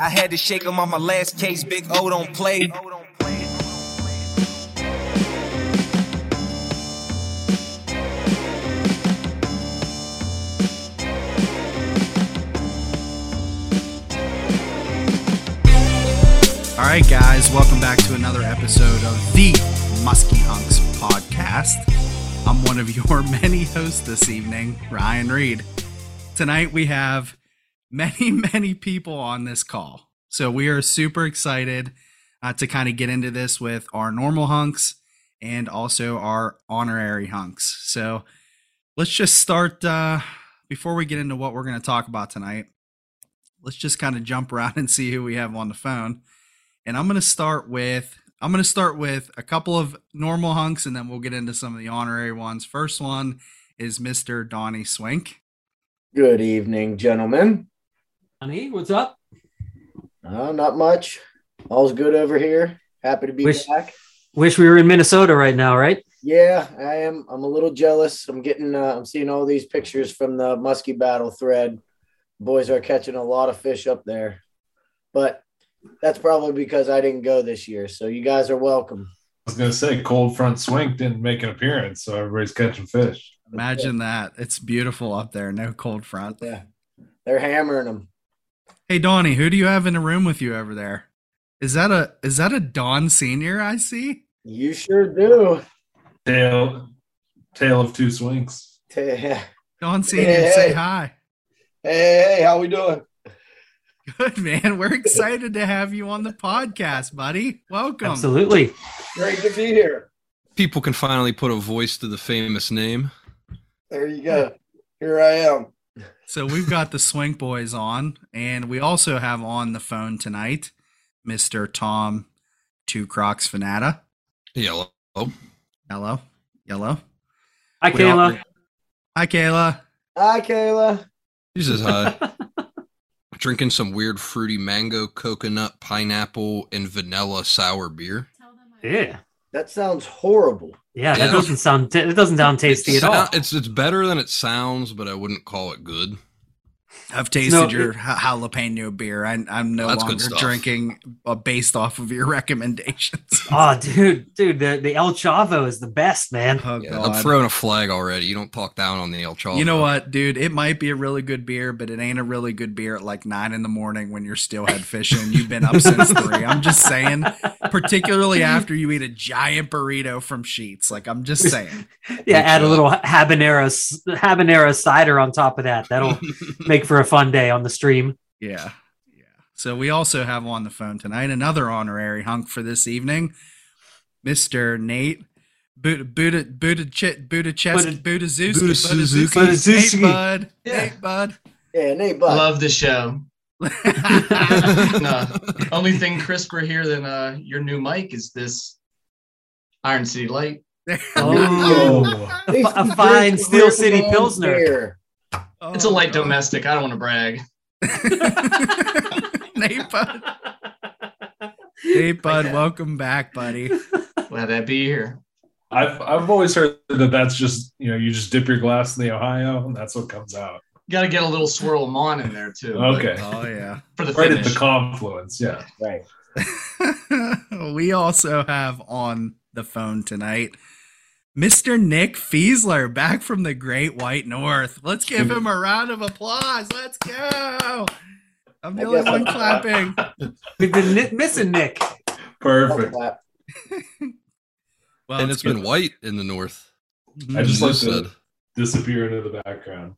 I had to shake him on my last case. Big O don't play. All right, guys, welcome back to another episode of the Muskie Hunks podcast. I'm one of your many hosts this evening, Ryan Reed. Tonight we have many, many people on this call. So we are super excited uh, to kind of get into this with our normal hunks and also our honorary hunks. So let's just start uh, before we get into what we're going to talk about tonight. Let's just kind of jump around and see who we have on the phone and I'm going to start with I'm going to start with a couple of normal hunks, and then we'll get into some of the honorary ones. First one is Mr. Donnie Swink. Good evening, gentlemen. Honey, what's up? Uh, not much. All's good over here. Happy to be Wish- back. Wish we were in Minnesota right now, right? Yeah, I am. I'm a little jealous. I'm getting. Uh, I'm seeing all these pictures from the Muskie Battle thread. Boys are catching a lot of fish up there, but that's probably because I didn't go this year. So you guys are welcome. I was gonna say cold front Swink didn't make an appearance, so everybody's catching fish. Imagine that. It's beautiful up there. No cold front. Yeah, they're hammering them. Hey Donnie, who do you have in the room with you over there? Is that a is that a Don Senior I see? You sure do. Tale, tale of two Swinks. Hey, Don Senior, Hey, say hey. hi. hey, how we doing? Good man. We're excited to have you on the podcast, buddy. Welcome. Absolutely. Great to be here. people can finally put a voice to the famous name. There you go. Here I am. So we've got the Swink Boys on, and we also have on the phone tonight Mr. Tom Two Crocs Fanata. Yellow. Hello. Yellow. Hi, We all- Kayla. Hi, Kayla. Hi, Kayla. He says hi. Drinking some weird fruity mango, coconut, pineapple, and vanilla sour beer. yeah. That sounds horrible. Yeah, that Yeah. doesn't sound t- it doesn't sound tasty It's, at all. it's it's better than it sounds, but I wouldn't call it good. I've tasted No, your it- jalapeno beer. I, I'm no longer drinking uh, based off of your recommendations. Oh, dude, dude, the, the El Chavo is the best, man. Oh, Yeah, God. I'm throwing a flag already. You don't talk down on the El Chavo. You know what, dude? It might be a really good beer, but it ain't a really good beer at like nine in the morning when you're still head fishing. You've been up since three. I'm just saying, particularly after you eat a giant burrito from Sheetz. Like, I'm just saying. Yeah, add a uh, little habanero habanero cider on top of that. That'll make for a fun day on the stream. Yeah. Yeah. So we also have on the phone tonight another honorary hunk for this evening, Mr. Nate. Buddha Buddha Buddha Ch- Buddha Chest Buddha- Buddha Zeus Buddha Suzuki. Buddha Nate Suzuki. Bud Yeah. Nate Bud Yeah, Nate, bud. Love the show. no, only thing crisper here than uh, your new mic is this Iron City Light. Oh. At A fine Steel City damn Pilsner. Beer. It's a oh, light Oh, domestic. I don't want to brag. Nate Bud Nate Bud welcome back buddy Glad to be here. I've I've always heard that that's just you know you just dip your glass in the Ohio and that's what comes out. Got to get a little swirl of mon in there too. but Okay, oh yeah For the right at the confluence. Yeah, Right. we also have on the phone tonight Mr. Nick Fiesler back from the Great White North. Let's give him a round of applause. Let's go. I'm the only one clapping. We've been ni- missing Nick. perfect. Clap. Well, and it's good. been white in the north. Mhm. I just like Zeus to disappear into the background.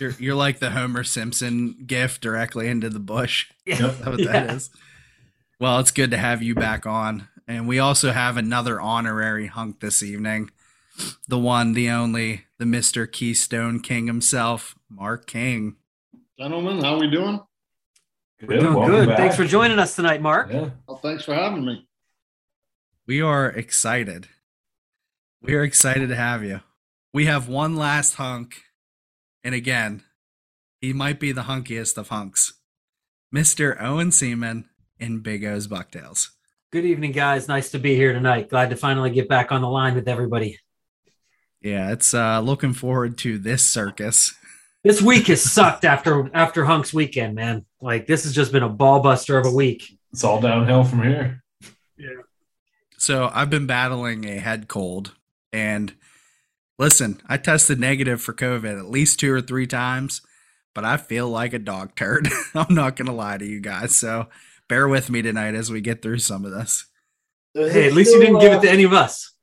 you're, you're like the Homer Simpson gif directly into the bush. Yep. Is that what that is? Well, it's good to have you back on. And we also have another honorary hunk this evening. The one, the only, the Mr. Keystone King himself, Mark King. Gentlemen, how we doing? We're doing welcome good. back. Thanks for joining us tonight, Mark. Yeah. Well, thanks for having me. We are excited. We are excited to have you. We have one last hunk. And again, he might be the hunkiest of hunks. Mr. Owen Seaman in Big O's Bucktails. Good evening, guys. Nice to be here tonight. Glad to finally get back on the line with everybody. Yeah, it's uh looking forward to this circus. This week has sucked after after Hunks weekend, man. Like this has just been a ball buster of a week. It's all downhill from here. Yeah. So I've been battling a head cold, and listen, I tested negative for COVID at least two or three times, but I feel like a dog turd. I'm not gonna lie to you guys. So bear with me tonight as we get through some of this. Is Hey, it at least you didn't give it uh, to any of us.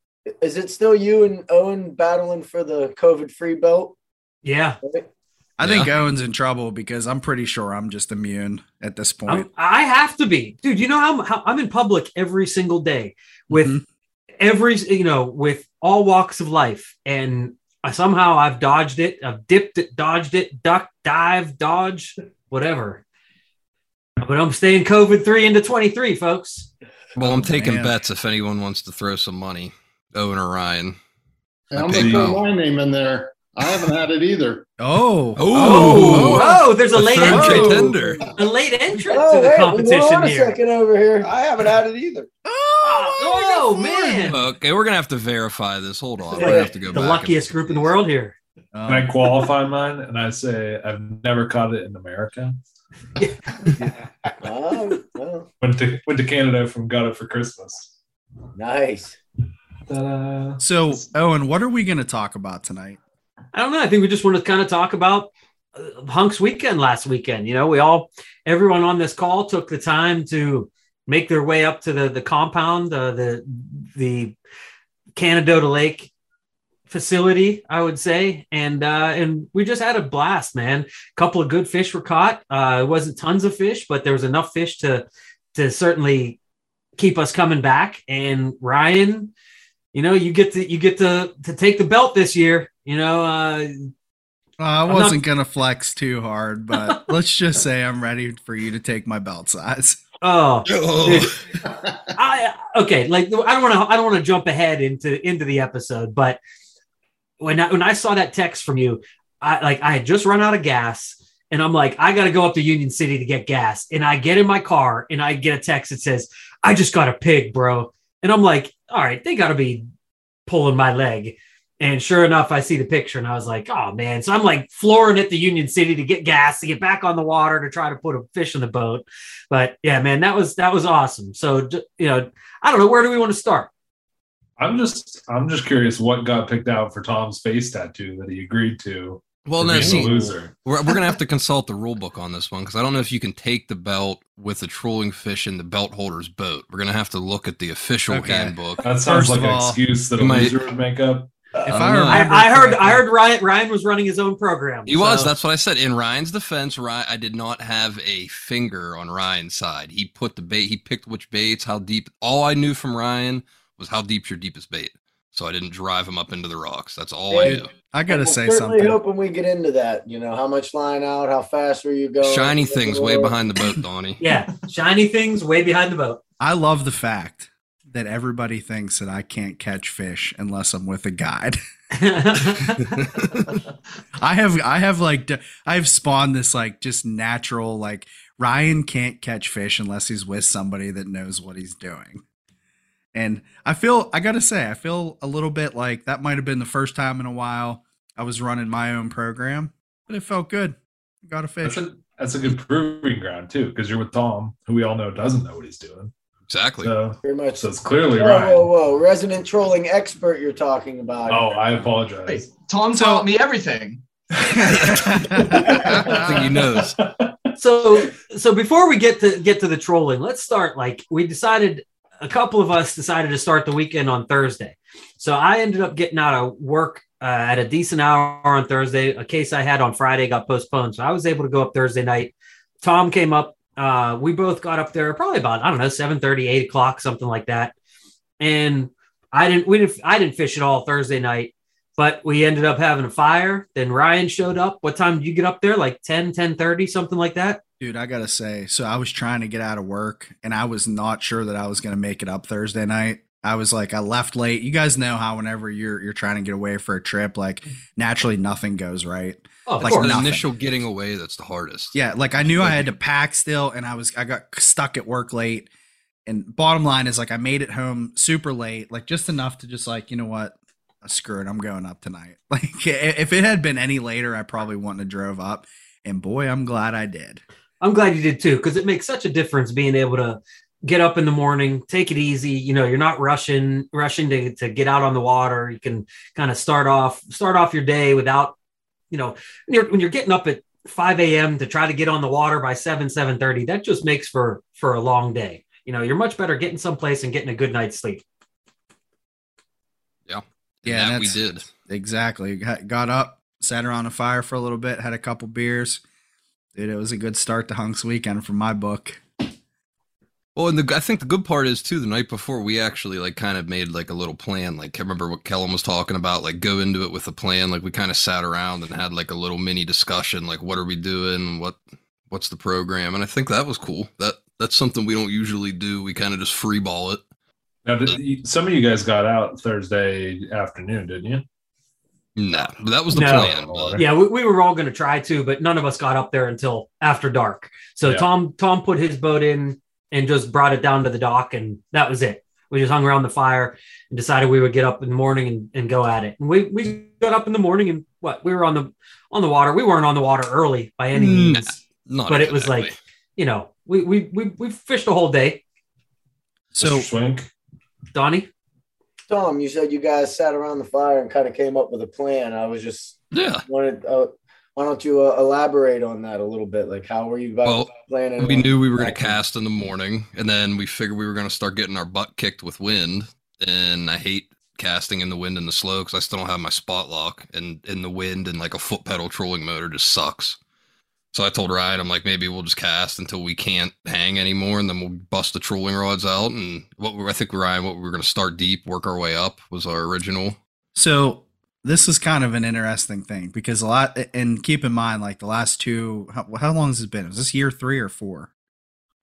Is it still you and Owen battling for the COVID free belt? Yeah. I think Owen's in trouble because I'm pretty sure I'm just immune at this point. I'm, I have to be, dude. You know how, how I'm in public every single day with Mhm. every, you know, with all walks of life, and somehow I've dodged it. I've dipped it, dodged it, duck, dive, dodge, whatever. But I'm staying COVID three into 23, folks. Well, I'm Oh, taking man. bets if anyone wants to throw some money. Owen or Ryan. And I I'm picked gonna throw Owen. my name in there. I haven't had it either. Oh, oh, oh. oh, there's a A late third entry, contender. a late entrant Oh, to the wait, hold competition on a here. second over here. I haven't had it either. Oh, ah, oh man, Okay, we're gonna have to verify this. Hold on, we're gonna have to go the back. and- luckiest group in the world here. Um, and I qualify mine, and I say I've never caught it in America. Oh, well, Went to went to Canada from got it for Christmas. nice. Ta-da. So, Owen, what are we going to talk about tonight? I don't know. I think we just want to kind of talk about uh, Hunks weekend last weekend. You know, we all, everyone on this call took the time to make their way up to the the compound, uh, the the Canadohta Lake facility, I would say, and uh, and we just had a blast, man. A couple of good fish were caught. Uh, it wasn't tons of fish, but there was enough fish to to certainly keep us coming back. And Ryan, you know, you get to you get to to take the belt this year. You know, uh, I wasn't going to flex too hard, but let's just say I'm ready for you to take my belt size. oh, Oh. I okay, like I don't want to I don't want to jump ahead into into the episode, but when I when I saw that text from you, I like I had just run out of gas and I'm like I got to go up to Union City to get gas and I get in my car and I get a text that says I just got a pig, bro. And I'm like, all right, they got to be pulling my leg. And sure enough, I see the picture and I was like, oh man. So I'm like flooring at the Union City to get gas, to get back on the water, to try to put a fish in the boat. But yeah, man, that was that was awesome. So you know, I don't know, where do we want to start? I'm just I'm just curious what got picked out for Tom's face tattoo that he agreed to. Well, for no, a see, loser. we're, we're gonna have to consult the rule book on this one because I don't know if you can take the belt with the trolling fish in the belt holder's boat. We're gonna have to look at the official Okay. handbook. That sounds First like an all, excuse that a you might- loser would make up. If don't I. I, I heard I heard Ryan Ryan was running his own program. He was. That's what I said. In Ryan's defense, Ryan, I did not have a finger on Ryan's side. He put the bait. He picked which baits, how deep. All I knew from Ryan was how deep's your deepest bait. So I didn't drive him up into the rocks. That's all I Yeah. knew. I got to We're say certainly something. hoping we get into that. You know, how much line out, how fast were you going? Shiny things way behind the boat, Donnie. yeah, shiny things way behind the boat. I love the fact that everybody thinks that I can't catch fish unless I'm with a guide. I have I have like I have spawned this like just natural like Ryan can't catch fish unless he's with somebody that knows what he's doing. And I feel I got to say I feel a little bit like that might have been the first time in a while I was running my own program, but it felt good. Got a fish. That's a that's a good proving ground too, because you're with Tom, who we all know doesn't know what he's doing. Exactly. So, Pretty much. so it's clearly Whoa, Ryan. whoa, whoa! Resident trolling expert, you're talking about. Oh, I Wait, apologize. Tom So- taught me everything. I think he knows. so so before we get to get to the trolling, let's start like we decided a couple of us decided to start the weekend on Thursday. So I ended up getting out of work uh, at a decent hour on Thursday. A case I had on Friday got postponed, so I was able to go up Thursday night. Tom came up. Uh, we both got up there probably about I don't know 7 8 o'clock, something like that. And I didn't we didn't I didn't fish at all Thursday night, but we ended up having a fire. Then Ryan showed up. What time did you get up there? Like 10, 10 30, something like that. Dude, I gotta say, so I was trying to get out of work and I was not sure that I was gonna make it up Thursday night. I was like, I left late. You guys know how whenever you're you're trying to get away for a trip, like mm. naturally nothing goes right. Oh, of Like course. the nothing. initial getting away that's the hardest. Yeah, like I knew I had to pack still, and I was I got stuck at work late. And bottom line is like I made it home super late, like just enough to just like you know what, screw it, I'm going up tonight. Like if it had been any later, I probably wouldn't have drove up. And boy, I'm glad I did. I'm glad you did too, because it makes such a difference being able to get up in the morning, take it easy. You know, you're not rushing, rushing to, to get out on the water. You can kind of start off, start off your day without, you know, when you're, when you're getting up at 5 a.m. to try to get on the water by 7, 7:30, that just makes for for a long day. You know, you're much better getting someplace and getting a good night's sleep. Yeah, Yeah, that we did. Exactly. Got got up, sat around a fire for a little bit, had a couple beers. Dude, it was a good start to Hunks weekend from my book. Well, and the, I think the good part is too. The night before, we actually like kind of made like a little plan. Like I remember what Kellen was talking about. Like go into it with a plan. Like we kind of sat around and had like a little mini discussion. Like what are we doing? What what's the program? And I think that was cool. That that's something we don't usually do. We kind of just free ball it. Now, did some of you guys got out Thursday afternoon, didn't you? Nah, that was the No. plan. But Yeah, we, we were all going to try to, but none of us got up there until after dark. So Yeah. Tom Tom put his boat in and just brought it down to the dock, and that was it. We just hung around the fire and decided we would get up in the morning and, and go at it. And we we got up in the morning and what we were on the on the water. We weren't on the water early by any Nah. means, not but it was like you know we we we we fished a whole day. So Mr. Swink. Donnie, Tom, you said you guys sat around the fire and kind of came up with a plan. I was just yeah. wanted. Uh, why don't you uh, elaborate on that a little bit? Like, how were you Well, planning? We knew we were going to cast in the morning, and then we figured we were going to start getting our butt kicked with wind. And I hate casting in the wind and the slow because I still don't have my spot lock, and in the wind and like a foot pedal trolling motor just sucks. So I told Ryan, I'm like, maybe we'll just cast until we can't hang anymore, and then we'll bust the trolling rods out. And what we, I think Ryan, what we were going to start deep, work our way up was our original. So this is kind of an interesting thing because a lot, and keep in mind, like the last two, how, how long has it been? Is this year three or four?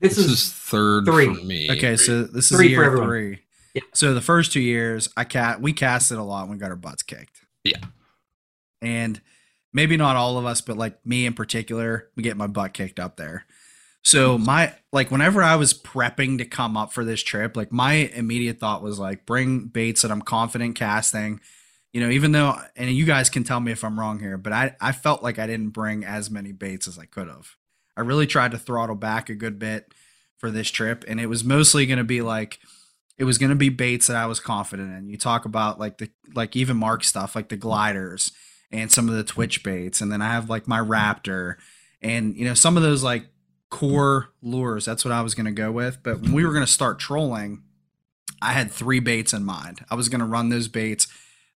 this, This, is, is third three. for me. Okay, so this is Three for year everyone. three. Yeah. So the first two years, I cat we casted a lot and we got our butts kicked. Yeah. And maybe not all of us, but like me in particular, we get my butt kicked up there. So my like whenever I was prepping to come up for this trip, like my immediate thought was like bring baits that I'm confident casting. You know, even though and you guys can tell me if I'm wrong here, but I I felt like I didn't bring as many baits as I could have. I really tried to throttle back a good bit for this trip and it was mostly going to be like it was going to be baits that I was confident in. You talk about like the like even Mark stuff like the gliders and some of the twitch baits and then I have like my raptor and you know some of those like core lures that's what I was going to go with but when we were going to start trolling I had three baits in mind. I was going to run those baits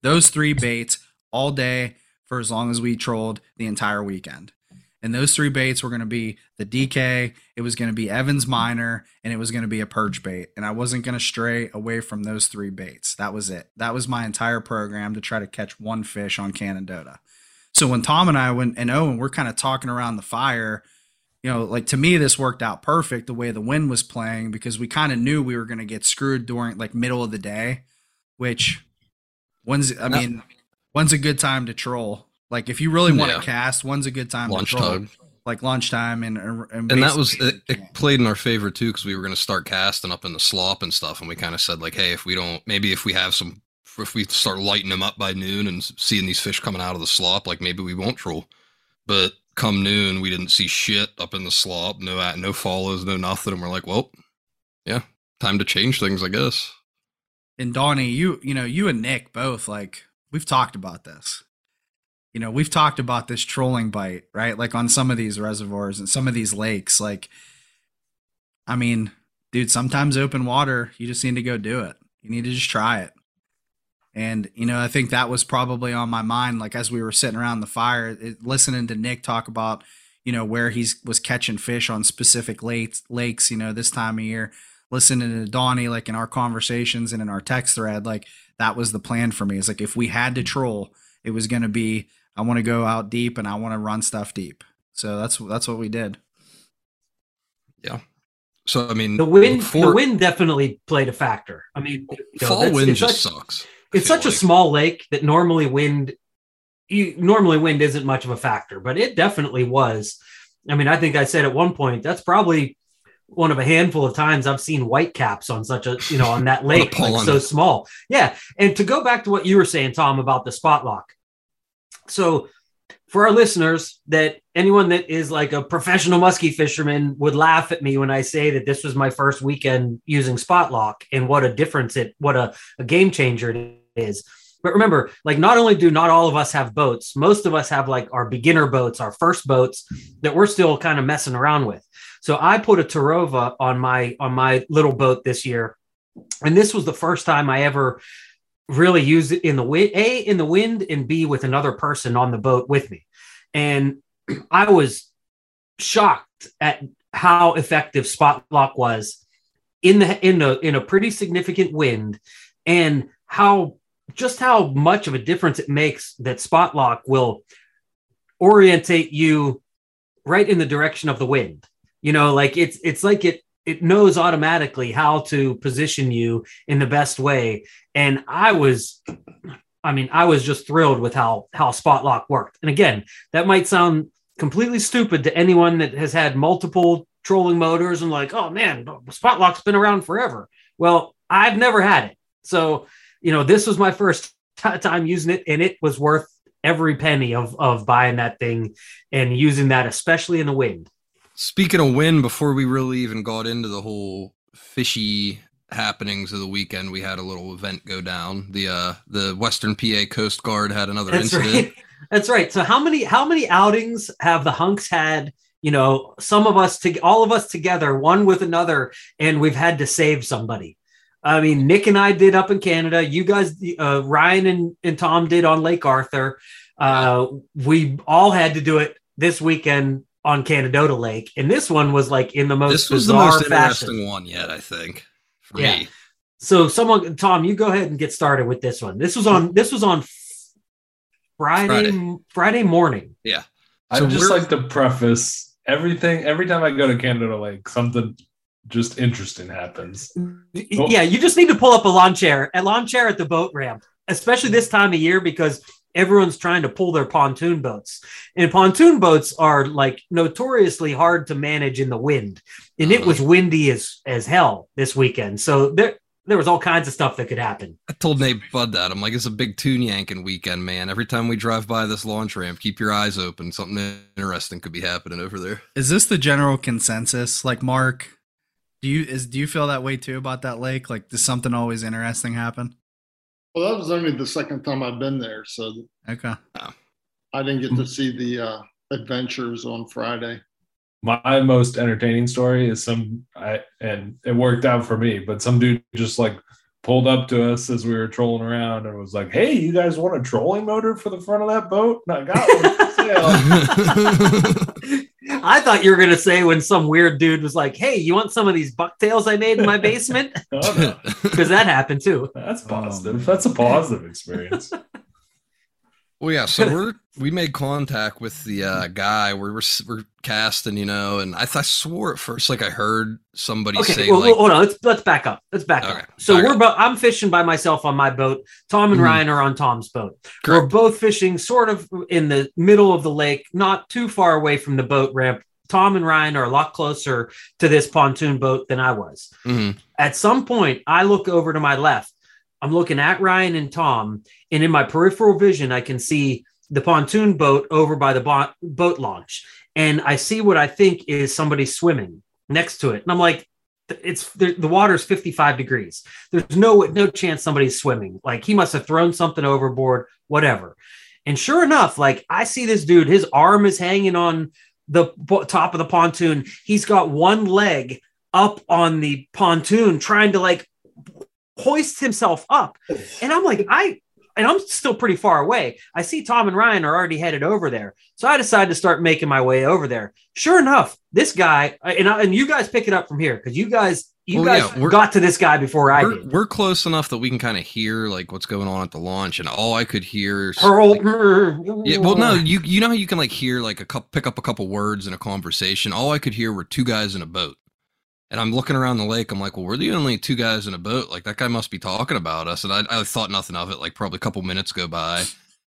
those three baits all day for as long as we trolled the entire weekend. And those three baits were going to be the DK, it was going to be Evans Minor, and it was going to be a purge bait. And I wasn't going to stray away from those three baits. That was it. That was my entire program to try to catch one fish on Canadohta. So when Tom and I went and Owen, we're kind of talking around the fire. You know, like to me, this worked out perfect the way the wind was playing because we kind of knew we were going to get screwed during like middle of the day, which when's I mean, when's a good time to troll? Like if you really want Yeah. to cast, when's a good time to troll? Lunchtime. Like lunchtime and and, and that was it, it played in our favor too because we were going to start casting up in the slop and stuff and we kind of said like hey if we don't maybe if we have some if we start lighting them up by noon and seeing these fish coming out of the slop like maybe we won't troll but come noon we didn't see shit up in the slop no no follows no nothing and we're like well yeah time to change things i guess and Donnie, you you know, you and Nick both like we've talked about this. You know, we've talked about this trolling bite, right? Like on some of these reservoirs and some of these lakes. Like, I mean, dude, sometimes open water, you just need to go do it. You need to just try it. And you know, I think that was probably on my mind, like as we were sitting around the fire, it, listening to Nick talk about, you know, where he's was catching fish on specific lakes, lakes, you know, this time of year listening to Donnie, like in our conversations and in our text thread, like that was the plan for me. It's like if we had to troll, it was going to be I want to go out deep and I want to run stuff deep. So that's that's what we did. Yeah. So i mean the wind, before- the wind definitely played a factor. I mean, you know, fall wind just such- sucks I it's feel such a small lake that normally wind you normally wind isn't much of a factor but it definitely was i mean i think i said at one point that's probably one of a handful of times I've seen white caps on such a you know on that lake like so small. Yeah, and to go back to what you were saying, Tom, about the spot lock. So for our listeners, that anyone that is like a professional muskie fisherman would laugh at me when I say that this was my first weekend using spot lock and what a difference it, what a, a game changer it is. But remember, like not only do not all of us have boats, most of us have like our beginner boats, our first boats that we're still kind of messing around with. So I put a Terrova on my on my little boat this year, and this was the first time I ever really used it in the wind, a in the wind, and b with another person on the boat with me, and I was shocked at how effective spot lock was in the in a in a pretty significant wind, and how just how much of a difference it makes that spot lock will orientate you right in the direction of the wind. You know, like it's it's like it it knows automatically how to position you in the best way. And I was I mean, I was just thrilled with how how spot lock worked. And again, that might sound completely stupid to anyone that has had multiple trolling motors and like, oh man, spot lock's been around forever. Well, I've never had it. So, you know, this was my first t- time using it and it was worth every penny of of buying that thing and using that especially in the wind. Speaking of wind, before we really even got into the whole fishy happenings of the weekend, we had a little event go down. The uh the Western PA Coast Guard had another That's incident. right. That's right. So how many how many outings have the hunks had? You know, some of us to all of us together, one with another, and we've had to save somebody. I mean, Nick and I did up in Canada. You guys, uh, Ryan and, and Tom did on Lake Arthur. Uh, we all had to do it this weekend on Canadohta Lake, and this one was like in the most This was the most fashion. interesting one yet, I think. For Yeah. me. So, someone, Tom, you go ahead and get started with this one. This was on. This was on Friday. Friday, Friday. morning. I So just like to preface everything. Every time I go to Canada Lake, something just interesting happens. Oh. Yeah, you just need to pull up a lawn chair, a lawn chair at the boat ramp, especially this mm. time of year because everyone's trying to pull their pontoon boats. And pontoon boats are like notoriously hard to manage in the wind. And it was uh-huh. windy as as hell this weekend. So there there was all kinds of stuff that could happen. I told Nate Bud that. I'm like, it's a big tune yanking weekend, man. Every time we drive by this launch ramp, keep your eyes open. Something interesting could be happening over there. Is this the general consensus? Like Mark, do you is do you feel that way too about that lake? Like does something always interesting happen? Well, that was only the second time I've been there, so Okay. I didn't get to see the uh, adventures on Friday. My most entertaining story is some I and it worked out for me, but some dude just like pulled up to us as we were trolling around and was like, "Hey, you guys want a trolling motor for the front of that boat?" And I got one for sale. I thought you were gonna say when some weird dude was like, "Hey, you want some of these bucktails I made in my basement?" Oh, no. Because that happened too. That's Oh, positive. man. That's a positive experience. Well, yeah. So we're we made contact with the uh, guy. We were we're casting, you know, and I, th- I swore at first, like I heard somebody Okay, say, well, like, hold on. Let's let's back up. Let's back Okay, up. So back we're both. I'm fishing by myself on my boat. Tom and Mhm. Ryan are on Tom's boat. We're both fishing sort of in the middle of the lake, not too far away from the boat ramp. Tom and Ryan are a lot closer to this pontoon boat than I was. Mhm. At some point, I look over to my left. I'm looking at Ryan and Tom, and in my peripheral vision, I can see the pontoon boat over by the bo- boat launch, and I see what I think is somebody swimming next to it, and I'm like, "It's the, the water's 55 degrees. There's no no chance somebody's swimming. Like he must have thrown something overboard, whatever." And sure enough, like I see this dude, his arm is hanging on the top of the pontoon. He's got one leg up on the pontoon trying to like hoist himself up. And I'm like, I and I'm still pretty far away. I see Tom and Ryan are already headed over there. So I decided to start making my way over there. Sure enough, this guy and I, and you guys pick it up from here because you guys you Well, guys yeah, got to this guy before I we're, did. we're close enough that we can kind of hear like what's going on at the launch, and all I could hear. Pearl. like, yeah, well, no, you you know how you can like hear like a couple pick up a couple words in a conversation. All I could hear were two guys in a boat, and I'm looking around the lake. I'm like, well, we're the only two guys in a boat. Like that guy must be talking about us, and I, I thought nothing of it. Like probably a couple minutes go by,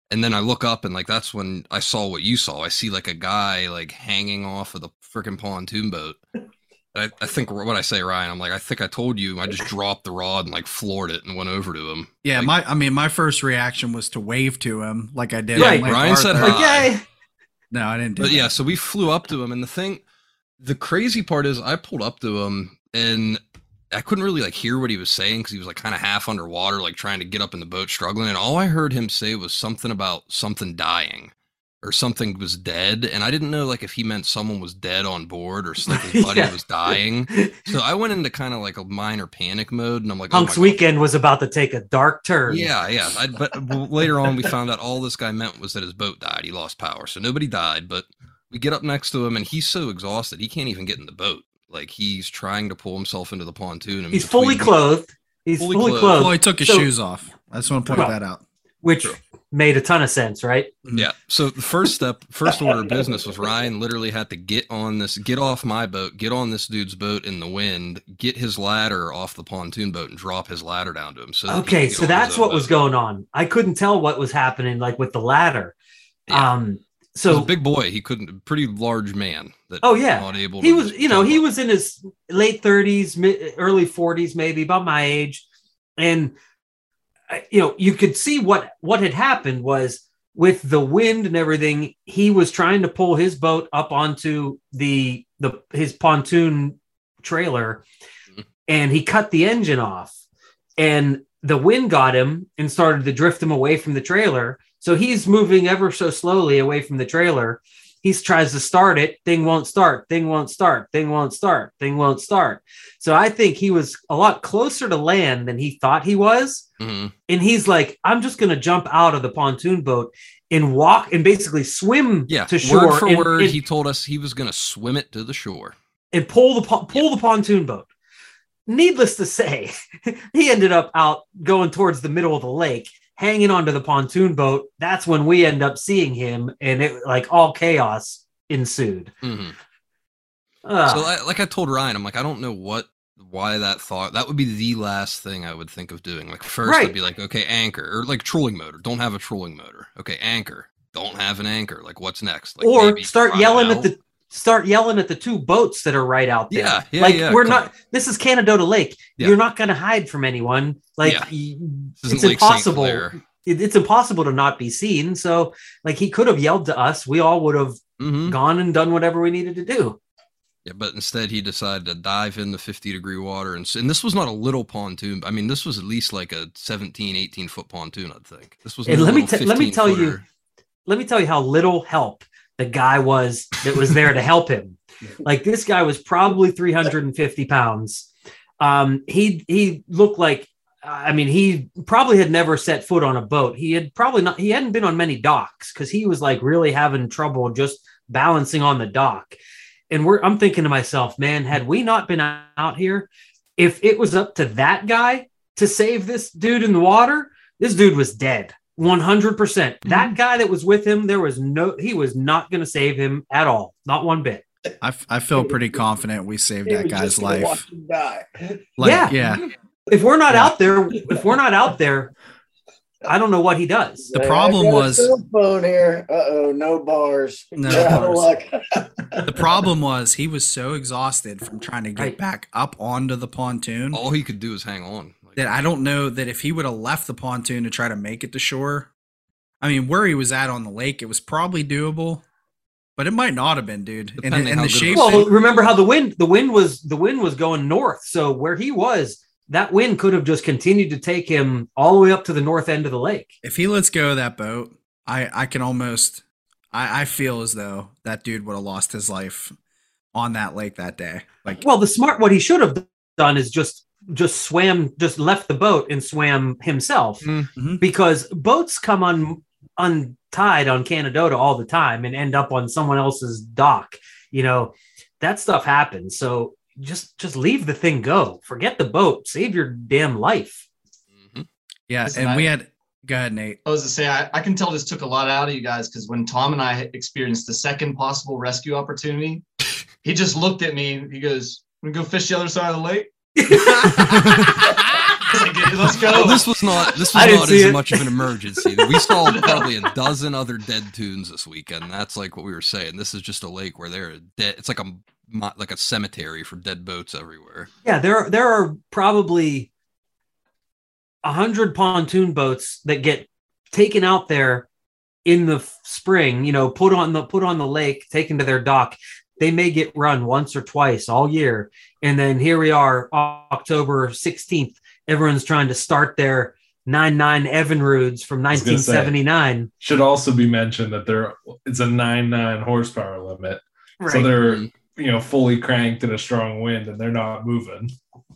and then I look up, and like that's when I saw what you saw. I see like a guy like hanging off of the freaking pontoon boat, I, I think what I say, Ryan. I'm like, I think I told you. I just dropped the rod and like floored it and went over to him. Yeah, Like, my I mean my first reaction was to wave to him like I did. Right. on Lake Ryan said hi. Okay. No, I didn't do But that. yeah, so we flew up to him, and the thing, the crazy part is, I pulled up to him, and I couldn't really like hear what he was saying because he was like kind of half underwater, like trying to get up in the boat, struggling. And all I heard him say was something about something dying or something was dead, and I didn't know like if he meant someone was dead on board or like his buddy Yeah. was dying. So I went into kind of like a minor panic mode, and I'm like, oh Hunks my God. weekend was about to take a dark turn. Yeah, yeah. I, but later on, we found out all this guy meant was that his boat died. He lost power, so nobody died. But we get up next to him, and he's so exhausted he can't even get in the boat. Like he's trying to pull himself into the pontoon. and He's fully between- clothed. He's Fully fully, clothed. clothed. well, he took his So- shoes off. I just want to point Well, that out. which True. made a ton of sense, right? Yeah. So the first step, first order of business was Ryan literally had to get on this, get off my boat, get on this dude's boat in the wind, get his ladder off the pontoon boat, and drop his ladder down to him. So Okay, so get on his that's own what was going on. I couldn't tell what was happening, like with the ladder. Yeah. Um, He was so big boy. He couldn't, pretty large man. That Oh, yeah. not able. he was, you know, he up. was in his late thirties, mid, early forties, maybe about my age, and you know, you could see what what had happened was with the wind and everything. He was trying to pull his boat up onto the the his pontoon trailer, Mhm. and he cut the engine off, and the wind got him and started to drift him away from the trailer. So he's moving ever so slowly away from the trailer. He tries to start it. Thing won't start. Thing won't start. Thing won't start. Thing won't start. So i think he was a lot closer to land than he thought he was. Mhm. and he's like i'm just going to jump out of the pontoon boat and walk and basically swim Yeah, to shore word for and, word, and, he told us he was going to swim it to the shore. and pull the po- pull the pontoon boat. Needless to say he ended up out going towards the middle of the lake hanging onto the pontoon boat that's when we end up seeing him and it like all chaos ensued Mhm. Ugh. So, I, like I told Ryan, I'm like, I don't know what, why that thought. That would be the last thing I would think of doing. Like first, Right. I'd be like, okay, anchor or like trolling motor. Don't have a trolling motor. Okay, anchor. Don't have an anchor. Like what's next? Like or start yelling at the start yelling at the two boats that are right out there. Yeah, yeah, like yeah, we're not. This is Canadohta Lake. Yeah. You're not going to hide from anyone. Like Yeah. it's impossible. It- it's impossible to not be seen. So like he could have yelled to us. We all would have Mhm. gone and done whatever we needed to do. Yeah, but instead he decided to dive in the 50 degree water. And, and this was not a little pontoon. I mean, this was at least like a 17, 18 foot pontoon, I'd think. This was And let me t- let me 15 tell you- Let me tell you how little help the guy was that was there to help him. Like this guy was probably 350 pounds. Um, he he looked like I mean, he probably had never set foot on a boat. He had probably not, he hadn't been on many docks because he was like really having trouble just balancing on the dock. And we're, I'm thinking to myself, man, had we not been out here, if it was up to that guy to save this dude in the water, this dude was dead. 100%. percent That guy that was with him, there was no, he was not going to save him at all. Not one bit. I feel pretty confident we saved that guy's life. watch him die. Like, Yeah. yeah. If we're not Yeah. out there, if we're not out there, I don't know what he does. The problem I was- cell phone here. Uh oh, no bars. No You're out of bars. luck. The problem was he was so exhausted from trying to get Right. back up onto the pontoon All he could do is hang on. Like, that I don't know that if he would have left the pontoon to try to make it to shore, I mean, where he was at on the lake, it was probably doable, but it might not have been, dude. And, Depending and how the good shape, of a Well, remember how the wind the wind was the wind was going north. So where he was, that wind could have just continued to take him all the way up to the north end of the lake. if he lets go of that boat, I, I can almost, I, I feel as though that dude would have lost his life on that lake that day. Like, Well, the smart what he should have done is just just swam, just left the boat and swam himself Mhm. because boats come un, untied on Canadohta all the time and end up on someone else's dock. You know, that stuff happens. So just just leave the thing go. Forget the boat. Save your damn life. mhm. yeah. Listen, and we had, go ahead, Nate. I was to say, I, I can tell this took a lot out of you guys because when Tom and I experienced the second possible rescue opportunity, he just looked at me and he goes, "We go fish the other side of the lake." I was like, let's go. Well, this was not this was didn't as it. much of an emergency. We saw probably a dozen other dead tunes this weekend. That's like what we were saying. This is just a lake where they're dead. It's like a like a cemetery for dead boats everywhere. Yeah, there there are probably a hundred pontoon boats that get taken out there in the spring. You know, put on the put on the lake, taken to their dock. They may get run once or twice all year, and then here we are, October sixteenth. Everyone's trying to start their nine nine Evinrudes from 1979. say. Should also be mentioned that there it's a nine nine horsepower limit, so they're you know fully cranked in a strong wind and they're not moving.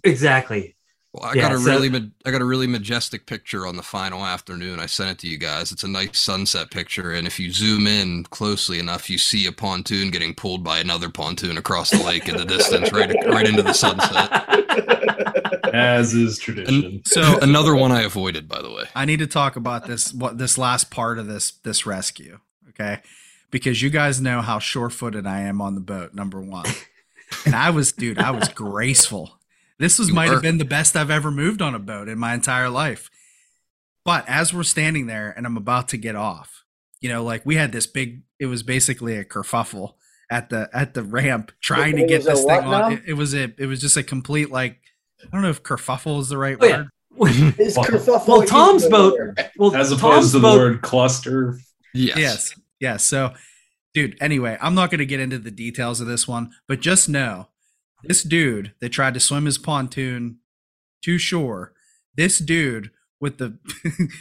exactly. Well, I Yeah, got a so- really ma- I got a really majestic picture on the final afternoon. I sent it to you guys. It's a nice sunset picture, and if you zoom in closely enough, you see a pontoon getting pulled by another pontoon across the lake in the distance, right right into the sunset. As is tradition. So Another one I avoided, by the way. I need to talk about this what this last part of this this rescue, okay? Because you guys know how sure-footed I am on the boat, number 1. And I was dude, I was graceful. This was You might were. have been the best I've ever moved on a boat in my entire life. But as we're standing there and I'm about to get off, you know, like we had this big it was basically a kerfuffle at the at the ramp trying to get this thing on. It, it was a it was just a complete like I don't know if kerfuffle is the right Oh, yeah. word. Is Well- kerfuffle Well, Tom's boat- well, As Tom's opposed to the boat- word cluster. Yes. Yes. Yes. So, dude, anyway, I'm not going to get into the details of this one, but just know this dude that tried to swim his pontoon to shore, this dude with the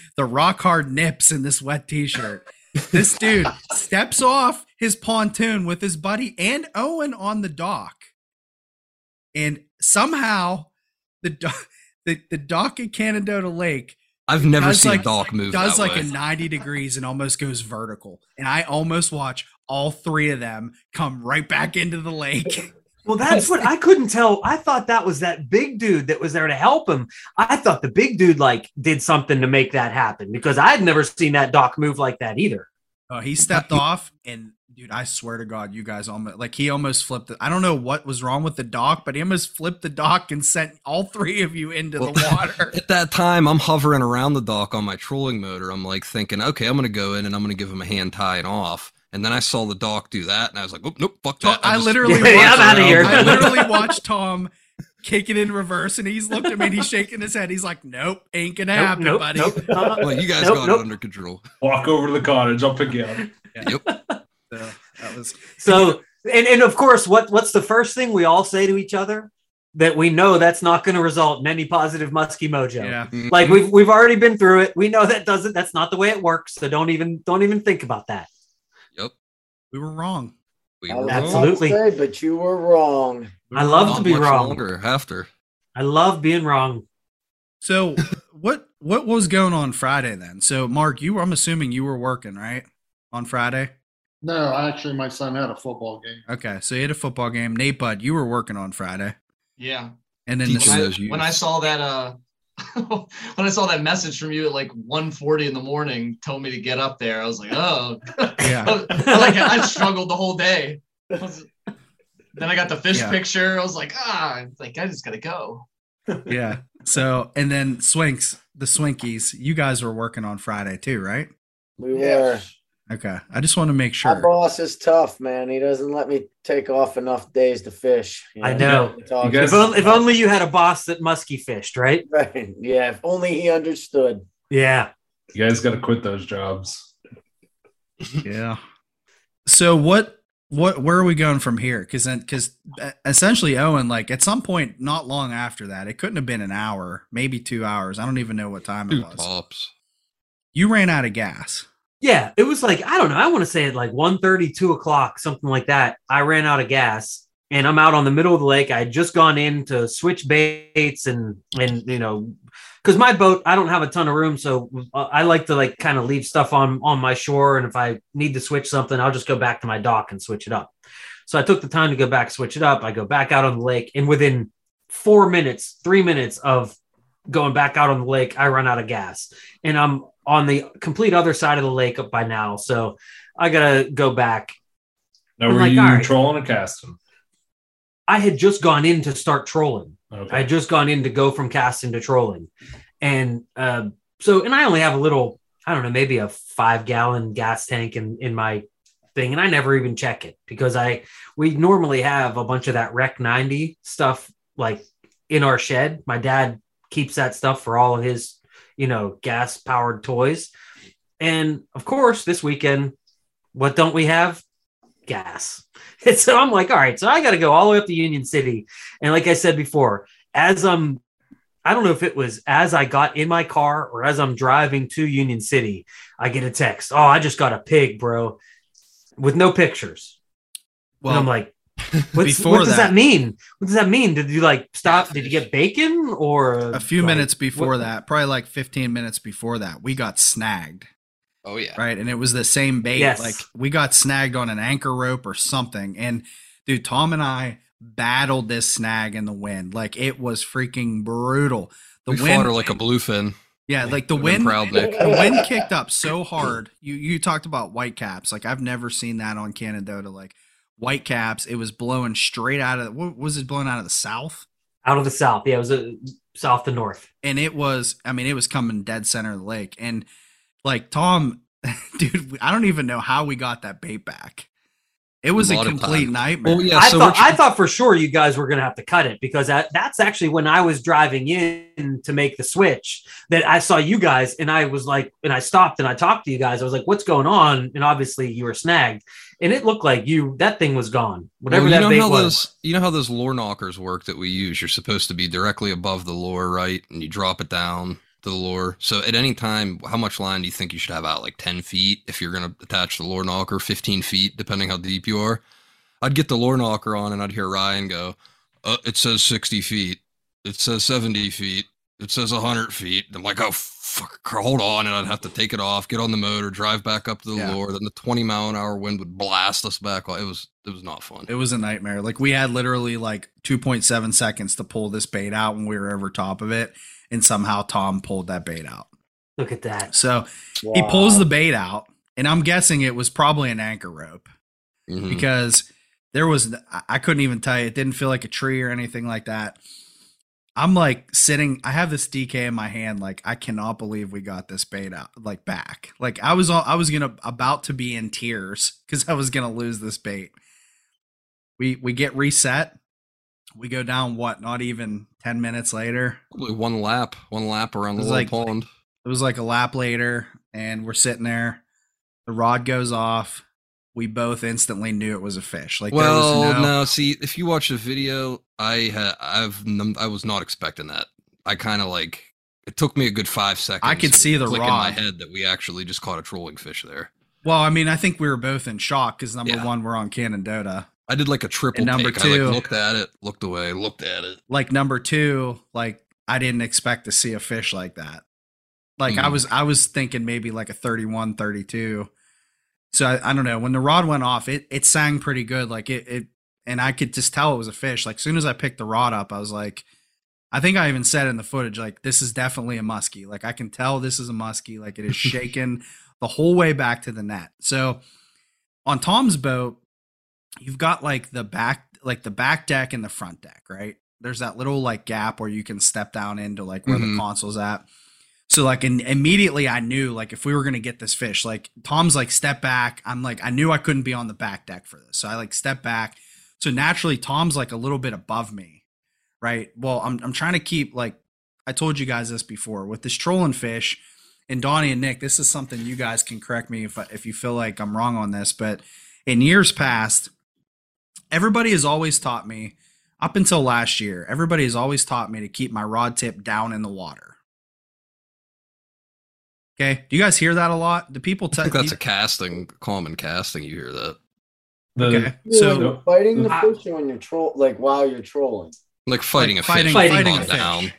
the rock hard nips in this wet t-shirt. This dude steps off his pontoon with his buddy and Owen on the dock. And somehow the do- the, the dock at Canadohta Lake I've never seen like- a dock move does that like way. a 90 degrees and almost goes vertical. And I almost watch all three of them come right back into the lake. Well, that's what I couldn't tell. I thought that was that big dude that was there to help him. I thought the big dude like did something to make that happen because I had never seen that dock move like that either. Uh, he stepped off and dude, I swear to God, you guys almost like he almost flipped it. I don't know what was wrong with the dock, but he almost flipped the dock and sent all three of you into Well, the water. At that time, I'm hovering around the dock on my trolling motor. I'm like thinking, okay, I'm gonna go in and I'm gonna give him a hand tying off. And then I saw the doc do that, and I was like, oh, nope, fuck Tom- that. I just- literally Yeah, watched, I'm outta here. I literally watched Tom kick it in reverse and he's looked at me and he's shaking his head. He's like, Nope, ain't gonna Nope, happen, nope, buddy. nope. Uh, Well, you guys Nope, got nope. it under control. Walk over to the cottage. I'll pick you up. So that was So and, and of course, what what's the first thing we all say to each other? That we know that's not going to result in any positive musky mojo. yeah. Like we've we've already been through it. We know that doesn't that's not the way it works. So don't even don't even think about that. We were wrong. We I were was wrong. Absolutely. say, but you were wrong. We I love to be Not much wrong. Longer after. I love being wrong. So what what was going on Friday then? So Mark, you were I'm assuming you were working, right? On Friday? No, actually, my son had a football game. Okay. So you had a football game. Nate Bud, you were working on Friday. Yeah. And then the, When I, when I saw that uh when I saw that message from you at like 1:40 in the morning, told me to get up there. I was like, oh, Yeah. I, like I struggled the whole day. I was- then I got the fish Yeah. picture. I was like, ah, it's like I just gotta go. yeah. So and then Swinks, the Swinkies, you guys were working on Friday too, right? We were. Okay. I just want to make sure. My boss is tough, man. He doesn't let me take off enough days to fish. You I know. It's all You guys- If only, if only you had a boss that musky fished, right? Right. Yeah, if only he understood. Yeah. You guys got to quit those jobs. Yeah. So what what where are we going from here? Because because essentially Owen, like at some point, not long after that, it couldn't have been an hour, maybe two hours. I don't even know what time it was. tops. You ran out of gas. Yeah. It was like, I don't know. I want to say at like 1 2 o'clock, something like that. I ran out of gas and I'm out on the middle of the lake. I had just gone in to switch baits and, and, you know, because my boat, I don't have a ton of room. So uh, I like to like kind of leave stuff on, on my shore. And if I need to switch something, I'll just go back to my dock and switch it up. So I took the time to go back, switch it up. I go back out on the lake. And within four minutes, three minutes of going back out on the lake, I run out of gas. And I'm on the complete other side of the lake up by now. So I gotta go back. Now, I'm were like, you right. trolling or casting? I had just gone in to start trolling. I had just gone in to go from casting to trolling. and uh, so and I only have a little, I don't know, maybe a five gallon gas tank in in my thing, and I never even check it because I we normally have a bunch of that Rec 90 stuff like in our shed. My dad keeps that stuff for all of his, you know, gas powered toys. And of course, this weekend, what don't we have? Gas. And so I'm like, all right, so I got to go all the way up to Union City. And like I said before, as I'm, I don't know if it was as I got in my car or as I'm driving to Union City, I get a text. Oh, I just got a pig, bro, with no pictures. Well, and I'm like, What's, before what does that- that, mean? What does that mean? Did you like stop? Did you get bacon or a few like, minutes before what- that, probably like 15 minutes before that, we got snagged. Oh yeah. right? And it was the same bait. Yes. Like we got snagged on an anchor rope or something. And dude, Tom and I battled this snag in the wind. Like it was freaking brutal. The we wind, fought her like a bluefin. yeah, like the wind, proud, the wind kicked up so hard. You you talked about white caps. Like I've never seen that on Canadohta. Like white caps, it was blowing straight out of. What was it blowing out of the south? out of the south? Yeah, it was a south to north. and it was i mean it was coming dead center of the lake and like tom dude i don't even know how we got that bait back it was A a, complete nightmare Oh yeah. I so thought we're I thought for sure you guys were going to have to cut it because that, that's actually when I was driving in to make the switch that I saw you guys and I was like and I stopped and I talked to you guys. I was like, "What's going on?" And obviously you were snagged, and it looked like you that thing was gone. Whatever Well, that you know bait how was. those you know how those lure knockers work that we use. You're supposed to be directly above the lure, right? And you drop it down to the lure. So at any time, how much line do you think you should have out? Like ten feet if you're gonna attach the lure knocker, fifteen feet, depending how deep you are. I'd get the lure knocker on and I'd hear Ryan go, uh, "It says sixty feet. It says seventy feet. It says hundred feet." I'm like, "Oh fuck, hold on!" And I'd have to take it off, get on the motor, drive back up to the Yeah. lure. Then the twenty mile an hour wind would blast us back. It was it was not fun. it was a nightmare like we had literally like 2.7 seconds to pull this bait out when we were over top of it and somehow tom pulled that bait out Look at that. so he pulls the bait out and i'm guessing it was probably an anchor rope Mhm. because there was I- I couldn't even tell you it didn't feel like a tree or anything like that. I'm like sitting I have this DK in my hand like I cannot believe we got this bait out like back. Like I was all I was going to about to be in tears cuz I was going to lose this bait. We we get reset. We go down what not even 10 minutes later. Probably one lap, one lap around the little like- pond. It was like a lap later and we're sitting there. The rod goes off. We both instantly knew it was a fish. Like well, there was no, no. See, if you watch the video, I ha- I've I was not expecting that. I kind of like it took me a good five seconds. I could see the click in my head that we actually just caught a trolling fish there. Well, I mean, I think we were both in shock because number Yeah. one, we're on Canadohta. I did like a triple And number take. I two- like looked at it, looked away, looked at it. Like number two, like I didn't expect to see a fish like that. Like I Mhm. was, I was thinking maybe like a 31, 32. So I, I don't know. When the rod went off, it it sang pretty good. Like it it, and I could just tell it was a fish. Like as soon as I picked the rod up, I was like, I think I even said in the footage, like this is definitely a muskie. Like I can tell this is a muskie. Like it is shaking the whole way back to the net. So on Tom's boat, you've got like the back like the back deck and the front deck, right? There's that little like gap where you can step down into like where Mhm. the console's at. So like and immediately I knew like if we were gonna get this fish, like Tom's like step back. I'm like I knew I couldn't be on the back deck for this. So I like step back. So naturally Tom's like a little bit above me. Right. Well, I'm I'm trying to keep like I told you guys this before with this trolling fish and Donnie and Nick, this is something you guys can correct me if if you feel like I'm wrong on this, but in years past, everybody has always taught me up until last year, everybody has always taught me to keep my rod tip down in the water. Okay, do you guys hear that a lot? Do people I tell? think that's a casting, common casting. You hear that? The, Okay, Yeah, so when you're fighting the uh, fish or when you're troll like while you're trolling. Like fighting Like a fighting- fish, fighting fighting a on fish. down.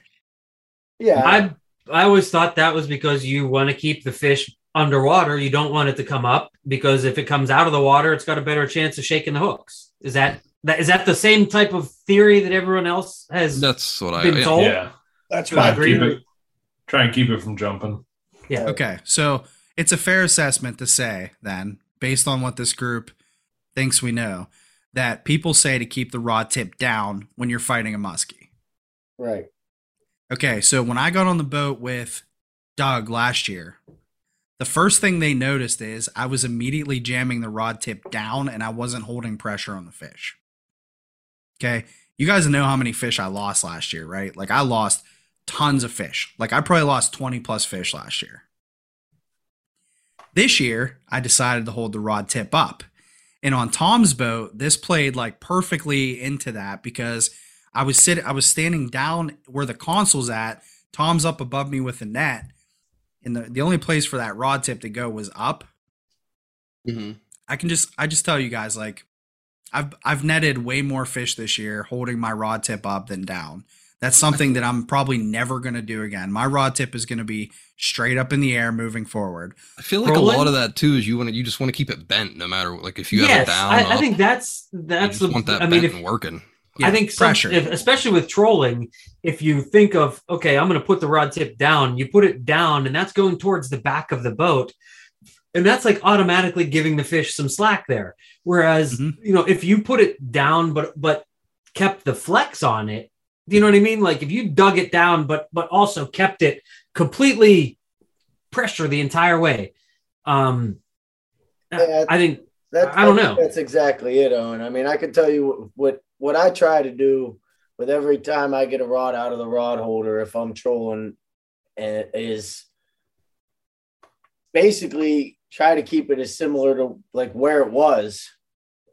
Yeah. I I always thought that was because you want to keep the fish underwater. You don't want it to come up because if it comes out of the water, it's got a better chance of shaking the hooks. Is that that is that the same type of theory that everyone else has That's what I. been yeah. told? yeah, That's what I agree. keep it, try and keep it from jumping. Yeah. Okay, so it's a fair assessment to say then, based on what this group thinks we know, that people say to keep the rod tip down when you're fighting a muskie. Right. Okay, so when I got on the boat with Doug last year, the first thing they noticed is I was immediately jamming the rod tip down and I wasn't holding pressure on the fish. Okay, you guys know how many fish I lost last year, right? Like I lost tons of fish. Like I probably lost 20 plus fish last year. This year, I decided to hold the rod tip up. And on Tom's boat, this played like perfectly into that because I was sitting I was standing down where the console's at. Tom's up above me with the net. And the, the only place for that rod tip to go was up. Mm-hmm. I can just I just tell you guys like I've I've netted way more fish this year holding my rod tip up than down. That's something that I'm probably never going to do again. My rod tip is going to be straight up in the air moving forward. I feel like Rolling? a lot of that too is you want to you just want to keep it bent no matter like if you have it down. I, I think that's you that's just the. want that I mean, bent if and working. Yeah, I think some, pressure. if, especially with trolling, if you think of okay, I'm going to put the rod tip down, you put it down, and that's going towards the back of the boat, and that's like automatically giving the fish some slack there. Whereas Mhm. you know, if you put it down, but but kept the flex on it, do you know what I mean? Like if you dug it down, but but also kept it completely pressure the entire way. Um, Yeah, I think That's, I don't think know. That's exactly it, Owen. I mean, I can tell you what what I try to do with every time I get a rod out of the rod holder, if I'm trolling, eh, is basically try to keep it as similar to like where it was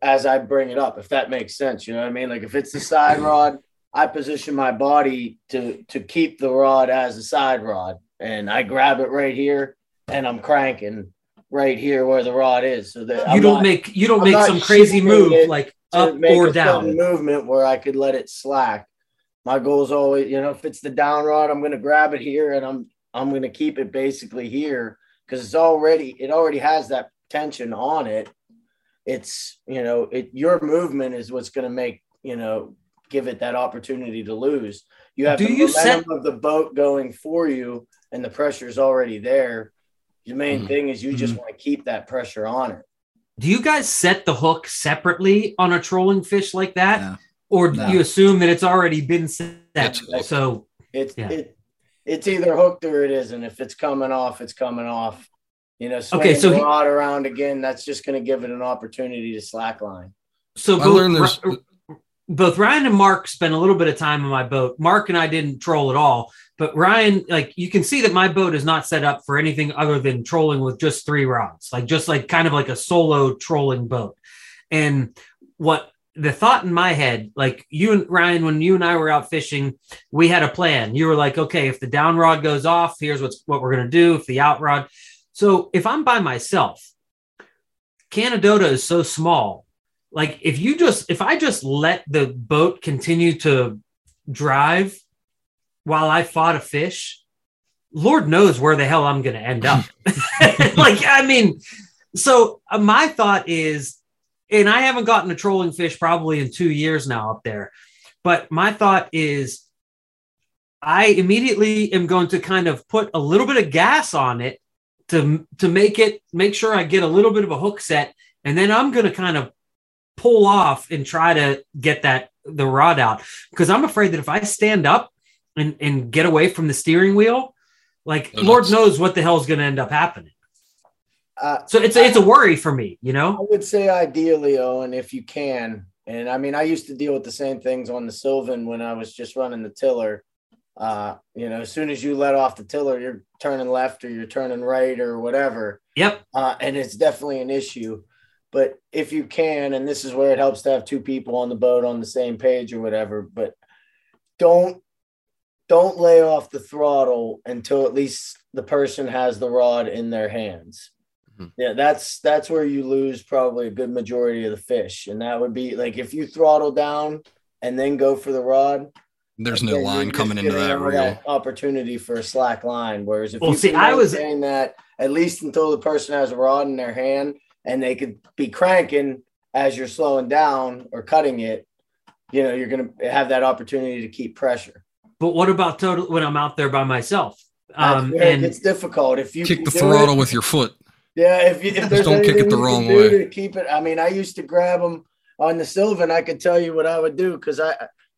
as I bring it up, if that makes sense. You know what I mean? Like if it's the side rod, I position my body to to keep the rod as a side rod, and I grab it right here, and I'm cranking right here where the rod is, so that you I'm don't not- make you don't I'm make some crazy move it like up make or a down. movement where I could let it slack. My goal is always, you know, if it's the down rod, I'm going to grab it here and I'm I'm going to keep it basically here because it's already it already has that tension on it. It's you know it your movement is what's going to make you know give it that opportunity to lose. You have Do the you momentum set- of the boat going for you and the pressure is already there. The main Mhm. thing is you just Mhm. want to keep that pressure on it. Do you guys set the hook separately on a trolling fish like that, No. or do No. you assume that it's already been set? It's. So It's Yeah. it, it's either hooked or it isn't. If it's coming off, it's coming off. You know, swing Okay, so the he- rod around again. That's just going to give it an opportunity to slackline. so I both, learned there's Ri- both Ryan and Mark spent a little bit of time on my boat. Mark and I didn't troll at all, but Ryan, like you can see that my boat is not set up for anything other than trolling with just three rods, like just like kind of like a solo trolling boat. And what the thought in my head, like you and Ryan, when you and I were out fishing, we had a plan. You were like, okay, if the down rod goes off, here's what's what we're gonna do. If the out rod, so if I'm by myself, Canadohta is so small. Like if you just if I just let the boat continue to drive while I fought a fish, Lord knows where the hell I'm going to end up. like I mean, so uh, my thought is, and I haven't gotten a trolling fish probably in two years now up there, but my thought is, I immediately am going to kind of put a little bit of gas on it to to make it make sure I get a little bit of a hook set, and then I'm going to kind of pull off and try to get that the rod out because I'm afraid that if I stand up and and get away from the steering wheel, like Oh, Lord knows what the hell is going to end up happening. Uh, So it's a, it's a worry for me, you know. I would say ideally, Owen, if you can. And I mean, I used to deal with the same things on the Sylvan when I was just running the tiller. Uh, you know, as soon as you let off the tiller, you're turning left or you're turning right or whatever. Yep. uh, and it's definitely an issue. But if you can, and this is where it helps to have two people on the boat on the same page or whatever, but don't don't lay off the throttle until at least the person has the rod in their hands. Mhm. Yeah, that's that's where you lose probably a good majority of the fish, and that would be like if you throttle down and then go for the rod. There's no line coming into that them reel. opportunity for a slack line. Whereas if Well, you see, I was- saying that at least until the person has a rod in their hand and they could be cranking as you're slowing down or cutting it, you know, you're gonna have that opportunity to keep pressure. But what about total when I'm out there by myself? That's Um, and gets difficult if you Kick the throttle it- with your foot. Yeah, if you if there's don't kick it the wrong way. to keep it. I mean, I used to grab them on the Sylvan. I could tell you what I would do because I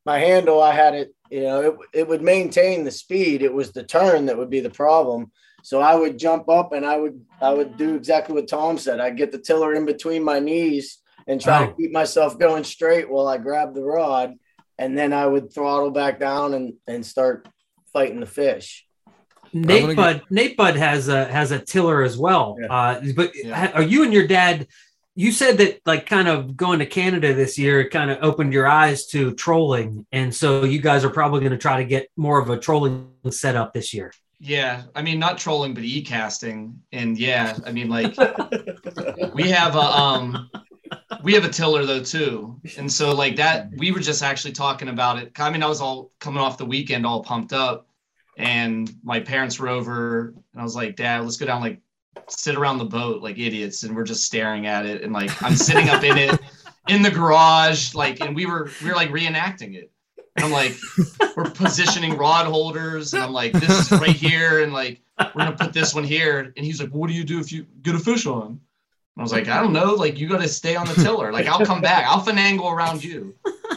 my handle, I had it, you know, it, it would maintain the speed. It was the turn that would be the problem. So I would jump up and I would I would do exactly what Tom said. I'd get the tiller in between my knees and try Oh. to keep myself going straight while I grabbed the rod. And then I would throttle back down and, and start fighting the fish. Nate gonna Bud Nate Bud has a has a tiller as well. Yeah. Uh, but Yeah. are you and your dad? You said that like kind of going to Canada this year kind of opened your eyes to trolling, and so you guys are probably going to try to get more of a trolling setup this year. Yeah, I mean not trolling, but e casting, and yeah, I mean like we have a um we have a tiller though too. And so like that we were just actually talking about it. I mean i was all coming off the weekend all pumped up and my parents were over and i was like dad let's go down like sit around the boat like idiots. And we're just staring at it and like i'm sitting up in it in the garage like and we were we were like reenacting it i'm like we're positioning rod holders and i'm like this is right here and like we're gonna put this one here. And he's like what do you do if you get a fish on I was like, I don't know. Like, you got to stay on the tiller. Like, I'll come back. I'll finagle around you.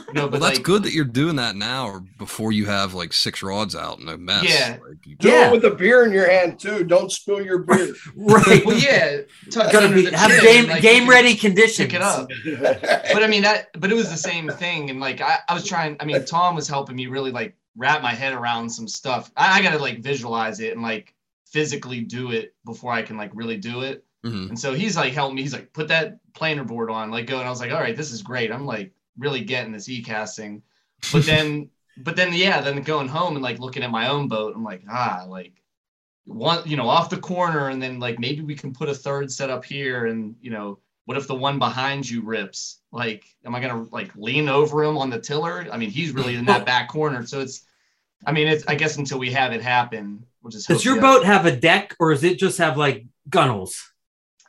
You know, Well, that's like, good that you're doing that now, or before you have like six rods out and a mess. Yeah. Like, you- Do Yeah. it with a beer in your hand too. Don't spill your beer. Right. Well, yeah, tuck Gotta be have chin, game like, game ready condition. Pick it up. But I mean that. But it was the same thing, and like I, I was trying. I mean, Tom was helping me really like wrap my head around some stuff. I, I got to like visualize it and like physically do it before I can like really do it. Mhm. And so he's like helping me. He's like, put that planer board on, like go. And I was like, all right, this is great. I'm like really getting this e casting. But then, but then, yeah, then going home and like looking at my own boat, I'm like, ah, like one, you know, off the corner, and then like maybe we can put a third set up here, and you know, what if the one behind you rips? Like, am I gonna like lean over him on the tiller? I mean, he's really in that back corner, so it's. I mean, it's. I guess until we have it happen, we'll just. Does your boat have a deck, or does it just have like gunnels?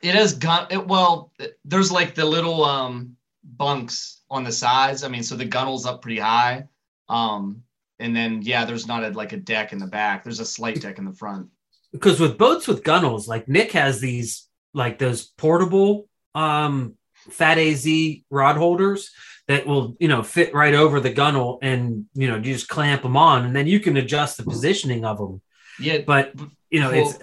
It has gun. It, well, there's like the little um bunks on the sides. I mean, so the gunnel's up pretty high. Um, and then yeah, there's not a, like a deck in the back. There's a slight deck in the front. because with boats with gunnels, like Nick has these like those portable um fat AZ rod holders that will you know fit right over the gunnel and you know you just clamp them on and then you can adjust the positioning of them. Yeah, But you know it's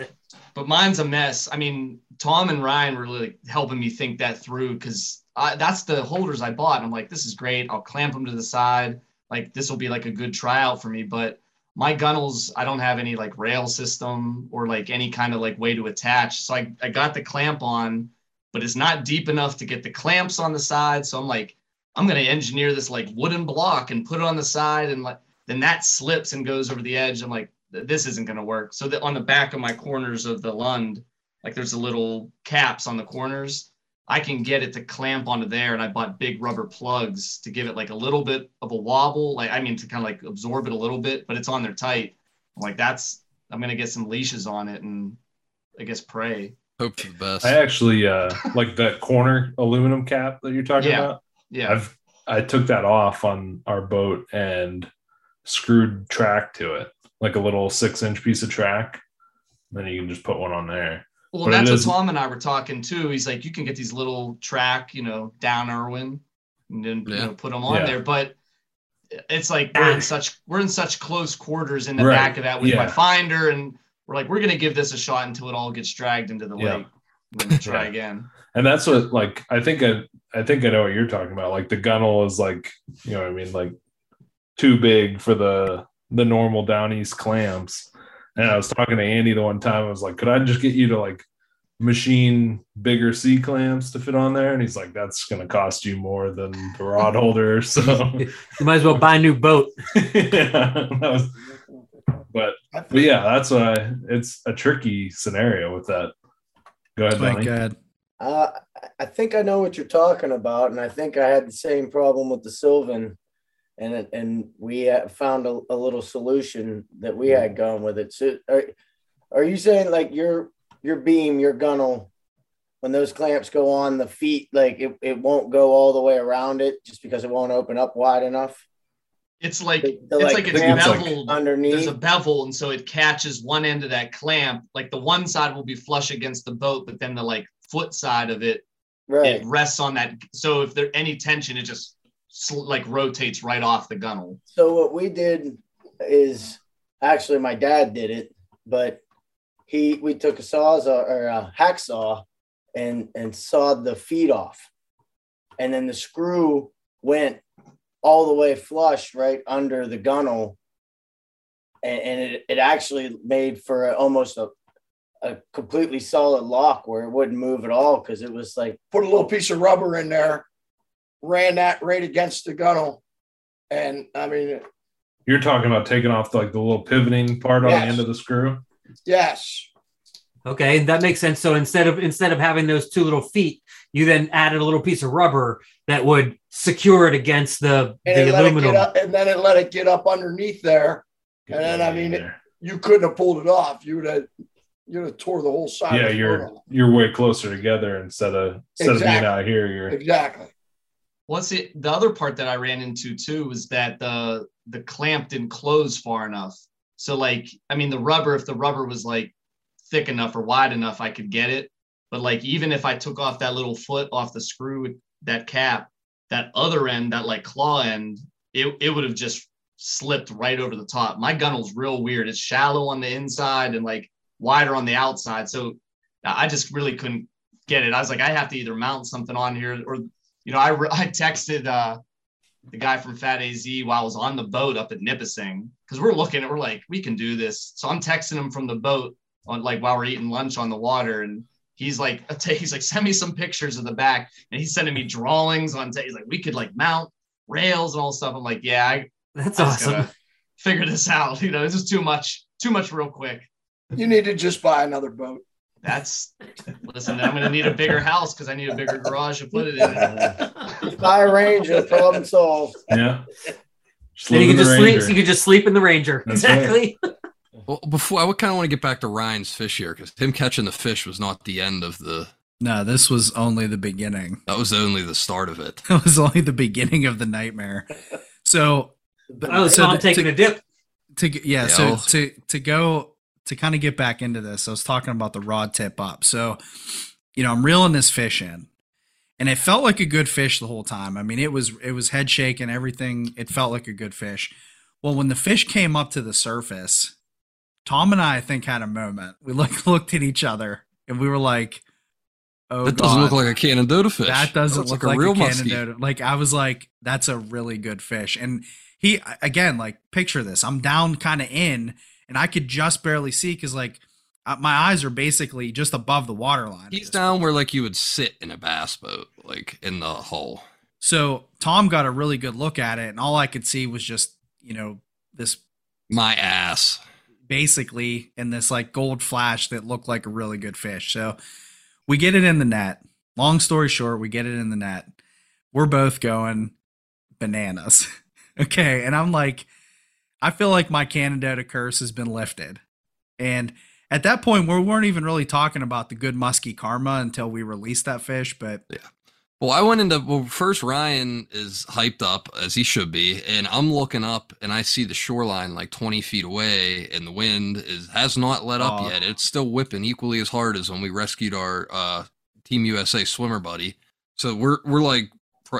but mine's a mess. I mean, Tom and Ryan were really helping me think that through because that's the holders I bought. And I'm like, this is great. I'll clamp them to the side. Like this will be like a good tryout for me. But my gunnels, I don't have any like rail system or like any kind of like way to attach. So I, I got the clamp on, but it's not deep enough to get the clamps on the side. So I'm like, I'm gonna engineer this like wooden block and put it on the side and like then that slips and goes over the edge. I'm like, this isn't to work. So that on the back of my corners of the Lund, like there's a little caps on the corners. I can get it to clamp onto there, and I bought big rubber plugs to give it like a little bit of a wobble. Like I mean, to kind of like absorb it a little bit, but it's on there tight. I'm like that's I'm gonna get some leashes on it and I guess pray. Hope for the best. I actually uh like that corner aluminum cap that you're talking Yeah. about. Yeah, I've I took that off on our boat and screwed track to it, like a little six inch piece of track. Then you can just put one on there. Well, But that's it what is- Tom and I were talking too. He's like, you can get these little track, you know, down Irwin, and then you know put them on Yeah. there. But it's like we're in ah. such we're in such close quarters in the Right. back of that with my Yeah. finder, and we're like, we're gonna give this a shot until it all gets dragged into the Yeah. lake, and then try Yeah. again. And that's what like I think I I think I know what you're talking about. Like the gunnel is like, you know what I mean, like too big for the the normal down east clamps. And I was talking to Andy the one time, I was like, could I just get you to like machine bigger C clamps to fit on there? And he's like, that's gonna cost you more than the rod holder. So you might as well buy a new boat. yeah, that was, but but yeah, that's why it's a tricky scenario with that. Go ahead, My Donnie. God. Uh, I think I know what you're talking about, and I think I had the same problem with the Sylvan, and it, and we uh, found a, a little solution that we had gone with it. So, are, are you saying like your your beam, your gunnel, when those clamps go on the feet, like it, it won't go all the way around it just because it won't open up wide enough? It's like The- the, it's like, like it's clamp, like, beveled. underneath? There's a bevel, and so it catches one end of that clamp. Like the one side will be flush against the boat, but then the like foot side of it Right. it rests on that. So if there any tension, it just sl- like rotates right off the gunnel. So what we did is actually my dad did it, but he we took a sawzall or a hacksaw and and sawed the feet off, and then the screw went all the way flush right under the gunnel, and, and it, it actually made for a, almost a a completely solid lock where it wouldn't move at all because it was like Put a little piece of rubber in there, ran that right against the gunnel. And I mean, You're talking about taking off like the little pivoting part on the end of the screw. yes, Okay, And that makes sense. So instead of instead of having those two little feet, you then added a little piece of rubber that would secure it against the, and the it let it aluminum. up, and then it let it get up underneath there. And then I mean, it, you couldn't have pulled it off. You would have, you'd have tore the whole side. yeah, of the you're off. you're way closer together instead of instead of being out here. You're exactly. What's it? The other part that I ran into too was that the the clamp didn't close far enough. So like, I mean, the rubber, if the rubber was like thick enough or wide enough, I could get it. But like, even if I took off that little foot off the screw, that cap, that other end, that like claw end, it it would have just slipped right over the top. My gunnel's real weird. It's shallow on the inside and like wider on the outside. So I just really couldn't get it. I was like, I have to either mount something on here or you know, I, re- I texted uh, the guy from Fat AZ while I was on the boat up at Nipissing because we're looking at, we're like, we can do this. So I'm texting him from the boat on like while we're eating lunch on the water, and he's like, he's like, send me some pictures of the back, and he's sending me drawings on. He's like, we could like mount rails and all this stuff. I'm like, yeah, I, That's I awesome. figure this out. You know, this is too much, too much real quick. You need to just buy another boat. That's listen. I'm gonna need a bigger house because I need a bigger garage to put it in. just buy a Ranger, problem solved. yeah. Just Then you can just the sleep. Ranger. You could just sleep in the Ranger. That's right. exactly. Well, before I would kind of want to get back to Ryan's fish here because him catching the fish was not the end of the. No, this was only the beginning. That was only the start of it. That was only the beginning of the nightmare. So, I was so Tom to- taking to- a dip. to g- yeah, Yeah, so I'll- to to go to kind of get back into this i was talking about the rod tip up so you know i'm reeling this fish in and it felt like a good fish the whole time i mean it was it was head shaking everything it felt like a good fish well when the fish came up to the surface tom and i i think had a moment we looked looked at each other and we were like oh that doesn't look like a Canadohta fish. That doesn't looks look like, a, real muskie. Canadohta. Like I was like, that's a really good fish. And he again, like picture this. I'm down kind of in, and I could just barely see because like uh, my eyes are basically just above the water line. He's down where like you would sit in a bass boat, like in the hull. So Tom got a really good look at it, and all I could see was just you know this My ass. basically in this like gold flash that looked like a really good fish. So we get it in the net. Long story short, we get it in the net. We're both going bananas. okay. And I'm like, I feel like my Canadohta curse has been lifted. And at that point, we weren't even really talking about the good musky karma until we released that fish. But yeah. Well, I went into well. First, Ryan is hyped up as he should be, and I'm looking up and I see the shoreline like 20 feet away, and the wind is has not let up Oh. yet. It's still whipping equally as hard as when we rescued our uh, Team USA swimmer buddy. So we're we're like,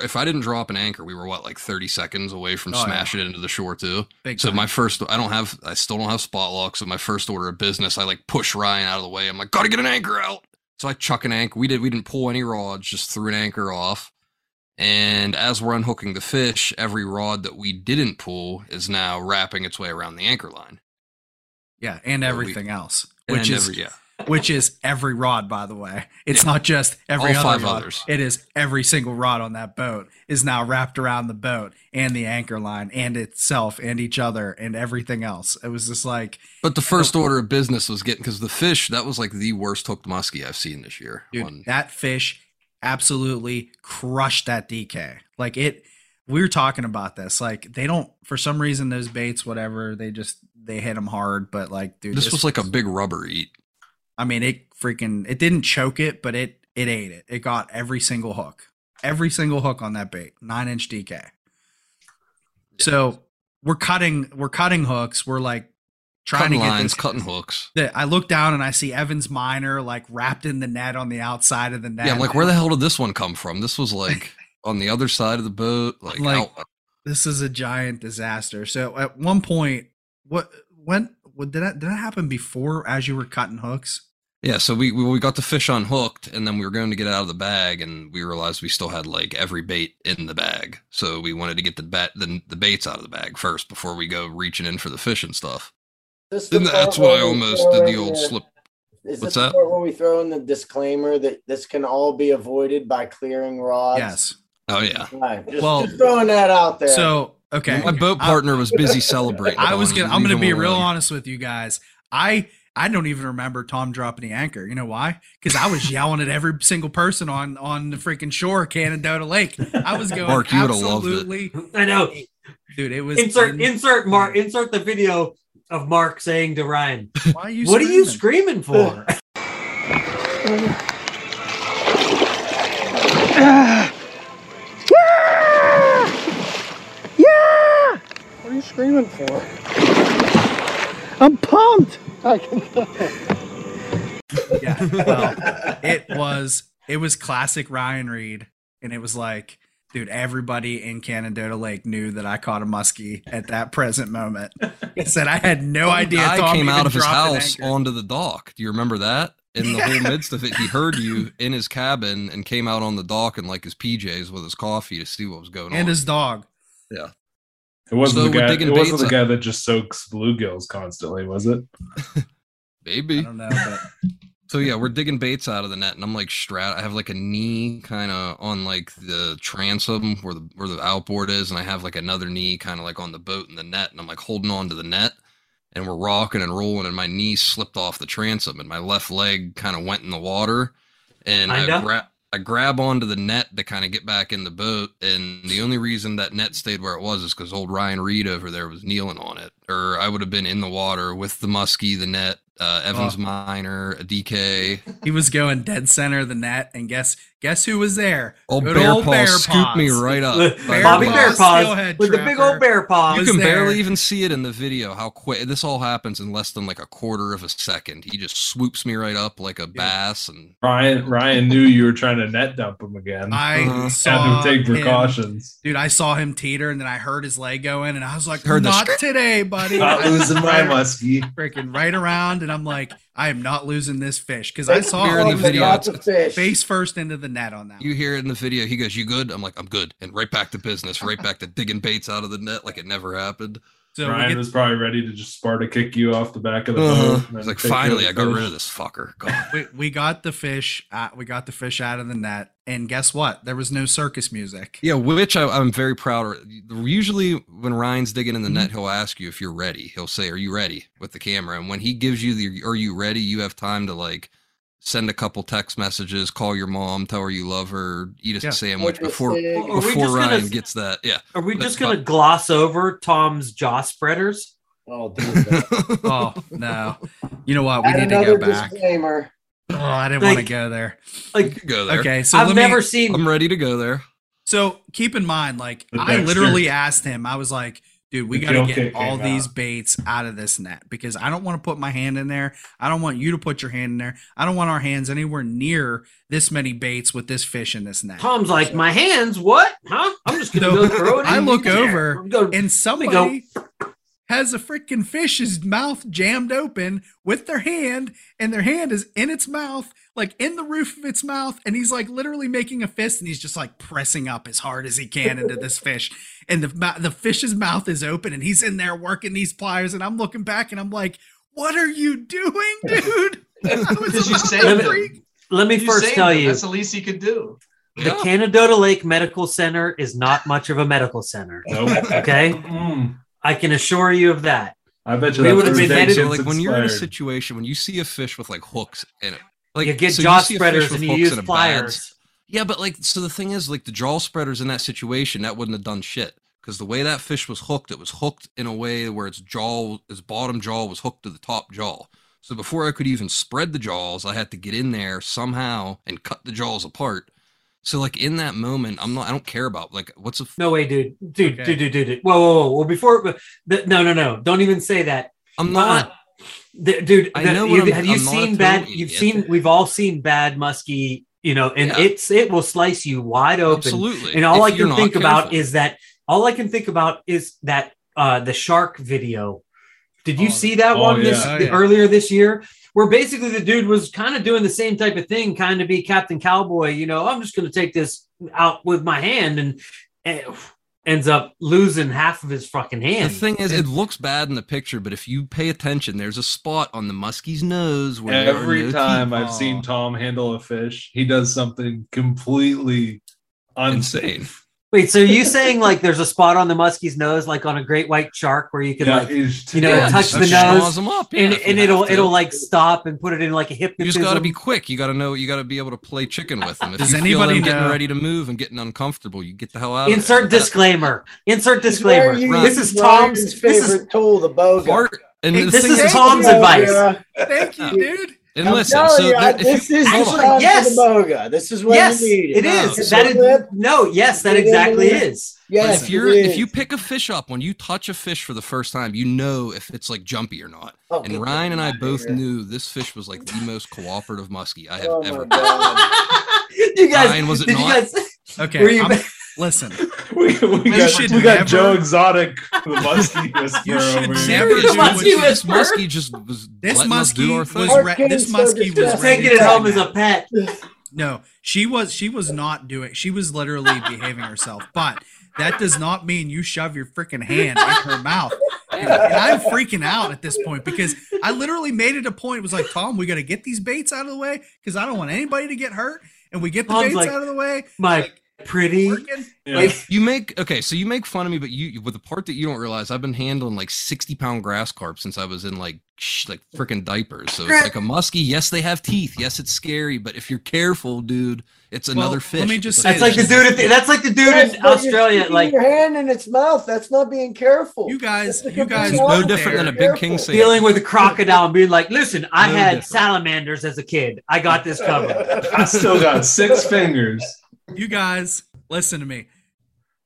if I didn't drop an anchor, we were what like 30 seconds away from Oh, yeah. smashing it into the shore too. big So time. my first, I don't have, I still don't have spot lock. So my first order of business, I like push Ryan out of the way. I'm like, gotta get an anchor out. So I chuck an anchor. We did, we didn't pull any rods, just threw an anchor off. And as we're unhooking the fish, every rod that we didn't pull is now wrapping its way around the anchor line. yeah, and we- everything else, which is every, yeah, which is every rod, by the way. It's Yeah. not just every All other five rod. others. It is every single rod on that boat is now wrapped around the boat and the anchor line and itself and each other and everything else. It was just like, But the first uh, order of business was getting because the fish that was like the worst hooked muskie I've seen this year. dude, On- that fish absolutely crushed that DK. Like it, we were talking about this. Like they don't, for some reason, those baits, whatever, they just they hit them hard. But like, dude, this was like a big rubber eat. I mean, it freaking it didn't choke it, but it it ate it. It got every single hook, every single hook on that bait, nine inch DK. So we're cutting we're cutting hooks. We're like trying Cutting to get lines, this. cutting hooks. I look down and I see Evans Minor like wrapped in the net on the outside of the net. Yeah, I'm like, where the hell did this one come from? This was like on the other side of the boat. Like, Like- This is a giant disaster. So at one point, what when what did that did that happen before as you were cutting hooks? Yeah. So we, we we got the fish unhooked, and then we were going to get it out of the bag, and we realized we still had like every bait in the bag. So we wanted to get the bat the, the baits out of the bag first before we go reaching in for the fish and stuff. This And that's part what I almost did the old the- slip. Is What's this that? the where we throw in the disclaimer that this can all be avoided by clearing rods? Yes. Oh yeah. Right. Just, Well, just throwing that out there. So okay, My boat I- partner was busy celebrating. I was gonna. I'm gonna be real honest with you guys. I I don't even remember Tom dropping the anchor. You know why? Because I was yelling at every single person on on the freaking shore of Canadohta Lake. I was going. Mark, you would've loved it. absolutely, I know. dude. It was Insert in- insert Mark insert the video of Mark saying to Ryan, Why are you? "What are you screaming? screaming Yeah! What are you screaming for? I'm pumped. I can Yeah. Well, it was it was classic Ryan Reed, and it was like, dude, everybody in Canadohta Lake knew that I caught a muskie at that present moment. He said I had no idea. I came out of his house onto the dock. Do you remember that? In the whole midst of it, he heard you in his cabin and came out on the dock in like his PJs with his coffee to see what was going and on. And his dog. It wasn't So the guy. It wasn't the guy that just soaks bluegills constantly, was it? I Maybe. don't know, but So yeah, we're digging baits out of the net, and I'm like strat. I have like a knee kind of on like the transom where the where the outboard is, and I have like another knee kind of like on the boat and the net, and I'm like holding on to the net, and we're rocking and rolling, and my knee slipped off the transom, and my left leg kind of went in the water, and I Kinda? grab I grab onto the net to kind of get back in the boat, and the only reason that net stayed where it was is because old Ryan Reed over there was kneeling on it, or I would have been in the water with the muskie, the net, uh, Evans Oh. Minor, a DK. he was going dead center of the net, and guess guess who was there? Old Good bear old paw Bear scooped me right up. With by the Bobby way. Bear Paws, Paws steelhead with the big old bear paws. You can there. barely even see it in the video how quick this all happens in less than like a quarter of a second. He just swoops me right up like a bass and Ryan Ryan knew you were trying to net dump him again. I Uh-huh. saw Had to take him- precautions. Dude, I saw him teeter, and then I heard his leg go in, and I was like, Heard the "Not today, buddy!" Not I losing my right- muskie. freaking right around, and I'm like, "I am not losing this fish," because I saw in the video, got it's- the fish. face first into the net on that. you hear it in the video. He goes, "You good?" I'm like, "I'm good," and right back to business, right back to digging baits out of the net like it never happened. So Ryan get, was probably ready to just Sparta kick you off the back of the Uh-huh. boat. and It's like take finally, I got rid of this fucker. God. we, we got the fish. Uh, we got the fish out of the net, and guess what? There was no circus music. Yeah, which I, I'm very proud of. Usually, when Ryan's digging in the net, he'll ask you if you're ready. He'll say, "Are you ready?" with the camera, and when he gives you the "Are you ready?" you have time to like send a couple text messages, call your mom, tell her you love her, eat a Yeah. sandwich before sig. We before just gonna- Ryan gets that. Yeah. Are we That's just gonna fine. gloss over Tom's jaw spreaders? Oh. Oh no! You know what? We Add need to go back. disclaimer. Oh, I didn't want to go there. You Like go there. Okay, so I've let never me, seen. I'm ready to go there. So keep in mind, like The I Dexter. literally asked him. I was like, "Dude, we got to get all came these out. baits out of this net because I don't want to put my hand in there. I don't want you to put your hand in there. I don't want our hands anywhere near this many baits with this fish in this net." Tom's like, my hands. What? Huh? I'm just gonna So, go throw it. I in look there. over I'm gonna- and me somebody has a freaking fish's mouth jammed open with their hand, and their hand is in its mouth, like in the roof of its mouth, and he's like literally making a fist, and he's just like pressing up as hard as he can into this fish, and the the fish's mouth is open, and he's in there working these pliers, and I'm looking back, and I'm like, "What are you doing, dude?" I was Because you about to saved Let me You first tell him. you, That's the least he could do. the Canadohta Lake Medical Center is not much of a medical center. Nope. Okay, Mm. I can assure you of that. I bet you We that's would've been Dave headed- like when you're in a situation when you see a fish with like hooks in it, like you get so jaw fish spreaders and you use in a bad- pliers. Yeah, but like, so the thing is, like, the jaw spreaders in that situation, that wouldn't have done shit because the way that fish was hooked, it was hooked in a way where its jaw, its bottom jaw was hooked to the top jaw. So before I could even spread the jaws, I had to get in there somehow and cut the jaws apart. So like in that moment, I'm not, I don't care about like what's a f- No way, dude. Dude, Okay. dude, dude, dude, dude. Whoa, whoa, whoa. Well, before, but- the, no, no, no. Don't even say that. I'm not. Uh, the- dude, I the- know you- have you I'm seen bad? You've idiot. seen. We've all seen bad muskie you know, and Yeah. it's it will slice you wide open. Absolutely. And all If I can not think about is that all I can think about is that uh the shark video. Did you Oh, see that oh, one yeah. this Oh, yeah. earlier this year? Where basically the dude was kind of doing the same type of thing, kind of be Captain Cowboy, you know, I'm just gonna take this out with my hand and, and ends up losing half of his fucking hand. The thing is, it looks bad in the picture, but if you pay attention, there's a spot on the muskie's nose where Every no time. I've seen Tom handle a fish, he does something completely insane. unsafe. Wait, so are you saying like there's a spot on the muskie's nose, like on a great white shark, where you can Yeah, like he's- you know, Yeah, touch the nose nose, 'em up, yeah, and, if you and it'll to. it'll like stop and put it in like a hip. You hypnotism. just got to be quick. You got to know. You got to be able to play chicken with them. If Does you feel anybody them getting know- ready to move and getting uncomfortable, you get the hell out. Insert of there. disclaimer. Insert This where disclaimer. you This use is Tom's. Ryan's This favorite is tool, the boga. Part, and the this thing is is, Tom's advice. Thank you, dude. And I'm listen. So you, there, if this you, is hold the Yes. for the boga. This is what Yes, you need. it No. is. So That is no. Yes, that exactly is. But Yes, if you're if you pick a fish up when you touch a fish for the first time, you know if it's like jumpy or not. Oh, and Ryan and I both here. knew this fish was like the most cooperative muskie I have Oh ever. you guys, Ryan, was it did you not? guys? Okay, Were you- I'm- listen. we, we You got, should we got never- Joe Exotic, the muskie whisperer You should never do what muskie you- this whisperer? muskie just was This letting us do our muskie thing. was Our re- kid's this so muskie was disgusting. ready taking it home as a pet. No, she was she was not doing. She was literally behaving herself. But that does not mean you shove your freaking hand in her mouth. And, and I'm freaking out at this point because I literally made it a point. It was like, Tom, we got to get these baits out of the way because I don't want anybody to get hurt. And we get the Tom's baits like, out of the way. My pretty. Yeah. Like, You make okay, so you make fun of me, but you with the part that you don't realize, I've been handling like sixty pound grass carp since I was in like sh- like freaking diapers. So it's like a muskie. Yes, they have teeth. Yes, it's scary, but if you're careful, dude, it's Well, another let fish. me just It's say that's like the dude. At the, that's like the dude Yes, in but Australia. Like your hand in its mouth. That's not being careful. You guys, you guys, complete no different there- than a big king Careful. salmon. dealing with a crocodile and being like, "Listen, I No had different. salamanders as a kid. I got this covered." I still got six fingers. You guys, listen to me.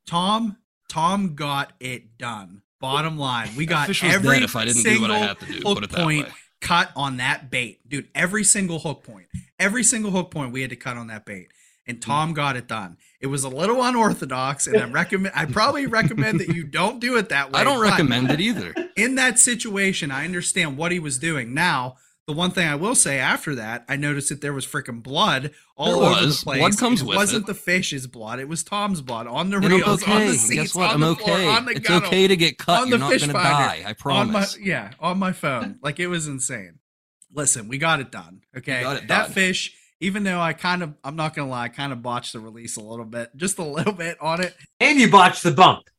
Tom, Tom got it done. Bottom line, we got every if I didn't do single what I had to do, hook point way. cut on that bait, dude. Every single hook point, every single hook point, we had to cut on that bait, Hmm. and Tom got it done. It was a little unorthodox, and I recommend. I probably recommend that you don't do it that way. I don't recommend it either. in that situation, I understand what he was doing. Now, the one thing I will say after that, I noticed that there was freaking blood all There over was. the place. Blood comes it with wasn't it. the fish's blood; it was Tom's blood on the And I'm reels, on the seats, Guess what? on I'm the floor, okay. on the It's gunnel, okay to get cut. You're not gonna die. I on my promise. yeah, on my phone. Like it was insane. Listen, we got it done. Okay, got it that done. fish. Even though I kind of, I'm not gonna lie, I kind of botched the release a little bit, just a little bit on it. and you botched the bump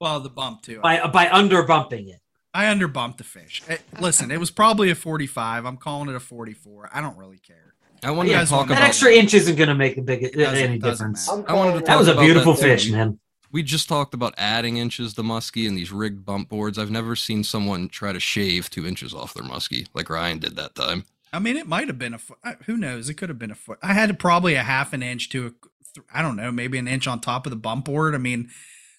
Well, the bump too. by by under bumping it. I underbumped the fish. Eh, listen, it was probably a 45. I'm calling it a 44. I don't really care. I wanted to talk want That extra inch isn't going to make a big Doesn't- any doesn't difference. I'm wanted calling to it That was a beautiful that fish, thing. man. we just talked about adding inches to muskie and these rigged bump boards. I've never seen someone try to shave two inches off their muskie like Ryan did that time. I mean, it might have been a foot. uh, Who knows? It could have been a foot. I had probably a half an inch to a, I don't know, maybe an inch on top of the bump board. I mean,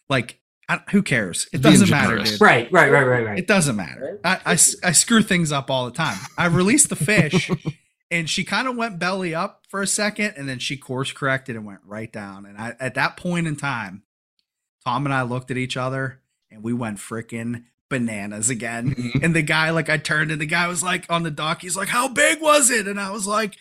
like, I, who cares? It doesn't matter, dude. Right, right, right, right, right. It doesn't matter. I I screw things up all the time. I released the fish, and she kind of went belly up for a second, and then she course corrected and went right down. And I, at that point in time, Tom and I looked at each other, and we went freaking bananas again. Mhm. And the guy, like, I turned, and the guy was like on the dock. He's like, "How big was it?" And I was like.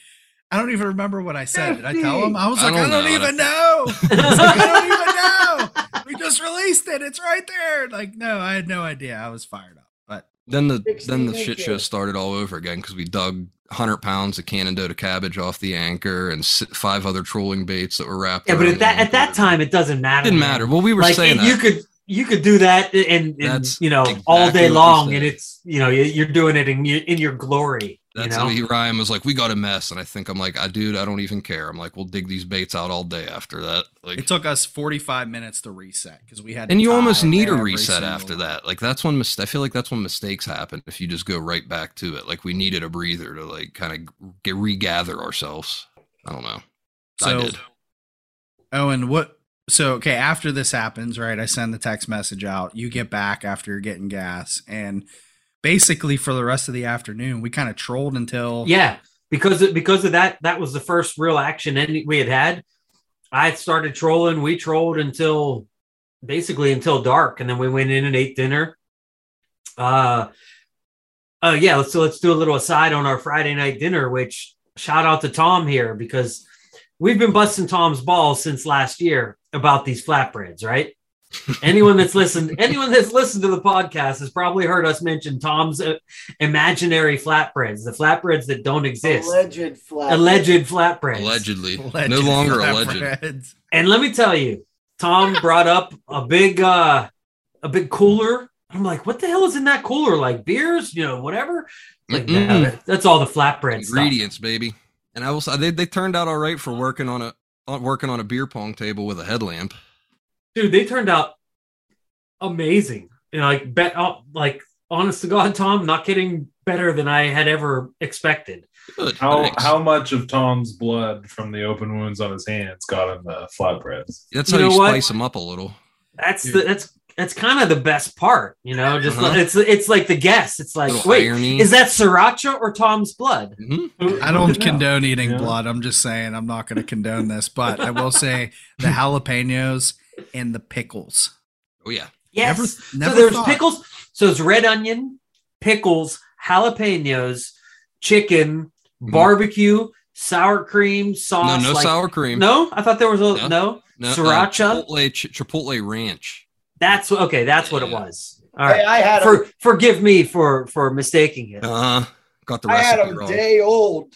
I don't even remember what I said. Did I tell him? I was like, I don't don't, know. even know. I was like, I don't even know. We just released it. It's right there. Like, no, I had no idea. I was fired up. But Then the then the shit show started all over again because we dug 100 pounds of Canada cabbage off the anchor and five other trolling baits that were wrapped. Yeah, but at that at that time, it doesn't matter. didn't matter. Well, we were like saying it- you could you could do that and, and you know all day long, and it's you know you- you're doing it in in your glory. That's you know? how he, Ryan was like, "We got a mess," and I think I'm like, "I dude, I don't even care." I'm like, "We'll dig these baits out all day after that." Like, it took us 45 minutes to reset because we had. and you almost need a reset single after one. that. Like that's when mis- I feel like that's when mistakes happen if you just go right back to it. Like we needed a breather to like kind of get regather ourselves. I don't know. I So, did. oh, and what? So, okay, after this happens, right? I send the text message out. You get back after you're getting gas, and basically for the rest of the afternoon, we kind of trolled until Yeah, because of, because of that, that was the first real action any we had had. I started trolling. We trolled until basically until dark, and then we went in and ate dinner. Uh, oh yeah, so let's do a little aside on our Friday night dinner. Which shout out to Tom here because we've been busting Tom's balls since last year about these flatbreads, right? Anyone that's listened, anyone that's listened to the podcast has probably heard us mention Tom's uh, imaginary flatbreads, the flatbreads that don't exist, Alleged flat. alleged flatbreads. Allegedly. Alleged no longer alleged. And let me tell you, Tom brought up a big, uh, a big cooler. I'm like, what the hell is in that cooler? Like beers, you know, whatever. Like, nah, that's all the flatbread stuff. Ingredients, baby. And I will say they, they turned out all right for working on a on- working on a beer pong table with a headlamp. Dude they turned out amazing you know like bet uh, like honest to god tom not kidding better than i had ever expected Good. How thanks. how much of Tom's blood from the open wounds on his hands got in the flatbreads? That's You how you know what? spice them up a little. that's the that's that's kind of the best part you know just Uh-huh. it's it's like the guess it's like Little wait irony. is that sriracha or tom's blood Mhm. I don't condone eating Yeah. blood. I'm just saying I'm not going to condone this, but I will say the jalapenos and the pickles. Oh yeah. yes Never- never so there's thought. pickles so it's red onion pickles jalapenos chicken Mhm. barbecue sour cream sauce no like- sour cream. no i thought there was a No. no No, uh, Sriracha? Chipotle, ch- Chipotle Ranch. That's okay, that's what it was. All right. Hey. I had For forgive me for for mistaking it. Uh, got the I had them wrong. day old,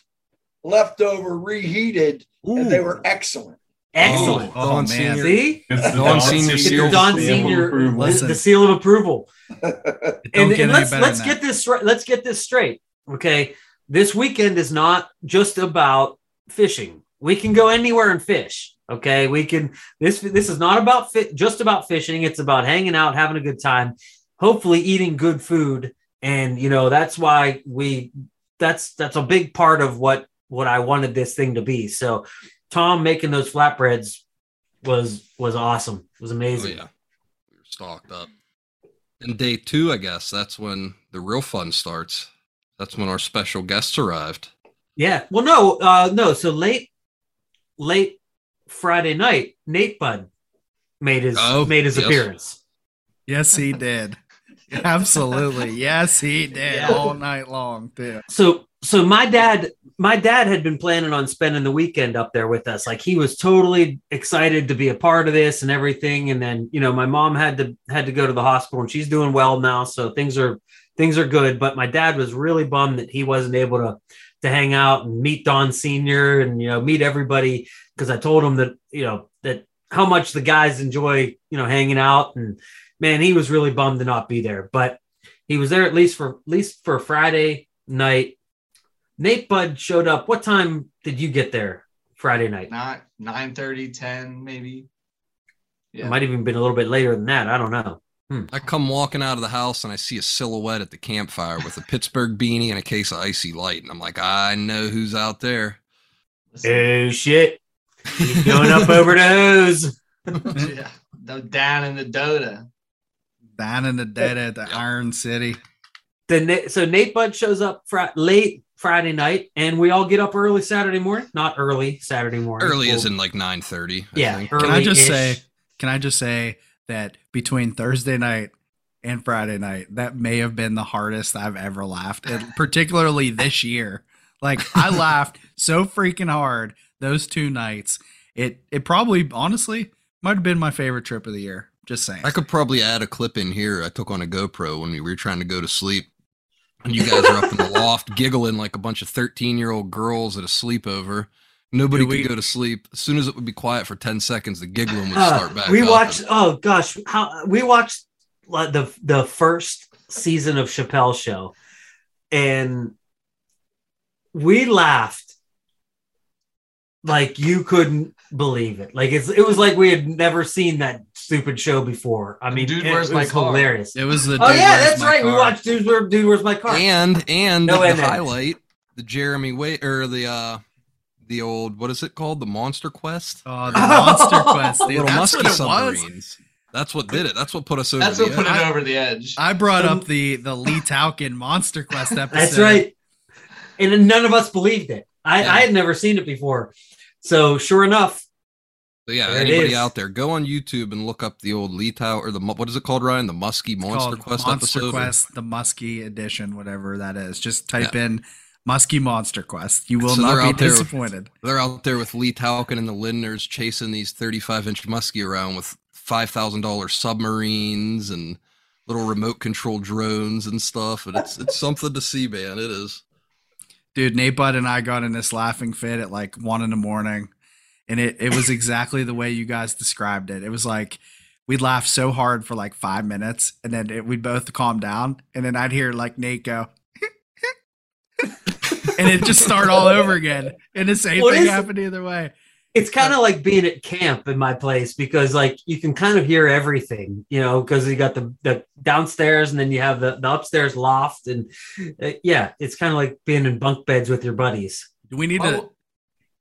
leftover, reheated, and they were excellent. Excellent. Oh, oh Don man. Senior. See? It's the Don Senior It's seal. the Don stamp of Senior approval. the, Listen. the seal of approval. Don't And, get and any let's better let's get that. this right. Let's get this straight. Okay. This weekend is not just about fishing. We can go anywhere and fish. Okay. We can this this is not about fit just about fishing. It's about hanging out, having a good time, hopefully eating good food. And you know, that's why we that's that's a big part of what what I wanted this thing to be. So Tom making those flatbreads was was awesome. It was Oh amazing. yeah, we were stocked up. And day two, I guess that's when the real fun starts. That's when our special guests arrived. Yeah. Well, no, uh, no. So late, late Friday night, Nate Bud made his Oh, made his yes. appearance. Yes, he did. Absolutely. Yes, he did Yeah. all night long, too. So, so my dad, my dad had been planning on spending the weekend up there with us. Like he was totally excited to be a part of this and everything. And then, you know, my mom had to had to go to the hospital, and she's doing well now, so things are things are good. But my dad was really bummed that he wasn't able to to hang out and meet Don Senior and you know meet everybody because I told him that you know that how much the guys enjoy you know hanging out and man he was really bummed to not be there but he was there at least for at least for Friday night. Nate Bud showed up. What time did you get there Friday night? Not 9 30, 10, maybe. It might have even been a little bit later than that. I don't know. Hmm. I come walking out of the house and I see a silhouette at the campfire with a Pittsburgh beanie and a case of icy light, and I'm like, I know who's out there. Oh shit! He's going up over the hose. yeah. Down in the Dota. Down in the dead at the Iron City. Then Na- so Nate Bud shows up fr- late Friday night, and we all get up early Saturday morning. Not early Saturday morning. Early Well, is in like 9:30. I yeah. think. Can I just say, can I just say that between Thursday night and Friday night, that may have been the hardest I've ever laughed, and particularly this year. Like I laughed so freaking hard those two nights. It it probably honestly might have been my favorite trip of the year. Just saying. I could probably add a clip in here. I took on a GoPro when we were trying to go to sleep. And you guys are up in the loft giggling like a bunch of 13 year old girls at a sleepover. Nobody Dude, we- could go to sleep. As soon as it would be quiet for 10 seconds, the giggling would Uh, start back. we up. watched. Oh gosh, how we watched like the the first season of Chappelle Show, and we laughed like you couldn't believe it. Like it's it was like we had never seen that stupid show before. I mean, Dude, it, Where's it My was Car? hilarious. it was the Oh Dude, yeah, Where's that's My right. We Car? watched Dude, Where, Dude, Where's My Car? and and No the end. highlight, the Jeremy Wade or the uh the old what is it called? The Monster Quest? Oh, the Monster Quest. Dude, Little that's musky what submarines. That's what did it. That's what put us over That's the what put edge. it over the edge. I brought Um, up the the Lee Taukin Monster Quest episode. That's right. and none of us believed it. I, Yeah. I had never seen it before. So sure enough, So yeah, There anybody out there, go on YouTube and look up the old Lee Tower or the what is it called, Ryan? The Muskie Monster Quest Monster episode. Quest, the Muskie edition, whatever that is. Just type in Muskie Monster Quest. You will So not be disappointed. They're out there with Lee Talkin and the Lindners chasing these 35 inch muskie around with $5,000 submarines and little remote control drones and stuff. And it's, it's something to see, man. It is. Dude, Nate Bud and I got in this laughing fit at like one in the morning. And it, it was exactly the way you guys described it. It was like we'd laugh so hard for like five minutes and then it, we'd both calm down. And then I'd hear like Nate go, and it just start all over again. And the same What thing is- happened either way. it's kind of like being at camp in my place because like you can kind of hear everything, you know, because you got the, the downstairs and then you have the, the upstairs loft. And uh, yeah, it's kind of like being in bunk beds with your buddies. Do we need to, Oh, do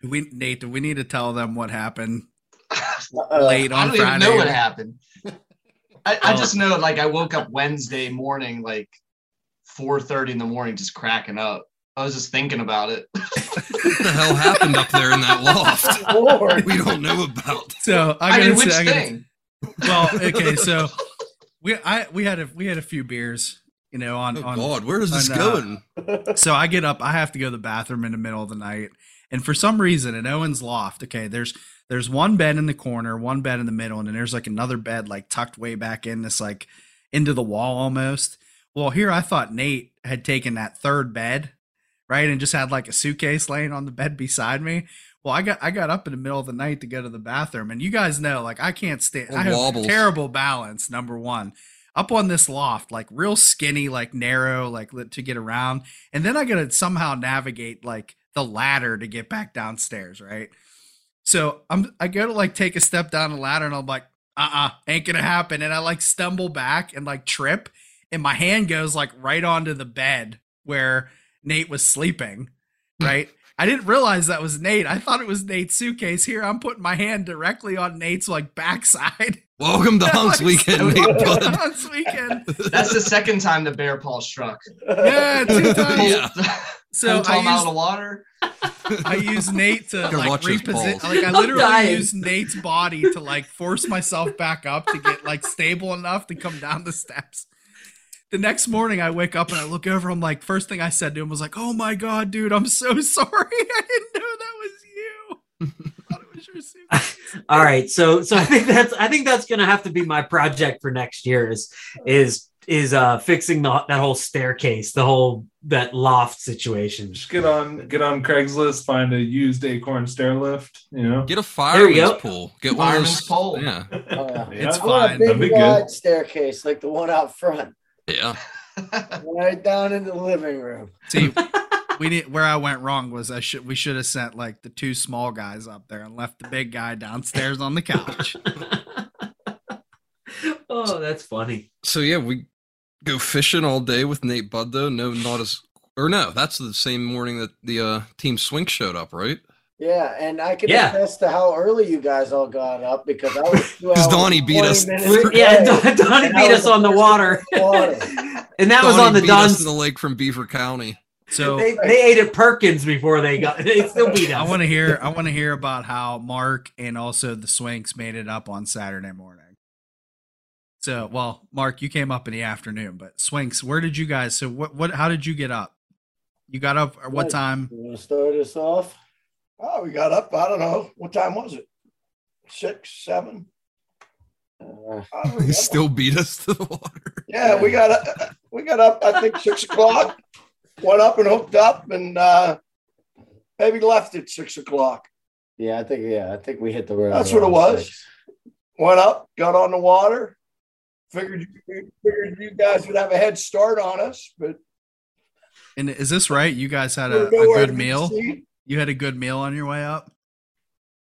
we, Nate, do we need to tell them what happened Uh, late I don't even know what happened. I, I Oh. just know like I woke up Wednesday morning like 4:30 in the morning just cracking up. I was just thinking about it. What the hell happened up there in that loft? Lord. We don't know about. So I, I, gotta mean, which say, I gotta- thing? well, okay, so we I we had a we had a few beers, you know, on Oh, on God, where is this on, uh, going? so I get up, I have to go to the bathroom in the middle of the night. And for some reason in Owen's loft, okay, there's there's one bed in the corner, one bed in the middle, and then there's like another bed like tucked way back in this like into the wall almost. Well, here I thought Nate had taken that third bed, right, and just had like a suitcase laying on the bed beside me. Well, I got I got up in the middle of the night to go to the bathroom, and you guys know, like I can't stand. I have wobbles. terrible balance. Number one, up on this loft, like real skinny, like narrow, like to get around, and then I gotta somehow navigate like the ladder to get back downstairs, right? So I'm I go to like take a step down the ladder, and I'm like, uh, uh ain't gonna happen, and I like stumble back and like trip, and my hand goes like right onto the bed where Nate was sleeping, right? I didn't realize that was Nate. I thought it was Nate's suitcase. Here, I'm putting my hand directly on Nate's like backside. Welcome to Hunks Like, Weekend, so- Nate Hunks weekend. That's the second time the bear paw struck. Yeah, two times. Yeah. So Pulled Tom I out of water. I use Nate to like reposition. Like I literally dying. use Nate's body to like force myself back up to get like stable enough to come down the steps. The next morning, I wake up and I look over. I'm like, first thing I said to him was like, "Oh my god, dude, I'm so sorry. I didn't know that was you. I thought it was your suitcase." All right, so so I think that's I think that's gonna have to be my project for next year is is is uh fixing the, that whole staircase, the whole that loft situation. Just get on get on Craigslist, find a used acorn stair lift. You know, Get a There you fireman's pole. Get one of Fireman's those. pole. Yeah, Oh, yeah. Yeah. It's I want a fine. That'd big good. wide staircase like the one out front, yeah. right down into the living room. See, we need where I went wrong was I should we should have sent like the two small guys up there and left the big guy downstairs on the couch. oh, that's funny. So yeah, we go fishing all day with Nate Bud though. No, not as or no, that's the same morning that the uh, team Swink showed up, right? Yeah, and I can Yeah. attest to how early you guys all got up because I was two 'Cause hours Donnie and beat 20 us. minutes away. Yeah, Don, Donnie And beat us on the water, Water. and that was on the beat us Don's. to the lake from Beaver County. So They, they ate at Perkins before they got. They still beat us. I want to hear I want to hear about how Mark and also the Swinks made it up on Saturday morning. So, well, Mark, you came up in the afternoon, but Swinks, where did you guys? So, what what? How did you get up? You got up at what Right. time? You want to start us off? Oh, we got up. I don't know. What time was it? Six, seven? Uh, He still beat us to the water. Yeah, we got up. We got up. I think six o'clock. Went up and hooked up, and uh, maybe left at six o'clock. yeah, I think yeah, I think we hit the road. That's what it was. six. Went up, got on the water. Figured you, figured you guys would have a head start on us, but And is this right? You guys had a, a good meal. seen. You had a good meal on your way up.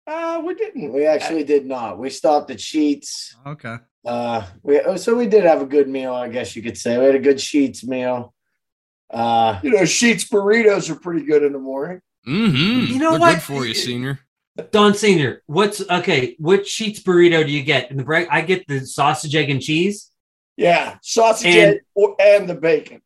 Uh, we didn't. We actually did not. We stopped at Sheetz. Okay. Uh, we oh, so we did have a good meal, I guess you could say. We had a good Sheetz meal. Uh, You know, Sheetz burritos are pretty good in the morning. Mm-hmm. You know They're what? good for you, senior. Don Senior, what's okay? Which Sheetz burrito do you get? In the break, I get the sausage, egg, and cheese. Yeah, sausage And- egg and the bacon.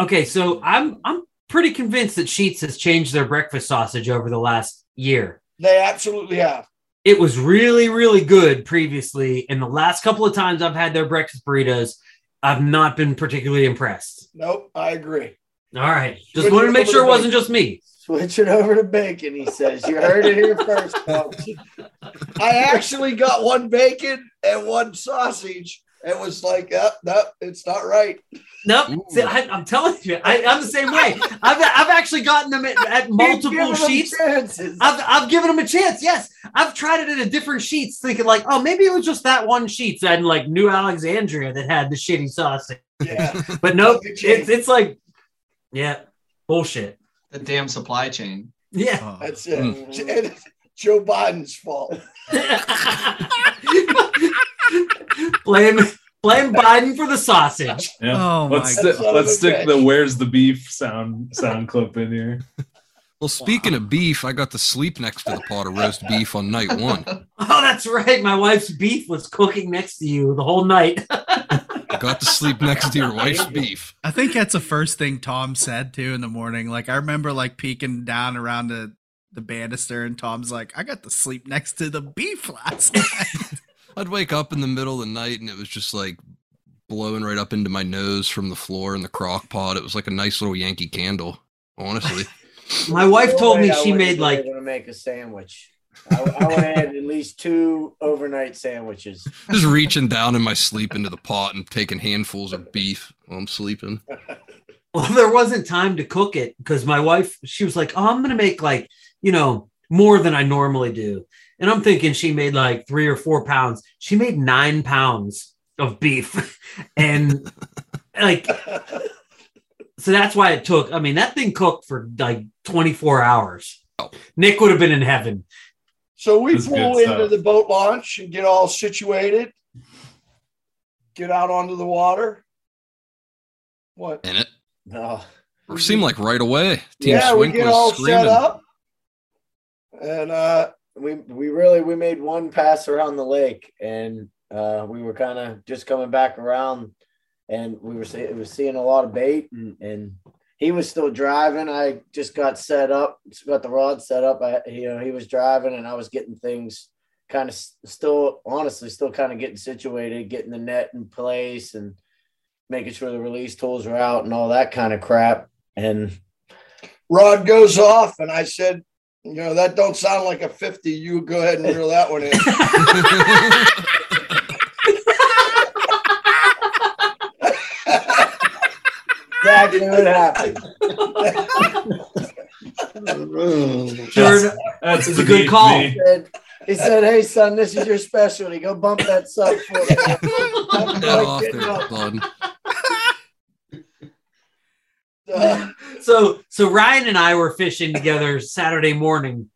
Okay, so I'm I'm pretty convinced that Sheetz has changed their breakfast sausage over the last year. They absolutely have. It was really, really good previously. And the last couple of times I've had their breakfast burritos, I've not been particularly impressed. Nope, I agree. All right. Just Switch wanted to make sure it wasn't just me. Switch it over to bacon, he says. You heard it here first, folks. I actually got one bacon and one sausage. It was like, uh, no, it's not right. Nope. See, I, I'm telling you, I, I'm the same way. I've, I've actually gotten them at, at multiple Sheetz. I've, I've given them a chance. Yes, I've tried it at a different Sheetz, thinking like, oh, maybe it was just that one Sheetz and like New Alexandria that had the shitty sausage. Yeah. But nope, it's it's like, yeah, bullshit. The damn supply chain. Yeah. Oh. That's it. Hmm. And it's Joe Biden's fault. blame blame Biden for the sausage. Yeah. Oh my let's God. sti- let's stick the "Where's the beef" sound sound clip in here. Well, speaking of beef, I got to sleep next to the pot of roast beef on night one. Oh, that's right. My wife's beef was cooking next to you the whole night. I got to sleep next to your wife's beef. I think that's the first thing Tom said too in the morning. Like I remember like peeking down around the the banister and Tom's like, I got to sleep next to the beef last night. I'd wake up in the middle of the night and it was just like blowing right up into my nose from the floor in the crock pot. It was like a nice little Yankee candle, honestly. My wife told me she made like able to make a sandwich. I, I would have had at least two overnight sandwiches. just reaching down in my sleep into the pot and taking handfuls of beef while I'm sleeping. Well, there wasn't time to cook it because my wife, she was like, Oh, I'm going to make like, you know, more than I normally do. And I'm thinking she made like three or four pounds. She made nine pounds of beef. and like, so that's why it took, I mean, that thing cooked for like 24 hours. Oh. Nick would have been in heaven. So we That's pull into the boat launch and get all situated. Get out onto the water. What? In it. No. It seemed like right away. Team yeah, we get was all screaming. set up. And uh we we really we made one pass around the lake and uh we were kind of just coming back around and we were see, it was seeing a lot of bait and, and he was still driving i just got set up got the rod set up I, you know he was driving and i was getting things kind of still honestly still kind of getting situated getting the net in place and making sure the release tools are out and all that kind of crap and rod goes off and I said, you know, that don't sound like a 50. You go ahead and reel that one in. exactly what happened Sure, That's It's a good call. He said, he said, "Hey son, this is your specialty. Go bump that sub for me." Get off there, bud. Uh, so so Ryan and I were fishing together Saturday morning.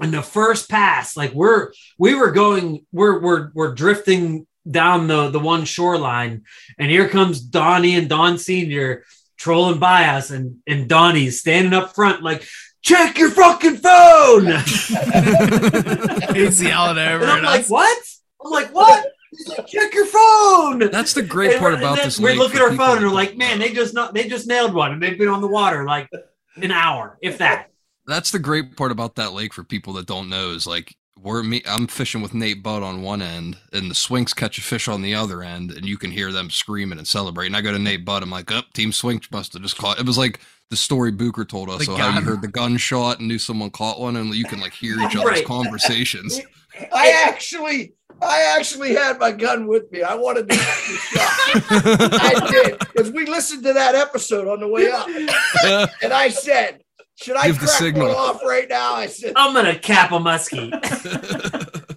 And the first pass, like we're we were going, we're we're we're drifting down the the one shoreline, and here comes Donnie and Don Senior trolling by us, and and Donnie's standing up front like, check your fucking phone. He's yelling over and I'm like, what? I'm like, what? He's like, check your phone. That's the great And part about this. We look at our people phone and we're like, man, they just not they just nailed one and they've been on the water like an hour, if that. That's the great part about that lake for people that don't know is like we're me. I'm fishing with Nate Budd on one end, and the Swinks catch a fish on the other end, and you can hear them screaming and celebrating. I go to Nate Budd. I'm like, "Up, Team Swinks must have just caught." It was like the story Booker told us, The so how you gun. heard the gunshot and knew someone caught one, and you can like hear each other's Right. conversations. I actually, I actually had my gun with me. I wanted to shot. I did because we listened to that episode on the way up, and I said, "Should I Give the signal. off right now?" I said, I'm gonna cap a muskie.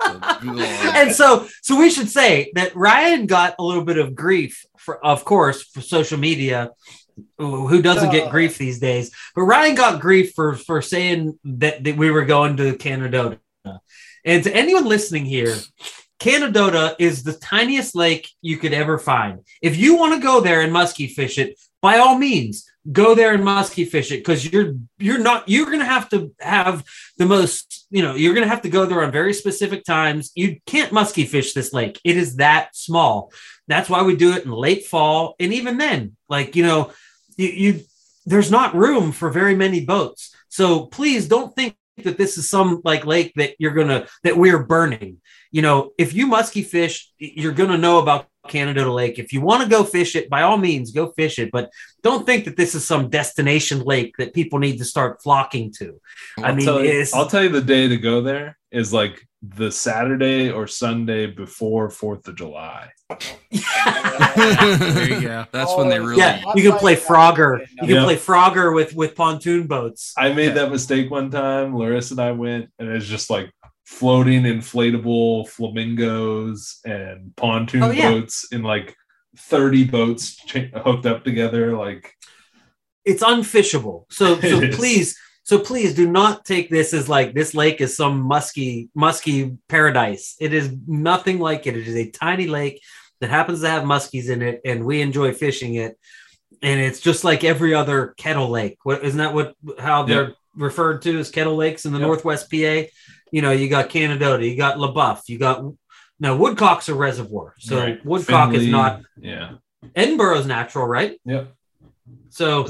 and so so we should say that Ryan got a little bit of grief for of course for social media who who doesn't get Oh. grief these days but Ryan got grief for for saying that, that we were going to Canadohta and to anyone listening here Canadohta is the tiniest lake you could ever find if you want to go there and muskie fish it by all means go there and muskie fish it because you're you're not you're gonna have to have the most you know you're gonna have to go there on very specific times you can't muskie fish this lake it is that small that's why we do it in late fall and even then like you know you, you there's not room for very many boats. So please don't think that this is some like lake that you're gonna that we're burning. You know, if you musky fish, you're gonna know about Canadohta Lake. If you want to go fish it, by all means, go fish it. But don't think that this is some destination lake that people need to start flocking to. I I'll mean, tell you, I'll tell you the day to go there is like the Saturday or Sunday before Fourth of July. There you go. That's when they Oh, really. yeah, you can play Frogger. You can Yeah. play Frogger with with pontoon boats. I made Yeah. that mistake one time. Larissa and I went, and it's just like floating inflatable flamingos and pontoon Oh, yeah. boats in like 30 boats hooked up together. Like, it's unfishable. So so please so please do not take this as like this lake is some musky musky paradise. It is nothing like it. It is a tiny lake that happens to have muskies in it, and we enjoy fishing it. And it's just like every other kettle lake. What isn't that what how they're referred to as kettle lakes in the Yep. Northwest PA? You know, you got Canadohta, you got LeBoeuf, you got now Woodcock's a reservoir. So right, Woodcock is not Yeah. Edinboro's natural, right? Yep. So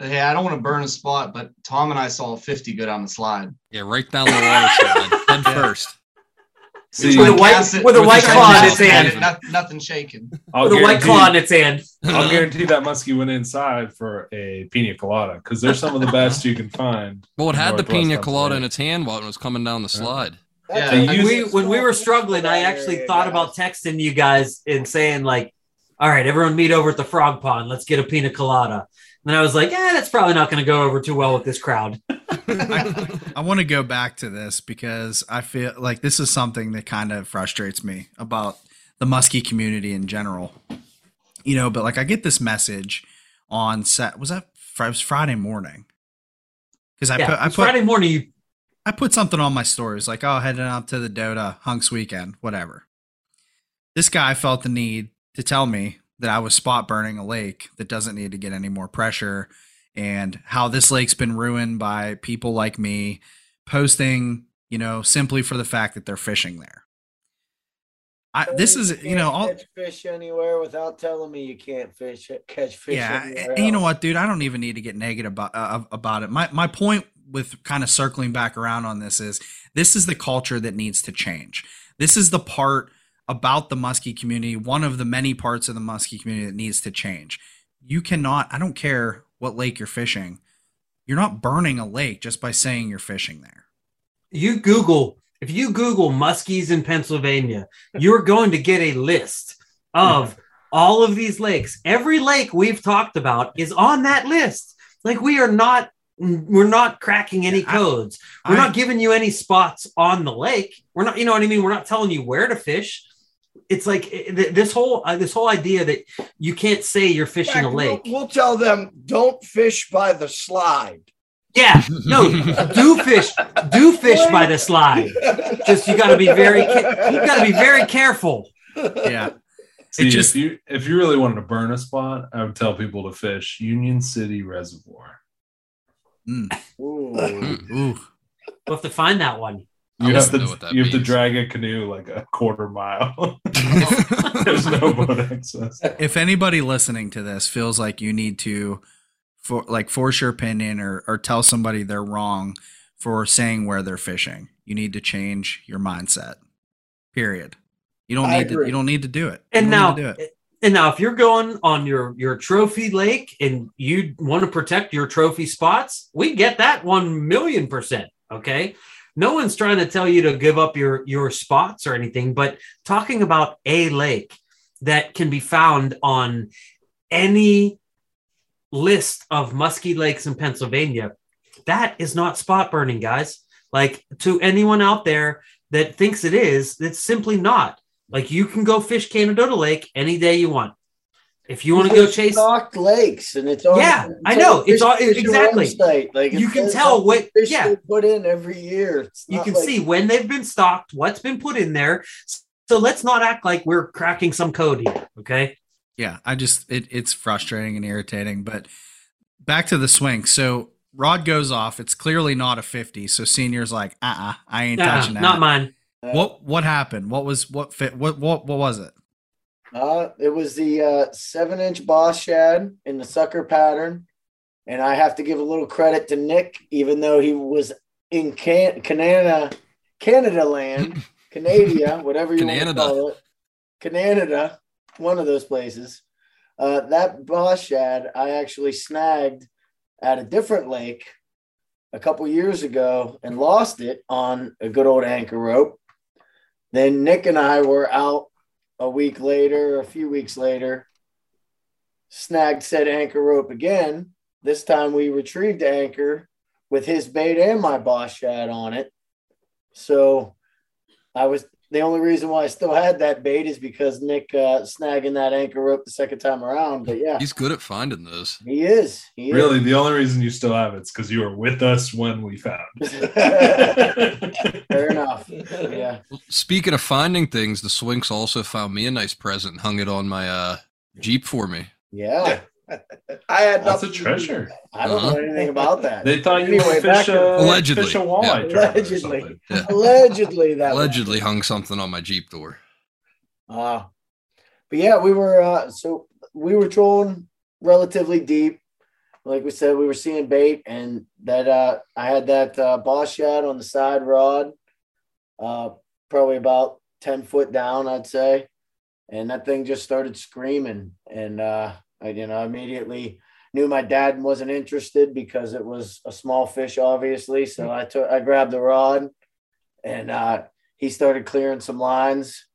Hey, I don't want to burn a spot, but Tom and I saw 50 good on the slide. Yeah, right down the water slide, head first. See, With a white- Cast it- with a with white claw in its hand. not- Nothing shaking. I'll with a white claw in its hand. I'll guarantee that muskie went inside for a pina colada because they're some of the best you can find. Well, it had the Northwest pina colada Pennsylvania. in its hand while it was coming down the slide. Yeah, They I- we when we were struggling, I actually thought about texting you guys and saying like, "All right, everyone meet over at the frog pond. Let's get a pina colada." And I was like, "Yeah, that's probably not going to go over too well with this crowd." I want to go back to this because I feel like this is something that kind of frustrates me about the muskie community in general. You know, but like I get this message on set. Was that it was Friday morning? Because I yeah, put I put Friday morning. You, I put something on my stories like, oh, heading out to the Dota Hunks weekend, whatever. This guy felt the need to tell me that I was spot burning a lake that doesn't need to get any more pressure and how this lake's been ruined by people like me posting, you know, simply for the fact that they're fishing there. I, this is, you know, all, catch fish anywhere without telling me you can't fish catch fish. yeah, and you know what, dude? I don't even need to get negative about uh, about it. My my point with kind of circling back around on this is this is the culture that needs to change. This is the part about the muskie community, one of the many parts of the muskie community that needs to change. You cannot. I don't care what lake you're fishing. You're not burning a lake just by saying you're fishing there. you Google if you Google muskies in Pennsylvania, you're going to get a list of all of these lakes. Every lake we've talked about is on that list. Like we are not. We're not cracking any I- codes. We're I- not giving you any spots on the lake. We're not, you know what I mean. We're not telling you where to fish. It's like eh, this whole uh, this whole idea that you can't say you're fishing fact, a lake. We'll, we'll tell them don't fish by the slide. Yeah, no, do fish, do fish by the slide. Just you got to be very, you got to be very careful. Yeah, See, just- if you if you really wanted to burn a spot, I would tell people to fish Union City Reservoir. Mm. Ooh. Ooh. We'll have to find that one. I You have don't know to what that you have to drag a canoe like a quarter mile. There's no boat access. if anybody listening to this feels like you need to for like force your opinion or, or tell somebody they're wrong for saying where they're fishing you need to change your mindset period you don't I need to you don't need to do it And now, do it. and now, if you're going on your your trophy lake and you want to protect your trophy spots, we get that one million percent. Okay, no one's trying to tell you to give up your your spots or anything, but talking about a lake that can be found on any list of musky lakes in Pennsylvania, that is not spot burning, guys. Like to anyone out there that thinks it is, it's simply not. Like you can go fish Canadohta Lake any day you want. If you want to go chase, stocked lakes, and it's on. Yeah, it's I know. It's all- exactly. website. Like You can tell what- fish yeah. they put in every year. It's you can like- see when they've been stocked, what's been put in there. So let's not act like we're cracking some code here. Okay. yeah i just it, it's frustrating and irritating but back to the swing so rod goes off it's clearly not a 50 so senior's like uh-uh i ain't Uh-uh, touching that not mine. Uh, what what happened what was what fit what what what was it Uh, it was the uh, seven inch boss shad in the sucker pattern. And I have to give a little credit to Nick, even though he was in Can- Canada, Canada land, Canada, whatever you want to Canada. call it. Canada, one of those places. Uh, that boss shad I actually snagged at a different lake a couple years ago and lost it on a good old anchor rope. Then Nick and I were out a week later, a few weeks later, snagged said anchor rope again. This time we retrieved the anchor with his bait and my boss shad on it. So I was the only reason why I still had that bait is because Nick uh, snagging that anchor rope the second time around. But yeah, He's good at finding those. he is. He is. Really, the only reason you still have it's because you were with us when we found. Fair enough. Yeah. Speaking of finding things, the Swinks also found me a nice present and hung it on my uh, Jeep for me. Yeah. I had That's a nothing to do with treasure. I don't know Uh-huh. anything about that. They thought you Anyway, would back fish to- a Allegedly, fish a walleye yeah. Allegedly. Yeah. Allegedly, that was- Allegedly hung something on my Jeep door. Uh, but yeah, we were uh, so we were trolling relatively deep. Like we said, we were seeing bait, and that uh, I had that uh, boss shad on the side rod, uh, probably about ten foot down, I'd say, and that thing just started screaming, and uh, I, you know, immediately knew my dad wasn't interested because it was a small fish, obviously. So I took, I grabbed the rod, and uh, he started clearing some lines.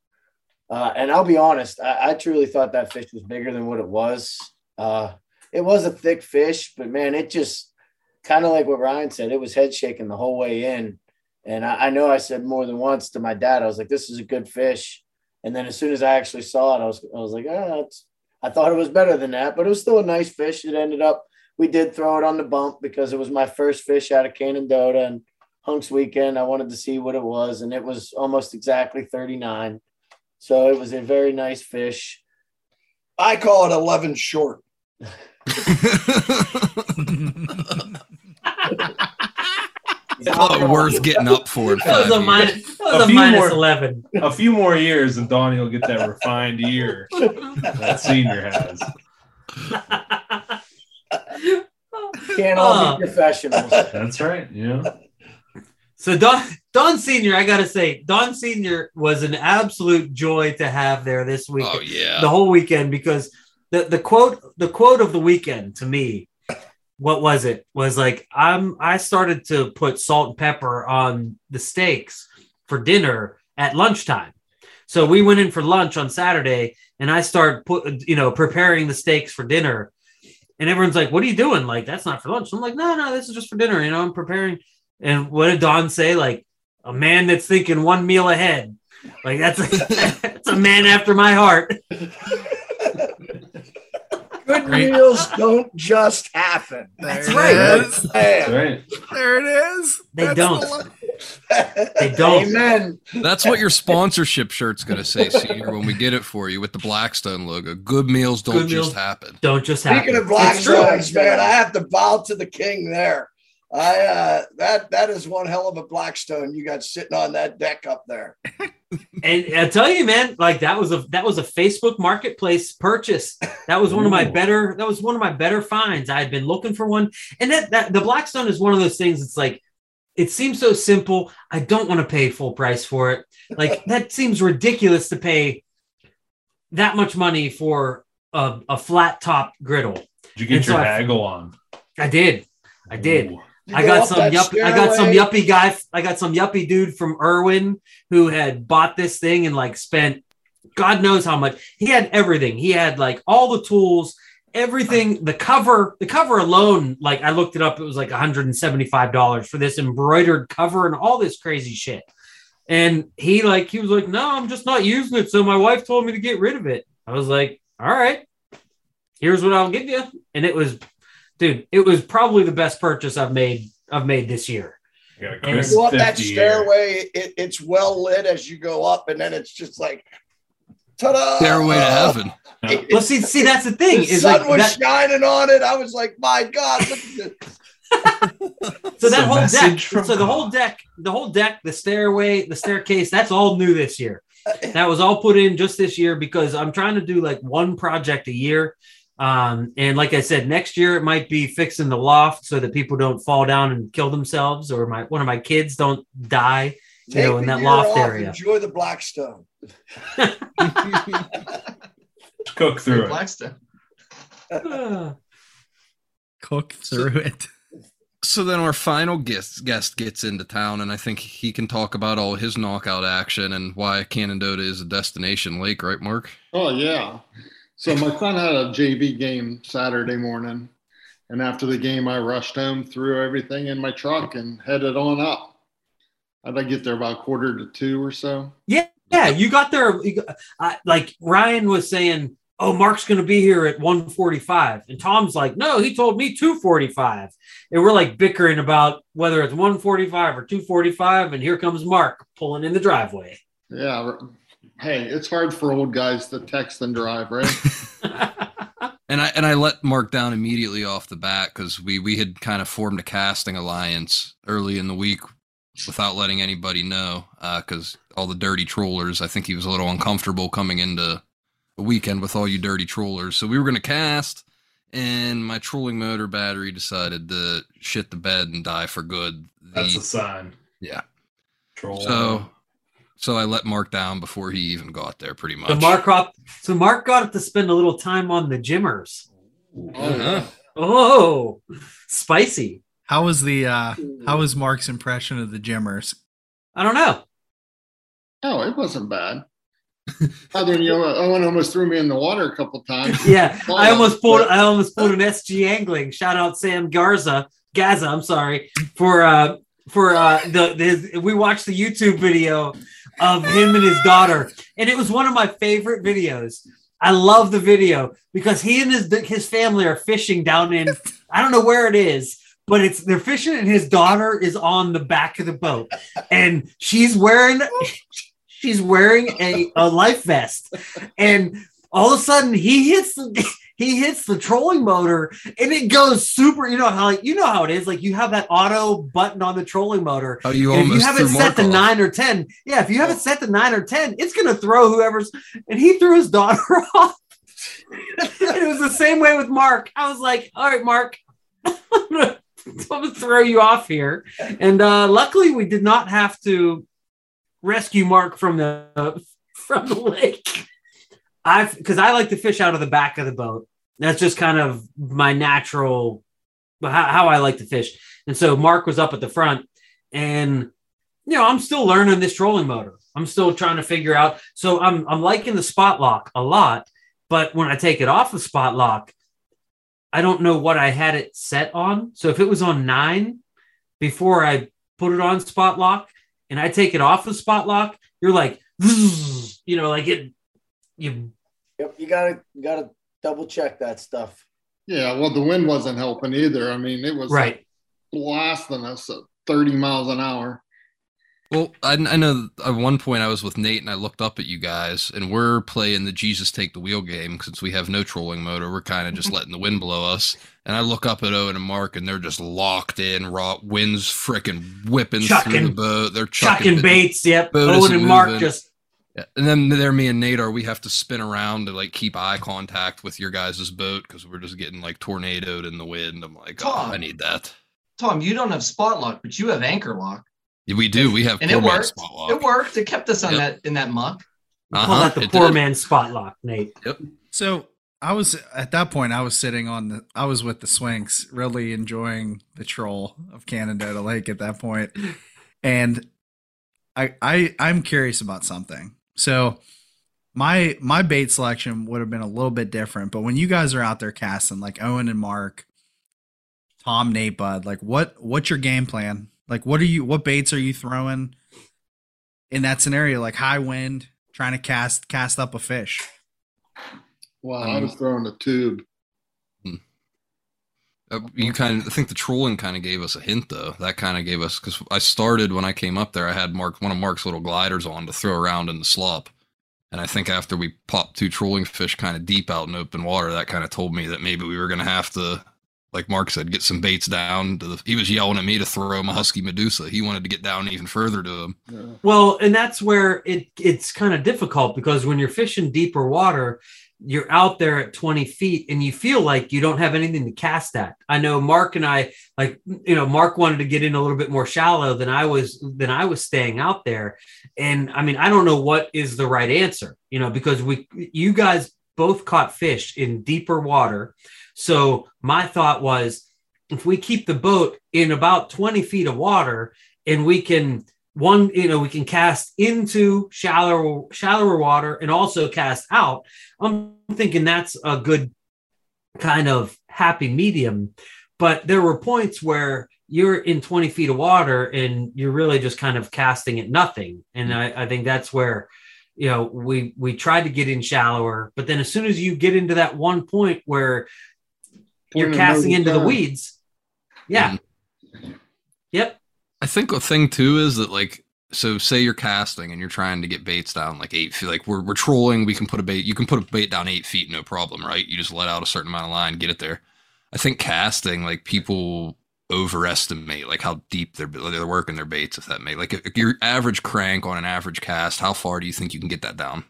Uh, and I'll be honest, I, I truly thought that fish was bigger than what it was. Uh, it was a thick fish, but man, it just kind of like what Ryan said, it was head shaking the whole way in. And I, I know I said more than once to my dad, I was like, this is a good fish. And then as soon as I actually saw it, I was, I was like, ah, it's, I thought it was better than that, but it was still a nice fish. It ended up, we did throw it on the bump because it was my first fish out of Canadohta and Hunks weekend. I wanted to see what it was, and it was almost exactly 39. So it was a very nice fish. I call it 11 short. Well, worth getting up for in That was a minus, that was A a few minus more- 11. A few more years, and Donnie will get that refined ear that senior has. Can't all Uh. be professionals. That's right. Yeah. So Don Don Senior, I gotta say, Don Senior was an absolute joy to have there this week, Oh yeah. the whole weekend, because the the quote the quote of the weekend to me, what was it? Was like I'm I started to put salt and pepper on the steaks for dinner at lunchtime. So we went in for lunch on Saturday, and I start put you know preparing the steaks for dinner, and everyone's like, "What are you doing? Like that's not for lunch." I'm like, "No, no, this is just for dinner." You know, I'm preparing. And what did Don say? Like a man that's thinking one meal ahead. Like that's a, that's a man after my heart. Good Right. meals don't just happen. That's Man. right. That's Man. right. There it is. They That's don't. the. They don't. Amen. That's what your sponsorship shirt's gonna say, Senior, when we get it for you with the Blackstone logo. Good meals don't Good just meals. happen. Don't just happen. Speaking of It's. Blackstones, man, I have to bow to the king there. I uh that that is one hell of a Blackstone you got sitting on that deck up there. and I tell you, man, like that was a that was a Facebook Marketplace purchase. That was one of my better. That was one of my better finds. I had been looking for one, and that that the Blackstone is one of those things. It's like it seems so simple. I don't want to pay full price for it. Like that seems ridiculous to pay that much money for a, a flat top griddle. Did you get And so your I- haggle on? I did. I did. Ooh. I got some yuppie. I got some yuppie guy. I got some yuppie dude from Irwin who had bought this thing and like spent God knows how much. He had everything. He had like all the tools, everything. The cover, the cover alone, like I looked it up, it was like 175 dollars for this embroidered cover and all this crazy shit. And he like he was like, no, I'm just not using it. So my wife told me to get rid of it. I was like, all right, here's what I'll give you. And it was, dude, it was probably the best purchase I've made. I've made this year. You got And You crisp go up that stairway, it, it's well lit as you go up, and then it's just like ta-da! Stairway to heaven. It- Well, see, see, that's the thing. the Is sun like was that, shining on it. I was like, my God, look at this. so that whole deck. message from So the whole deck, the whole deck, the stairway, the staircase, that's all new this year. Uh, that was all put in just this year because I'm trying to do like one project a year. Um, and like I said, next year it might be fixing the loft so that people don't fall down and kill themselves, or my one of my kids don't die, you Take know, in that loft off, area. Enjoy the Blackstone. Cook through it. Blackstone. Cook through it. So then our final guest guest gets into town, and I think he can talk about all his knockout action and why Canadohta is a destination lake, right, Mark? Oh yeah. So my son had a JV game Saturday morning, and after the game, I rushed home, threw everything in my truck, and headed on up. I get there about quarter to two or so? Yeah, yeah, you got there. You got, I, like Ryan was saying, "Oh, Mark's going to be here at 1:45," and Tom's like, "No, he told me 2:45," and we're like bickering about whether it's 1:45 or 2:45, and here comes Mark pulling in the driveway. Yeah. R- Hey, it's hard for old guys to text and drive, right? And I and I let Mark down immediately off the bat because we we had kind of formed a casting alliance early in the week without letting anybody know uh, because all the dirty trollers. I think he was a little uncomfortable coming into a weekend with all you dirty trollers. So we were gonna cast, and my trolling motor battery decided to shit the bed and die for good. That's a sign. yeah. Troll. So so I let Mark down before he even got there, pretty much. So Mark got so Mark got to spend a little time on the Jimmers. Oh, yeah. Oh, spicy. How was the uh how was Mark's impression of the Jimmers? I don't know. Oh, it wasn't bad. Other than you know, Owen almost threw me in the water a couple times. Yeah, Oh, I almost pulled. but- I almost pulled an SG angling. Shout out Sam Garza, Gaza. I'm sorry for uh for uh the, the his, we watched the YouTube video of him and his daughter, and it was one of my favorite videos. I love the video because he and his his family are fishing down in I don't know where it is, but it's they're fishing and his daughter is on the back of the boat, and she's wearing she's wearing a, a life vest, and all of a sudden he hits he hits the trolling motor and it goes super you know how like you know how it is like you have that auto button on the trolling motor. Oh, you and if you haven't set the nine or ten yeah if you haven't set the nine or ten it's gonna throw whoever's and he threw his daughter off. It was the same way with mark. I was like all right mark I'm gonna throw you off here. And uh luckily we did not have to rescue mark from the from the lake I've because I like to fish out of the back of the boat. That's just kind of my natural how, how I like to fish. And so Mark was up at the front, and you know I'm still learning this trolling motor. I'm still trying to figure out. So I'm I'm liking the spot lock a lot, but when I take it off the spot lock, I don't know what I had it set on. So if it was on nine before I put it on spot lock, and I take it off the spot lock, you're like, you know, like it. You Yep, you gotta you gotta double check that stuff. Yeah, well, the wind wasn't helping either. I mean, it was right. like blasting us at 30 miles an hour. Well, I, I know at one point I was with Nate and I looked up at you guys and we're playing the Jesus take the wheel game since we have no trolling motor. We're kind of just letting the wind blow us. And I look up at Owen and Mark and they're just locked in. Raw winds freaking whipping through the boat. They're chucking, chucking baits. Yep. Owen isn't and Mark just Yeah. And then there, me and Nate are. We have to spin around to like keep eye contact with your guys' boat because we're just getting like tornadoed in the wind. I'm like, oh, I need that. Tom, you don't have spot lock, but you have anchor lock. We do. We have And it poor man worked. spot lock. It worked. It kept us on Yep. that in that muck. Uh-huh, that the it poor did. man spot lock, Nate. Yep. So I was at that point. I was sitting on the. I was with the Swinks, really enjoying the troll of Canadohta Lake at that point, and I I I'm curious about something. So my my bait selection would have been a little bit different, but when you guys are out there casting, like Owen and Mark, Tom, Nate, Bud, like what what's your game plan? Like what are you what baits are you throwing in that scenario? Like high wind, trying to cast cast up a fish. Well, I Um, was throwing a tube. Uh, you kind of, I think the trolling kind of gave us a hint though. That kind of gave us because I started when I came up there. I had Mark one of Mark's little gliders on to throw around in the slop, and I think after we popped two trolling fish kind of deep out in open water, that kind of told me that maybe we were going to have to like Mark said, get some baits down. To the, he was yelling at me to throw my husky Medusa. He wanted to get down even further to him. Well, and that's where it it's kind of difficult because when you're fishing deeper water, you're out there at 20 feet and you feel like you don't have anything to cast at. I know Mark and I like you know Mark wanted to get in a little bit more shallow than I was than I was staying out there. And I mean, I don't know what is the right answer, you know, because we you guys both caught fish in deeper water. So my thought was if we keep the boat in about 20 feet of water and we can one you know we can cast into shallower shallower water and also cast out i'm thinking that's a good kind of happy medium but there were points where you're in 20 feet of water and you're really just kind of casting at nothing. And mm. I, I think that's where you know we we tried to get in shallower but then as soon as you get into that one point where you're Point casting no into the weeds yeah. Mm. Yep. I think a thing too is that like so say you're casting and you're trying to get baits down like eight feet like we're, we're trolling we can put a bait you can put a bait down eight feet no problem right? You just let out a certain amount of line get it there. I think casting like people overestimate like how deep they're they're working their baits if that may like if, if your average crank on an average cast how far do you think you can get that down?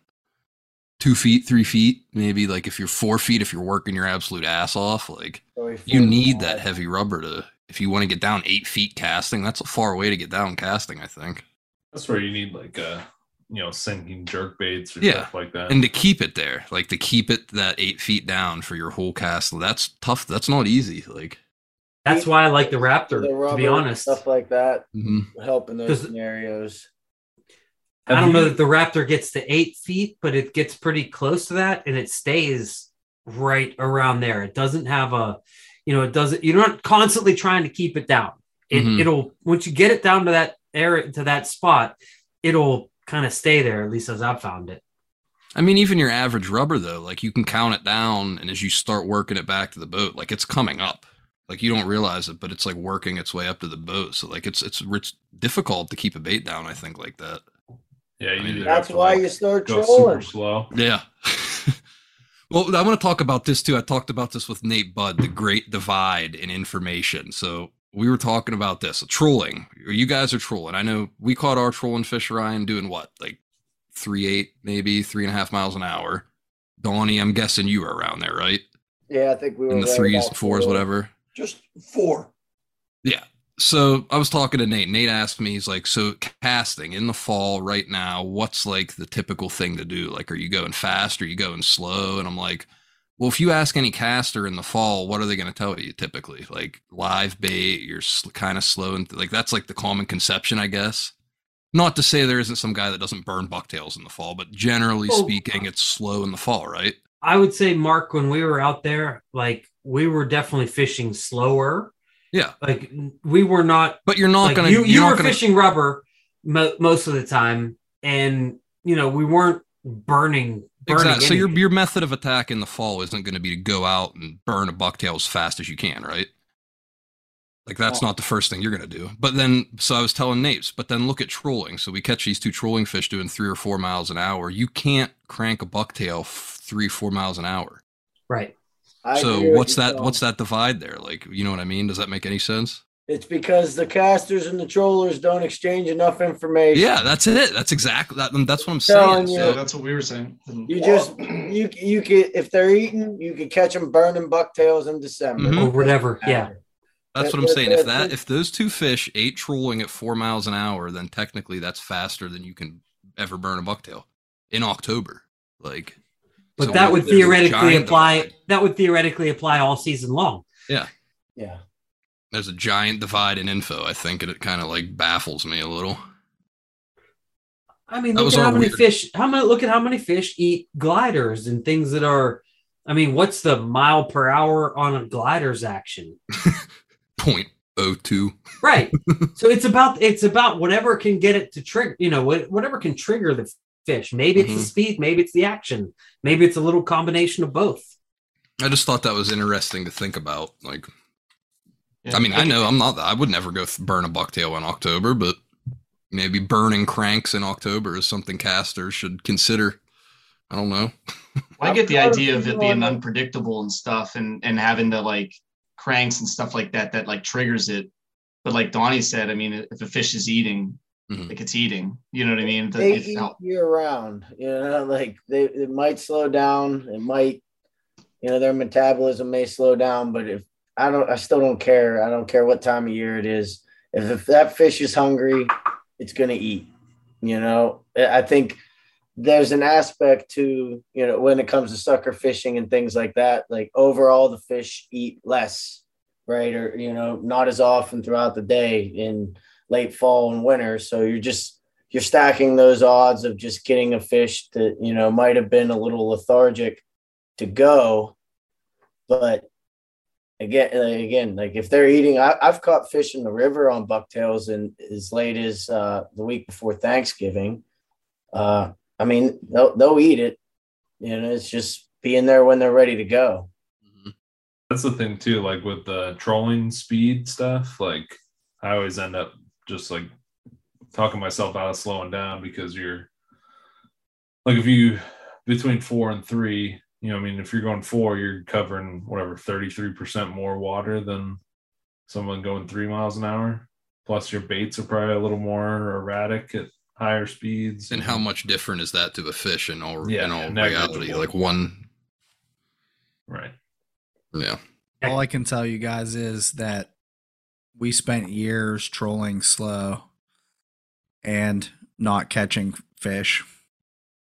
Two feet three feet maybe like if you're four feet if you're working your absolute ass off like you need that heavy rubber to if you want to get down eight feet casting that's a far way to get down casting i think That's where you need like uh you know sinking jerk baits or Yeah, stuff like that. and to keep it there like to keep it that eight feet down for your whole cast that's tough that's not easy like that's why i like the raptor The to be honest stuff like that mhm. help in those scenarios. I don't know that the Raptor gets to eight feet, but it gets pretty close to that, and it stays right around there. It doesn't have a, you know, it doesn't. You're not constantly trying to keep it down. It, Mhm. It'll once you get it down to that area to that spot, it'll kind of stay there. At least as I've found it. i mean even your average rubber though like you can count it down and as you start working it back to the boat like it's coming up like you don't realize it but it's like working its way up to the boat so like it's it's it's difficult to keep a bait down i think like that yeah, you I mean, That's why like, you start go trolling. super slow. Yeah. well, I want to talk about this too. I talked about this with Nate Budd, the great divide in information. So we were talking about this trolling. You guys are trolling. I know we caught our trolling fish, Ryan, doing what, like three eight, maybe three and a half miles an hour. Donnie, I'm guessing you were around there, right? Yeah, I think we were In the right threes, fours, four. whatever. Just four. Yeah. So I was talking to Nate. Nate asked me, he's like, so casting in the fall right now, what's like the typical thing to do? Like, are you going fast? Are you going slow? And I'm like, well, if you ask any caster in the fall, what are they going to tell you typically? Like live bait, you're kind of slow. And like, that's like the common conception, I guess. Not to say there isn't some guy that doesn't burn bucktails in the fall, but generally Well- speaking, it's slow in the fall, right? I would say, Mark, when we were out there, like we were definitely fishing slower. Yeah. Like we were not But you're not like, going to, you, you were gonna, fishing rubber mo- most of the time and you know we weren't burning burning Exactly. So your your method of attack in the fall isn't going to be to go out and burn a bucktail as fast as you can, right? Like that's not the first thing you're going to do. But then, so I was telling Nates, but then look at trolling. So we catch these two trolling fish doing three or four miles an hour. You can't crank a bucktail f- three four miles an hour. right I so what's that? Tom. What's that divide there? Like, you know what I mean? Does that make any sense? It's because the casters and the trollers don't exchange enough information. Yeah, that's it. That's exactly that. That's what I'm saying. you. Yeah, that's what we were saying. You just you you could if they're eating, you could catch them burning bucktails in December. Mhm. or whatever yeah That's That- what I'm that- saying. If that- that if those two fish ate trolling at four miles an hour, then technically that's faster than you can ever burn a bucktail in October. Like, but so that would theoretically apply divide. that would theoretically apply all season long Yeah. Yeah. There's a giant divide in info. I think, and it kind of like baffles me a little. i mean look at how many weird. fish how many look at how many fish eat gliders and things that are i mean what's the mile per hour on a glider's action Point oh two. right so it's about it's about whatever can get it to trigger you know whatever can trigger the fish maybe it's the Mhm. speed maybe it's the action maybe it's a little combination of both I just thought that was interesting to think about. Like, Yeah. I mean, I know I'm not. I would never go th- burn a bucktail in October, but maybe burning cranks in October is something casters should consider. I don't know. I get the I'm proud of idea of it being unpredictable and stuff and and having to like cranks and stuff like that that like triggers it. But like Donnie said, I mean, if a fish is eating, Mhm. like it's eating. You know what I mean? they It eat felt- year round. You know, like they it might slow down. It might, you know, their metabolism may slow down. But if I don't, I still don't care. I don't care what time of year it is. If, if that fish is hungry, it's gonna eat. You know, I I think there's an aspect to you know when it comes to sucker fishing and things like that. Like overall, the fish eat less, right? Or you know, not as often throughout the day in late fall and winter. So you're just you're stacking those odds of just getting a fish that you know might have been a little lethargic to go, but again, like, again, like if they're eating, I, I've caught fish in the river on bucktails and as late as uh, the week before Thanksgiving. Uh, I mean, they'll they'll eat it. You know, it's just being there when they're ready to go. That's the thing too, like with the trolling speed stuff, like I always end up just like talking myself out of slowing down because you're like if you between four and three, you know, I mean, if you're going four, you're covering whatever 33% more water than someone going three miles an hour. Plus your baits are probably a little more erratic at higher speeds. And how much different is that to a fish in all Yeah, in all negligible. reality? Like one, right. yeah. All I can tell you guys is that we spent years trolling slow and not catching fish.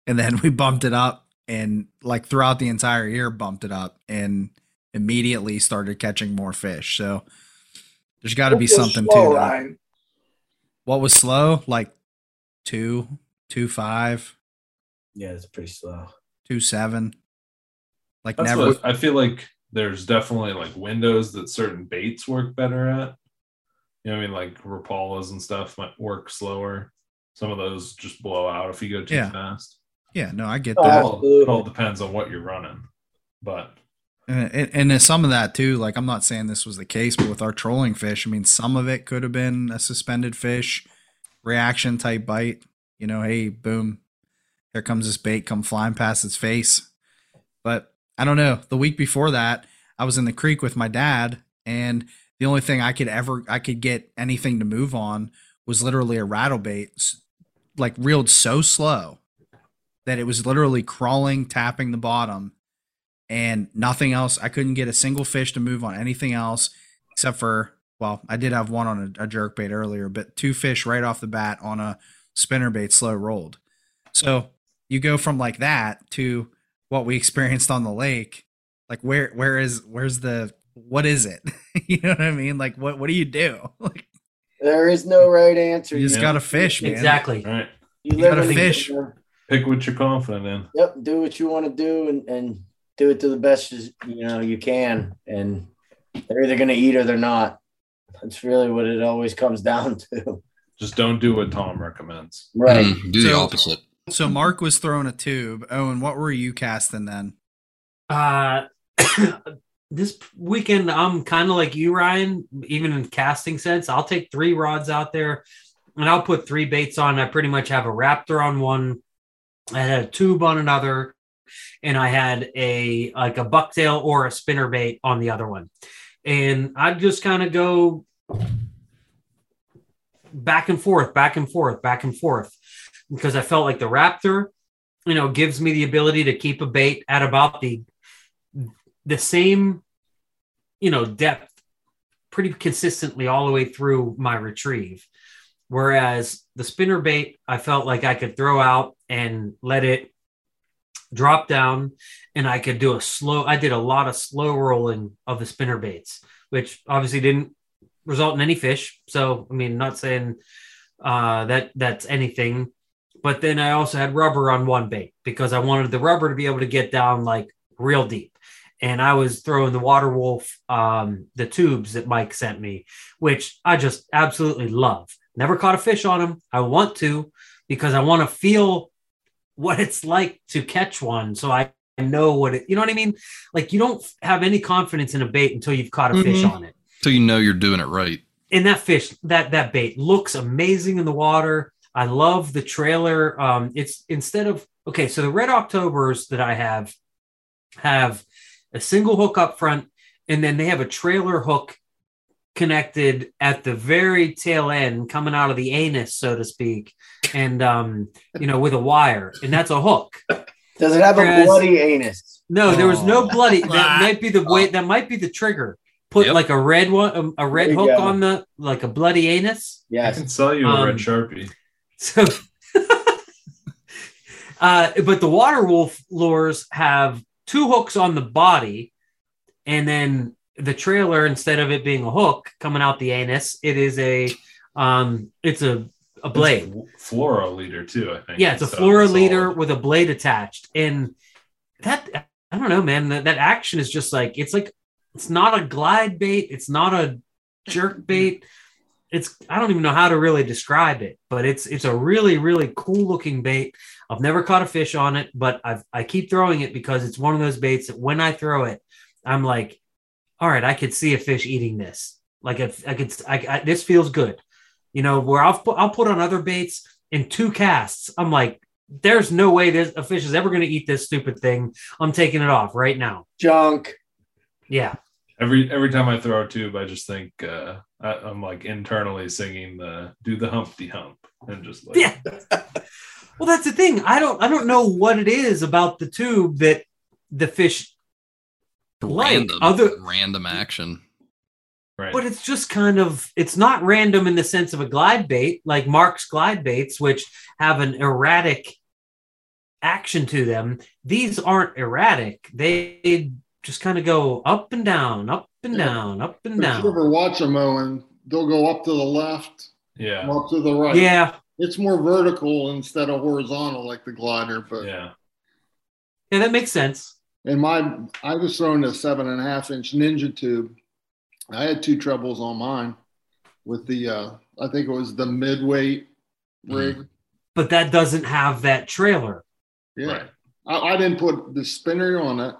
And then we bumped it up and like throughout the entire year bumped it up and immediately started catching more fish. So there's got to be something slow, to that. Ryan? What was slow? Like two, two five, Yeah, it's pretty slow. two seven. Like That's never. what I feel like there's definitely like windows that certain baits work better at. You know what I mean? Like Rapalas and stuff might work slower. Some of those just blow out if you go too Yeah. fast. Yeah, no, I get that. It all, it all depends on what you're running. But And, and, and some of that too. Like I'm not saying this was the case, but with our trolling fish, I mean, some of it could have been a suspended fish reaction type bite. You know, hey, boom, here comes this bait, come flying past its face. But I don't know. The week before that, I was in the creek with my dad, and the only thing I could ever I could get anything to move on was literally a rattle bait, like reeled so slow that it was literally crawling, tapping the bottom, and nothing else. I couldn't get a single fish to move on anything else except for well, I did have one on a, a jerk bait earlier, but two fish right off the bat on a spinner bait slow rolled. So you go from like that to what we experienced on the lake. Like where where is where's the what is it? you know what I mean? Like what what do you do? Like There is no right answer. you just Yeah. got to fish, man. Exactly. all right, You, You gotta in- fish. Pick what you're confident in. Yep, do what you want to do and, and do it to the best as you know you can. And they're either gonna eat or they're not. That's really what it always comes down to. Just don't do what Tom recommends. Right. Mm, do the opposite. So Mark was throwing a tube. Oh, and what were you casting then? Uh, this weekend, I'm kind of like you, Ryan. Even in casting sense, I'll take three rods out there, and I'll put three baits on. I pretty much have a raptor on one, I had a tube on another, and I had a like a bucktail or a spinner bait on the other one, and I'd just kind of go back and forth, back and forth, back and forth, because I felt like the raptor you know gives me the ability to keep a bait at about the the same you know depth pretty consistently all the way through my retrieve. Whereas the spinner bait i felt like i could throw out and let it drop down and i could do a slow i did a lot of slow rolling of the spinner baits which obviously didn't result in any fish so i mean not saying uh that that's anything but then I also had rubber on one bait because I wanted the rubber to be able to get down like real deep. And I was throwing the water wolf, um, the tubes that Mike sent me, which I just absolutely love. Never caught a fish on them. I want to because I want to feel what it's like to catch one. So I know what it, you know what I mean? Like you don't have any confidence in a bait until you've caught a fish Mhm. on it So you know you're doing it right. and that fish that that bait looks amazing in the water i love the trailer um it's instead of okay so the red octobers that i have have a single hook up front and then they have a trailer hook connected at the very tail end, coming out of the anus, so to speak, and um, you know, with a wire, and that's a hook. Does it have a bloody anus? No, there was no Oh. bloody. That might be the way. That might be the trigger. Put Yep. like a red one, um, a red hook go. on the like a bloody anus. Yeah, I Yes. can sell you a Um, red sharpie. So, uh, but the water wolf lures have two hooks on the body, and then the trailer instead of it being a hook coming out the anus, it is a um, it's a a blade. Fluoro leader too. I think. Yeah, it's a So it's leader with a blade attached, and that I don't know, man. That, that action is just like it's like it's not a glide bait, it's not a jerk mm-hmm. bait. It's I don't even know how to really describe it, but it's it's a really really cool looking bait. I've never caught a fish on it, but I've I keep throwing it because it's one of those baits that when I throw it, I'm like, all right, I could see a fish eating this. Like if I could, I, I, this feels good. You know, where I'll put I'll put on other baits in two casts. I'm like, there's no way this a fish is ever going to eat this stupid thing. I'm taking it off right now. Junk. Yeah, Every every time I throw a tube, I just think uh, I, I'm like internally singing the "Do the Humpty Hump" and just like yeah. well, that's the thing. I don't I don't know what it is about the tube that the fish like Random, other random action. Right. but it's just kind of it's not random in the sense of a glide bait like mark's glide baits which have an erratic action to them these aren't erratic they just kind of go up and down up and Yeah. down up and If you down ever watch them mowing, they'll go up to the left, yeah, up to the right. yeah It's more vertical instead of horizontal like the glider. But yeah. yeah that makes sense And my, I was throwing a seven and a half inch ninja tube. I had two trebles on mine with the, uh, I think it was the midweight rig. but that doesn't have that trailer Yeah. Right. I, I didn't put the spinner on it.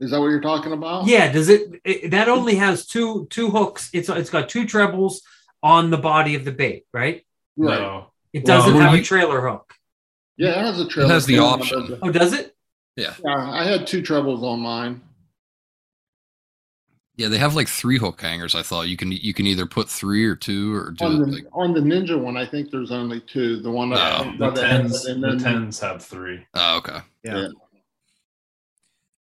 Is that what you're talking about? yeah does it, it that only has two two hooks it's it's got two trebles on the body of the bait right Right. No. it doesn't Well, have a trailer hook Yeah, it has a treble. has the option. oh does it Yeah. Yeah, I had two trebles on mine. Yeah, they have like three hook hangers. I thought you can you can either put three or two or do On it the, like on the ninja one, I think there's only two. The one No, The the tens, and the then tens have three. oh, okay. Yeah.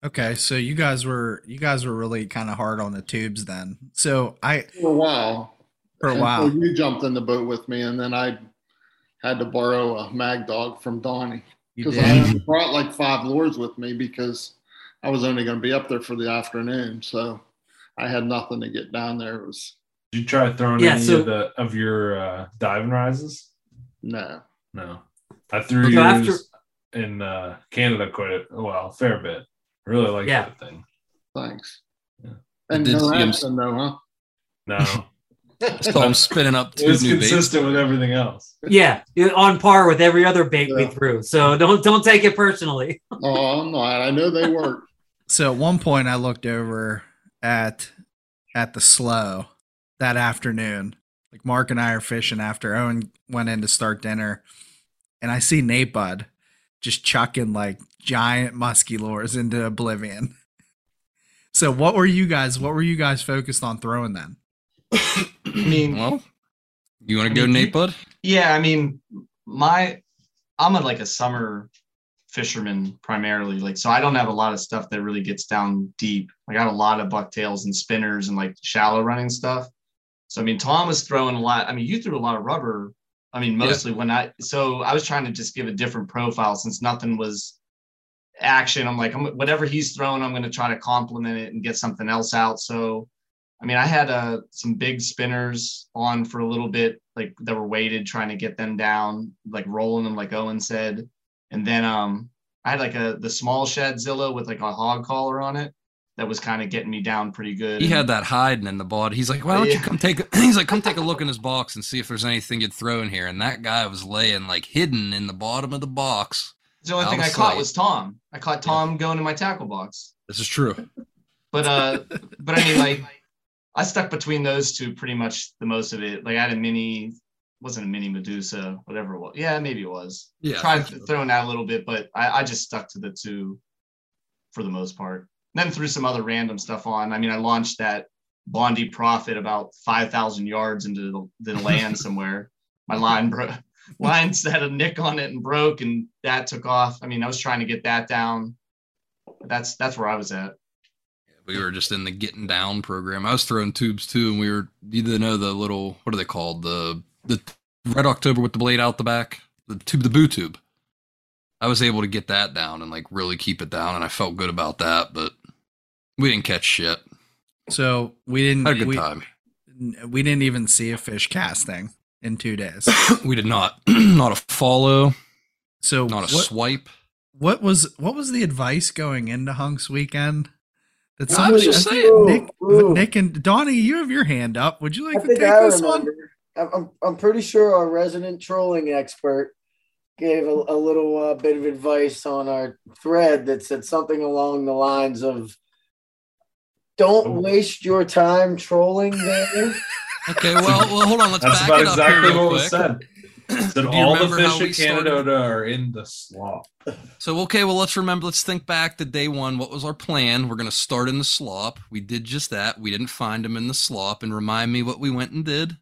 Okay, so you guys were you guys were really kind of hard on the tubes then. So I for a while. for a while. you jumped in the boat with me, and then I had to borrow a mag dog from Donnie because. I brought like five lures with me because I was only going to be up there for the afternoon, so I had nothing to get down there. It was Did you try throwing Yeah, any so- of the of your uh, diving rises? no. No, I threw So yours after- in uh, Canadohta quite a well, a fair bit. Really like Yeah. that thing. Thanks. Yeah. And Did no see him- action though, huh? No, So I'm spinning up it two was new baits. consistent with everything else. Yeah, you're on par with every other bait we Yeah. threw. So don't don't take it personally. Oh, I'm not. I know they work. So at one point I looked over at at the slow that afternoon. Like Mark and I are fishing after Owen went in to start dinner, and I see Nate Bud just chucking like giant musky lures into oblivion. So what were you guys what were you guys focused on throwing then? I mean, Well, you want to go, mean, Nate you- Bud? yeah, I mean, my I'm a like a summer fisherman primarily. Like, so I don't have a lot of stuff that really gets down deep. I got a lot of bucktails and spinners and like shallow running stuff. So I mean, Tom was throwing a lot. I mean, you threw a lot of rubber. I mean, Yeah. mostly when I so I was trying to just give a different profile since nothing was action. I'm like, I'm, whatever he's throwing, I'm going to try to complement it and get something else out. So, I mean, I had uh, some big spinners on for a little bit, like that were weighted, trying to get them down, like rolling them, like Owen said. And then um, I had like a the small Shadzilla with like a hog collar on it that was kind of getting me down pretty good. He had that hiding in the body. He's like, why don't you come take? A, he's like, come take a look in his box and see if there's anything you'd throw in here. And that guy was laying like hidden in the bottom of the box. the only thing I caught was Tom. I caught Tom going in my tackle box. This is true. But uh, but I mean, like, I stuck between those two pretty much the most of it. Like, I had a mini, wasn't a mini Medusa, whatever it was. Yeah, maybe it was. Yeah. Tried think so. throwing that a little bit, but I, I just stuck to the two for the most part. then threw some other random stuff on. I mean, I launched that Bondi Profit about five thousand yards into the, the land somewhere. My line broke. Lines had a nick on it and broke, and that took off. I mean, I was trying to get that down. That's that's where I was at. We were just in the getting down program. I was throwing tubes too, and we were you know the little what are they called the the red October with the blade out the back the tube the boo tube. I was able to get that down and like really keep it down, and I felt good about that. But we didn't catch shit. So we didn't. Had a good we, time. We didn't even see a fish casting in two days. we did not. not a follow. So not a what, swipe. What was what was the advice going into Hunks weekend? That I was just saying. Nick, Ooh. Nick and Donnie, you have your hand up. Would you like I to think take I this one? remember. I'm, I'm, I'm pretty sure our resident trolling expert gave a, a little uh, bit of advice on our thread that said something along the lines of don't waste your time trolling there. Okay, well, well, hold on. Let's That's back about it up here exactly real what was quick. said. Said Do you all the remember how fish we in started? Canadohta are in the slop. So okay, well let's remember. Let's think back to day one. What was our plan? We're gonna start in the slop. We did just that. We didn't find them in the slop. And remind me what we went and did.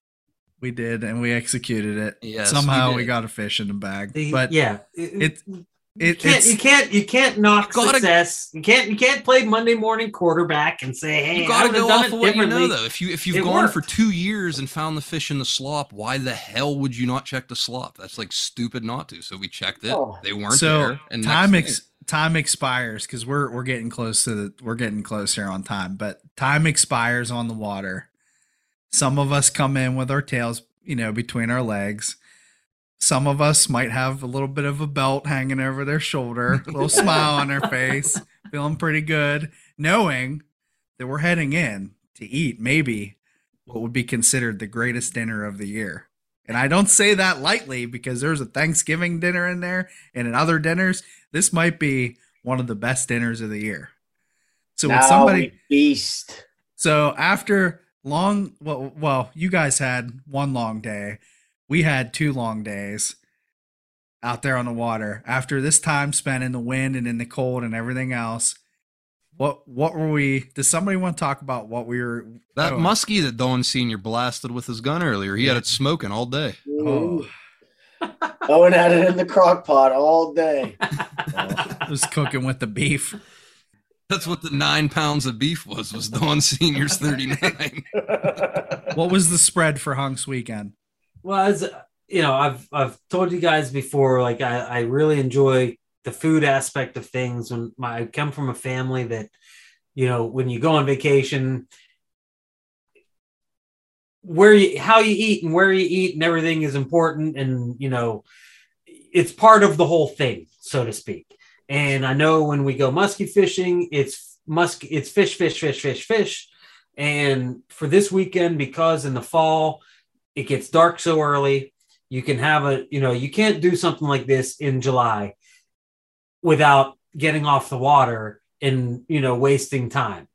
We did, and we executed it. Yes, Somehow we, did. got a fish in the bag. The- but yeah, it, you it can't it's you can't you can't knock gotta- success. You can't you can't play Monday morning quarterback and say, hey, You I gotta would go done off it of what you know, though. If you if you've It gone for two years and found the fish in the slop, why the hell would you not check the slop? That's like stupid not to. So we checked it. Oh. They weren't so there. And time ex- time expires because we're we're getting close to the we're getting close here on time. But time expires on the water. Some of us come in with our tails, you know, between our legs. Some of us might have a little bit of a belt hanging over their shoulder, a little smile on their face, feeling pretty good, knowing that we're heading in to eat maybe what would be considered the greatest dinner of the year. And I don't say that lightly because there's a Thanksgiving dinner in there and in other dinners. This might be one of the best dinners of the year. So when Now somebody feast. so after long well well you guys had one long day. We had two long days out there on the water. After this time spent in the wind and in the cold and everything else, what what were we does somebody want to talk about what we were that oh, muskie that Don Senior blasted with his gun earlier, he had it smoking all day. oh, Owen had it in the crock pot all day. was cooking with the beef. That's what the nine pounds of beef was. Was Don Senior's thirty nine. What was the spread for Hunks weekend? Well, as you know, I've I've told you guys before, like I, I really enjoy the food aspect of things. When my, I come from a family that, you know, when you go on vacation, where you how you eat and where you eat and everything is important, and you know, it's part of the whole thing, so to speak. And I know when we go muskie fishing, it's musk, it's fish, fish, fish, fish, fish. And for this weekend, because in the fall it gets dark so early, you can have a, you know, you can't do something like this in July without getting off the water and, you know, wasting time.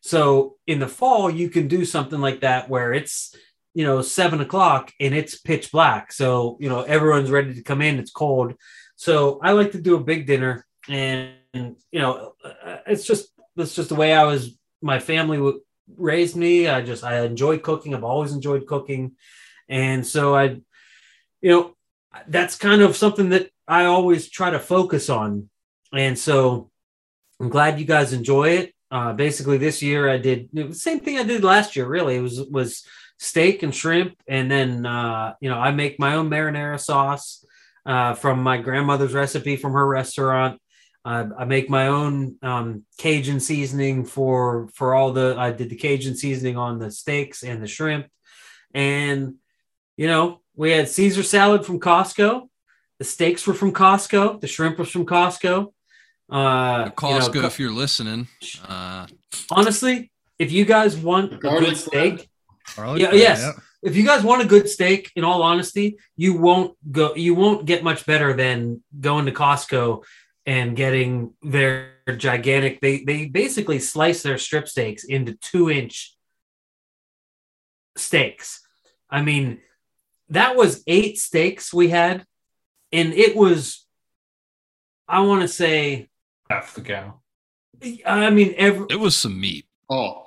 So in the fall, you can do something like that where it's, you know, seven o'clock and it's pitch black. So, you know, everyone's ready to come in. It's cold. So I like to do a big dinner and, you know, uh, it's just, that's just the way I was, my family raised me. I just, I enjoy cooking. I've always enjoyed cooking. And so I, you know, that's kind of something that I always try to focus on. And so I'm glad you guys enjoy it. Uh, basically, this year I did the same thing I did last year. Really, it was was steak and shrimp, and then uh, you know I make my own marinara sauce uh, from my grandmother's recipe from her restaurant. Uh, I make my own um, Cajun seasoning for for all the. I did the Cajun seasoning on the steaks and the shrimp, and you know we had Caesar salad from Costco. The steaks were from Costco. The shrimp was from Costco. Uh, Costco, you know, if you're listening, uh, honestly, if you guys want a good steak, yeah, bread, yes. Yeah. If you guys want a good steak, in all honesty, you won't go. You won't get much better than going to Costco and getting their gigantic. They they basically slice their strip steaks into two inch steaks. I mean, that was eight steaks we had, and it was. I want to say Half the cow. I mean, every It was some meat. Oh,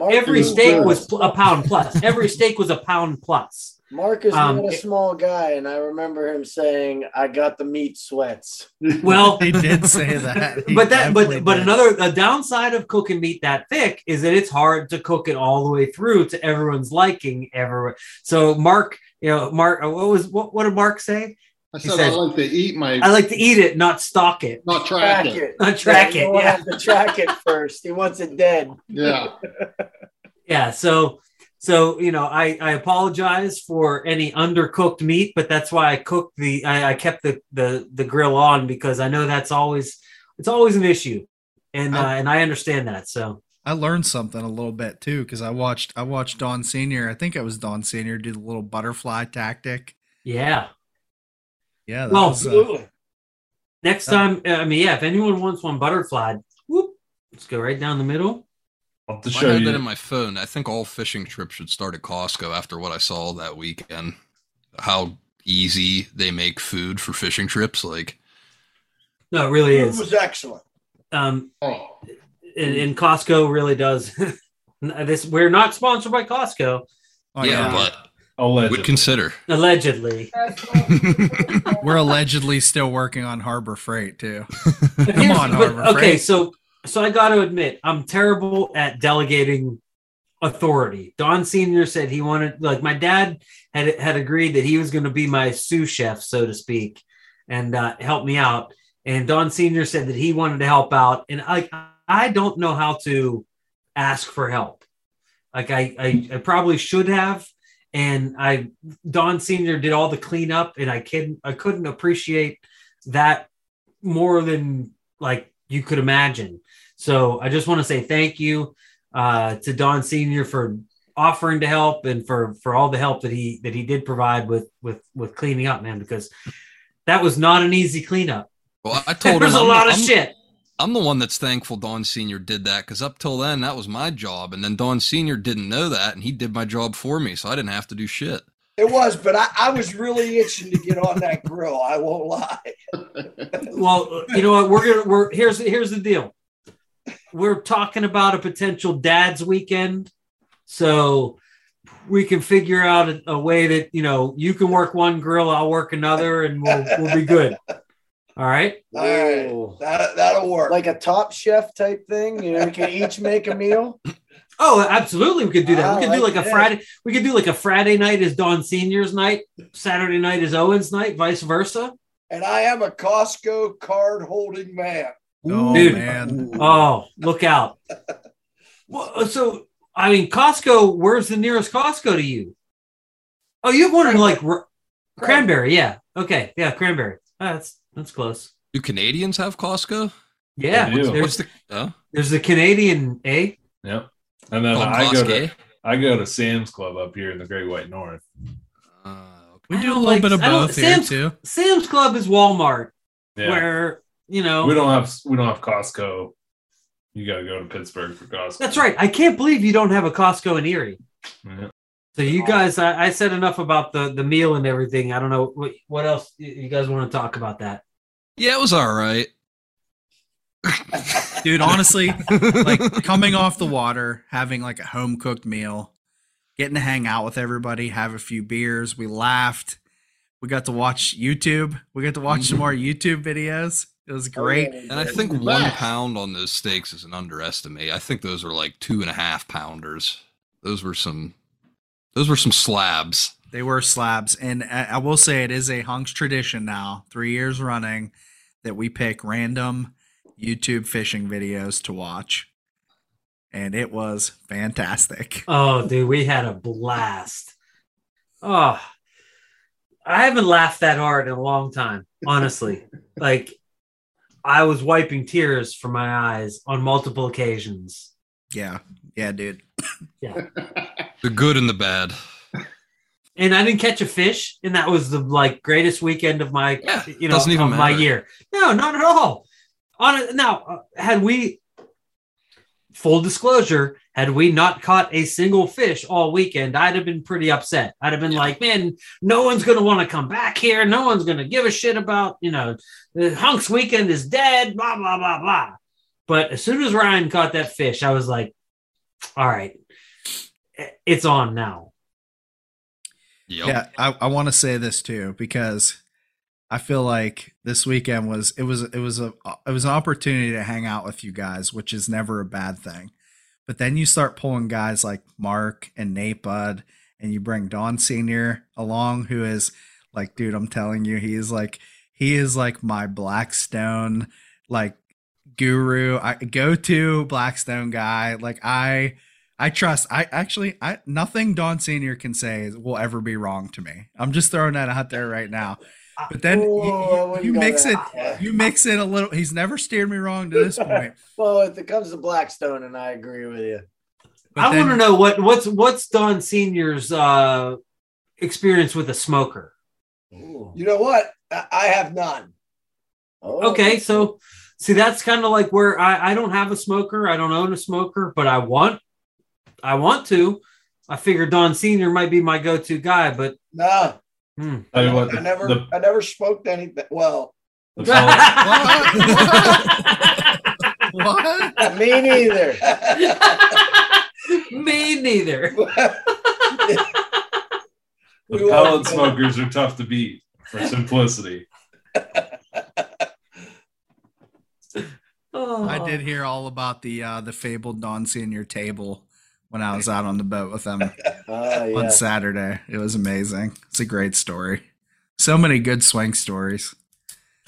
every steak was a pound plus. Every steak was a pound plus. Mark is um, not a small guy, and I remember him saying, "I got the meat sweats." Well, He did say that. He but that definitely but but another a downside of cooking meat that thick is that it's hard to cook it all the way through to everyone's liking ever so mark you know mark uh, what was what, what did mark say I said said- I like to eat my, i like to eat it not stock it not track, Track it. it. not track Yeah, it you don't yeah have to track it first. He wants it dead. Yeah. yeah so so you know i i apologize for any undercooked meat but that's why i cooked the i, I kept the, the the grill on because i know that's always it's always an issue and uh, and i understand that so I learned something a little bit too because I watched I watched Don Senior. I think it was Don Senior do the little butterfly tactic. yeah Yeah, Well, was, uh, Absolutely. Next Yeah. time, uh, I mean, yeah, if anyone wants one butterfly, whoop, let's go right down the middle. I'll have to I had you. that in my phone. I think all fishing trips should start at Costco after what I saw that weekend. How easy they make food for fishing trips. Like, No, it really is. It was excellent. Um, Oh, and, and Costco really does. this we're not sponsored by Costco, oh, yeah, yeah, but Allegedly. would consider. allegedly. we're allegedly still working on Harbor Freight too. Come here's- on, but- Harbor okay, so so I got to admit, I'm terrible at delegating authority. Don Senior said he wanted, like, my dad had had agreed that he was going to be my sous chef, so to speak, and uh, help me out. And Don Senior said that he wanted to help out, and I I don't know how to ask for help. Like I I, I probably should have. And I Don Senior did all the cleanup, and I can I couldn't appreciate that more than like you could imagine. So I just want to say thank you uh, to Don Senior for offering to help and for for all the help that he that he did provide with with with cleaning up, man. Because that was not an easy cleanup. Well, I told There's him a I'm- lot of I'm- shit. I'm the one that's thankful Don Senior did that because up till then that was my job, and then Don Senior didn't know that, and he did my job for me, so I didn't have to do shit. It was, but I, I was really itching to get on that grill. I won't lie. Well, you know what? We're gonna we're here's here's the deal. We're talking about a potential dad's weekend, so we can figure out a, a way that you know you can work one grill, I'll work another, and we'll we'll be good. All right. All right, Ooh. that, that'll work. Like a top chef type thing. You know, we can each make a meal. Oh, absolutely, we could do that. Ah, we could do like like a. Friday. We could do like a Friday night is Don Senior's night, Saturday night is Owen's night, vice versa. and I am a Costco card holding man. Oh Dude. man, Oh, look out! Well, so I mean, Costco. Where's the nearest Costco to you? Oh, you have one in like R- Cranberry. Yeah. Okay. Yeah, Cranberry. That's that's close. Do Canadians have Costco? Yeah. They do. There's What's the? Oh, there's the Canadian, eh? Yep. And then called I go to I go to Sam's Club up here in the Great White North. Uh, we do a little like- bit of both here Sam's- too. Sam's Club is Walmart, Yeah. where you know we don't have we don't have Costco. You gotta go to Pittsburgh for Costco. That's right. I can't believe you don't have a Costco in Erie. Yeah. So you guys, I, I said enough about the the meal and everything. I don't know what, what else you you guys want to talk about that. Yeah, it was all right. Dude, honestly, like coming off the water, having like a home cooked meal, getting to hang out with everybody, have a few beers. We laughed. We got to watch YouTube. We got to watch some mm-hmm. more YouTube videos. It was oh, great. And I think one pound on those steaks is an underestimate. I think those are like two and a half pounders. Those were some. Those were some slabs. They were slabs. And I, I will say it is a hunks tradition now, three years running, that we pick random YouTube fishing videos to watch. And it was fantastic. Oh, dude, we had a blast. Oh, I haven't laughed that hard in a long time, honestly. like, I was wiping tears from my eyes on multiple occasions. Yeah. Yeah, dude. Yeah. The good and the bad. And I didn't catch a fish, and that was the like greatest weekend of my Yeah, you know of my year. No, not at all. On it now, uh, had we full disclosure, had we not caught a single fish all weekend, I'd have been pretty upset. I'd have been like, man, no one's going to want to come back here. No one's going to give a shit about, you know, the hunks weekend is dead, blah, blah, blah, blah. But as soon as Ryan caught that fish, I was like, all right, it's on now. Yep. Yeah, I, I want to say this too because I feel like this weekend was it was it was a it was an opportunity to hang out with you guys, which is never a bad thing. But then you start pulling guys like Mark and Nate Bud, and you bring Don Senior along, who is like, dude, I'm telling you, he is like he is like my Blackstone like guru. I go to Blackstone guy. Like I I trust. I actually, I nothing Don Senior can say will ever be wrong to me. I'm just throwing that out there right now. But then you- Whoa, I you, you mix it, there. you mix it a little. He's never steered me wrong to this point. Well, if it comes to Blackstone, and I agree with you. But I want to know what what's what's Don Senior's uh, experience with a smoker. Ooh. You know what? I I have none. Oh, Okay, so see that's kind of like where I, I don't have a smoker, I don't own a smoker, but I want I want to. I figure Don Senior might be my go-to guy, but Nah, hmm. Tell you what, I never, the, I never smoked anything. Well, the What? me neither. me neither. the We pellet smokers are tough to beat for simplicity. Oh. I did hear all about the uh, the fabled Don Senior table when I was out on the boat with him Oh, ah, on yeah. Saturday. It was amazing. It's a great story. So many good swing stories.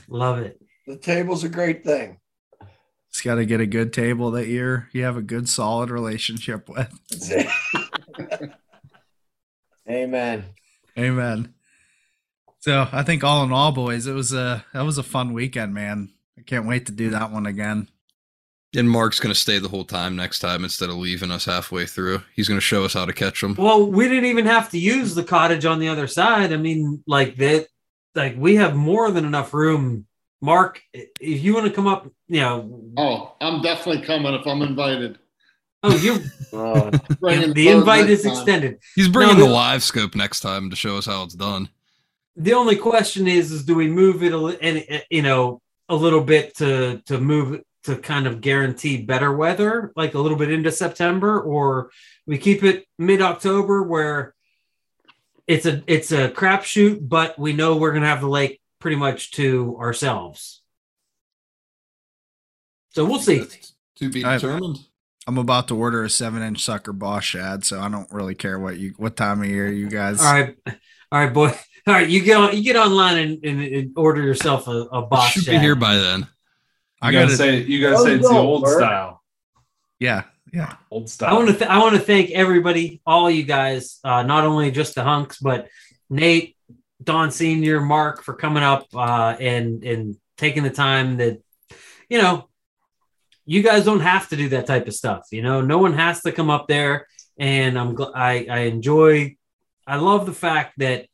Love it. the table's a great thing. Just got to get a good table that you're you have a good solid relationship with. Amen. Amen. So I think all in all, boys, it was a that was a fun weekend, man. I can't wait to do that one again. And Mark's going to stay the whole time next time instead of leaving us halfway through. He's going to show us how to catch them. Well, we didn't even have to use the cottage on the other side. I mean, like that, like we have more than enough room. Mark, if you want to come up, you know, Oh, I'm definitely coming if I'm invited. oh, you Bringing the invite next is time. extended. He's bringing No, the the- live scope next time to show us how it's done. The only question is, is do we move it a li- and you know a little bit to to move it to kind of guarantee better weather, like a little bit into September, or we keep it mid October where it's a it's a crapshoot, but we know we're gonna have the lake pretty much to ourselves. So we'll see. To be determined. I'm about to order a seven inch sucker boss shad, so I don't really care what you what time of year you guys. All right, all right, boy. All right, you get on you get online and, and, and order yourself a, a boss. Should be here by then. I gotta gotta say, you gotta say it's the old work. style. Yeah, yeah. Old style. I want to th- I want to thank everybody, all you guys, uh, not only just the hunks, but Nate, Don Senior, Mark for coming up uh, and and taking the time that you know you guys don't have to do that type of stuff. You know, no one has to come up there, and I'm gl- I I enjoy. I love the fact that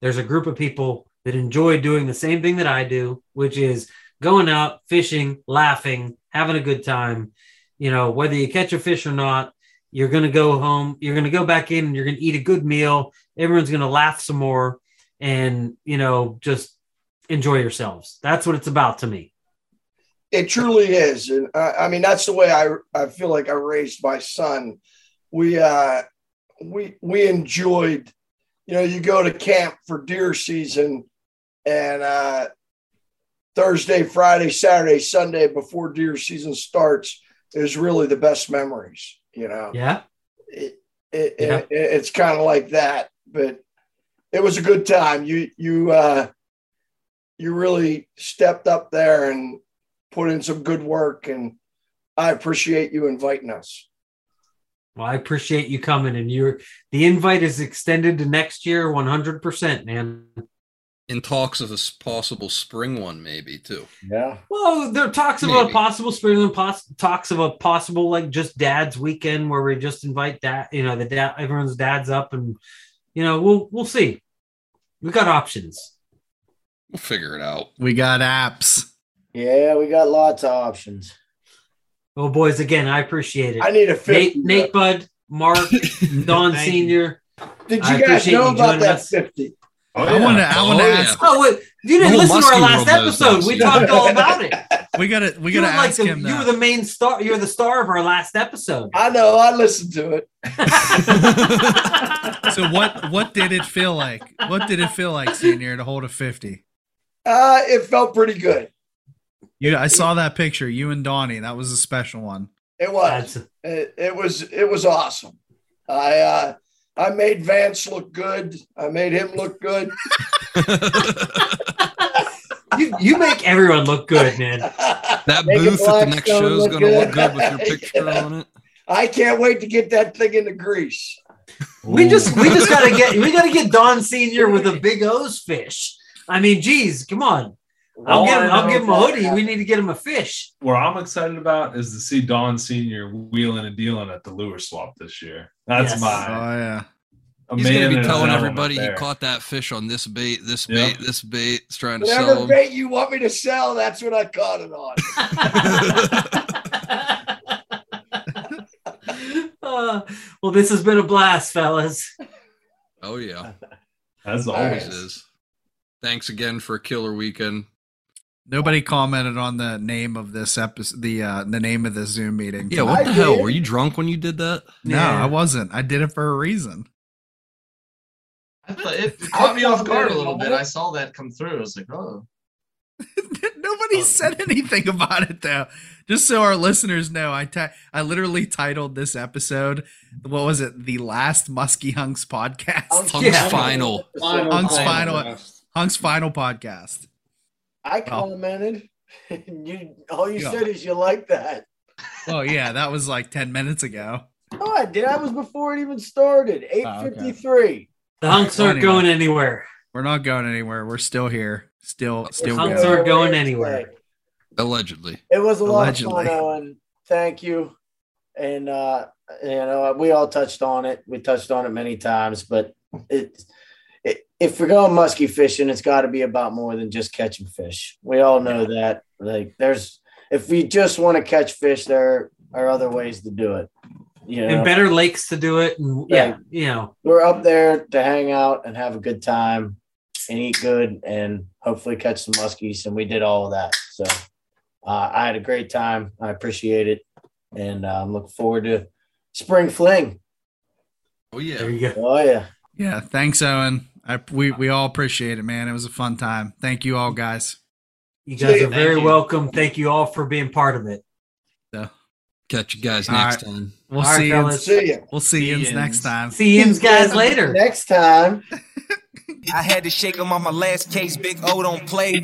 there's a group of people that enjoy doing the same thing that I do, which is going out fishing, laughing, having a good time. You know, whether you catch a fish or not, you're going to go home, you're going to go back in and you're going to eat a good meal. Everyone's going to laugh some more and, you know, just enjoy yourselves. That's what it's about to me. It truly is, and I, I mean that's the way I I feel like I raised my son. We uh we we enjoyed, you know, you go to camp for deer season, and uh Thursday, Friday, Saturday, Sunday before deer season starts is really the best memories. You know, Yeah. it, it, Yeah. it- it's kind of like that, but it was a good time. You you uh you really stepped up there and put in some good work and I appreciate you inviting us. Well, I appreciate you coming and you're the invite is extended to next year 100%, man. In talks of a possible spring one, maybe too. yeah. Well, there are talks about a possible spring and pos- talks of a possible like just dad's weekend where we just invite dad, you know, the dad, everyone's dads up and, you know, we'll, we'll see. We got options. We'll figure it out. We got apps. Yeah, we got lots of options. Well, boys, again, I appreciate it. I need a 50. Nate, Nate Bud, Mark, Don Senior. Did I you guys know you about that us. 50? Oh, I want to. I want to Oh, yeah. ask. Oh, wait, you didn't listen to our last episode. We talked all about it. We gotta. We gotta were like ask the, him. you that. were the main star. You're the star of our last episode. I know. I listened to it. so what? What did it feel like? What did it feel like, senior, to hold a fifty? Uh, it felt pretty good. You, I saw that picture. You and Donnie. That was a special one. It was. It, it was. It was awesome. I uh, I made Vance look good. I made him look good. you, you make everyone look good, man. That Make booth at the next show is going to look good. good with your picture on it. I can't wait to get that thing into grease. We just we just gotta get we gotta get Don Senior with a big O's fish. I mean, geez, come on. I'll give him I'll give him a hoodie. We need to get him a fish. What I'm excited about is to see Don Senior wheeling and dealing at the lure swap this year. That's Yes. Oh yeah. a He's man going to be telling everybody he caught that fish on this bait, this Yeah. bait, this bait. It's trying to sell Whatever bait you want me to sell, that's what I caught it on. Uh, well, this has been a blast, fellas. Oh, yeah. As Always right. is. Thanks again for a killer weekend. Nobody commented on the name of this episode. The uh, the name of the Zoom meeting. Yeah, what I the hell? Were you drunk when you did that? No, Yeah. I wasn't. I did it for a reason. I thought it caught me off guard a little bit. I saw that come through. I was like, oh. Nobody said anything about it though. Just so our listeners know, I I literally titled this episode. What was it? The last Muskie Hunks podcast. Hunks Punk's Yeah. final. Final Hunk's podcast. final. Hunks final podcast. I Well. commented. you all you Yeah. said is you like that. Oh yeah, that was like ten minutes ago. Oh, I did. I was before it even started. Eight Oh, okay. fifty three. The hunks aren't Anyway. going anywhere. We're not going anywhere. We're still here. Still, still The Hunks going. aren't going anywhere. Allegedly. It was a lot Allegedly. of fun, Owen. Thank you. And uh, you know, we all touched on it. We touched on it many times, but it, it if we're going musky fishing, it's got to be about more than just catching fish. We all know that. Like, there's if we just want to catch fish, there are other ways to do it. You know, And better lakes to do it. And yeah, Right. you know, we're up there to hang out and have a good time and eat good and hopefully catch some muskies. And we did all of that. So uh, I had a great time. I appreciate it. And uh, I'm looking forward to spring fling. Oh, yeah. there you go. Oh, yeah. Yeah, thanks, Owen. I, we we all appreciate it, man. It was a fun time. Thank you all, guys. You guys are very thank welcome. Thank you all for being part of it. So Catch you guys All next right. time. we'll All right, see you. fellas. See ya. We'll see you See yous. next time. See you guys later. Next time. I had to shake him on my last case. Big O don't play.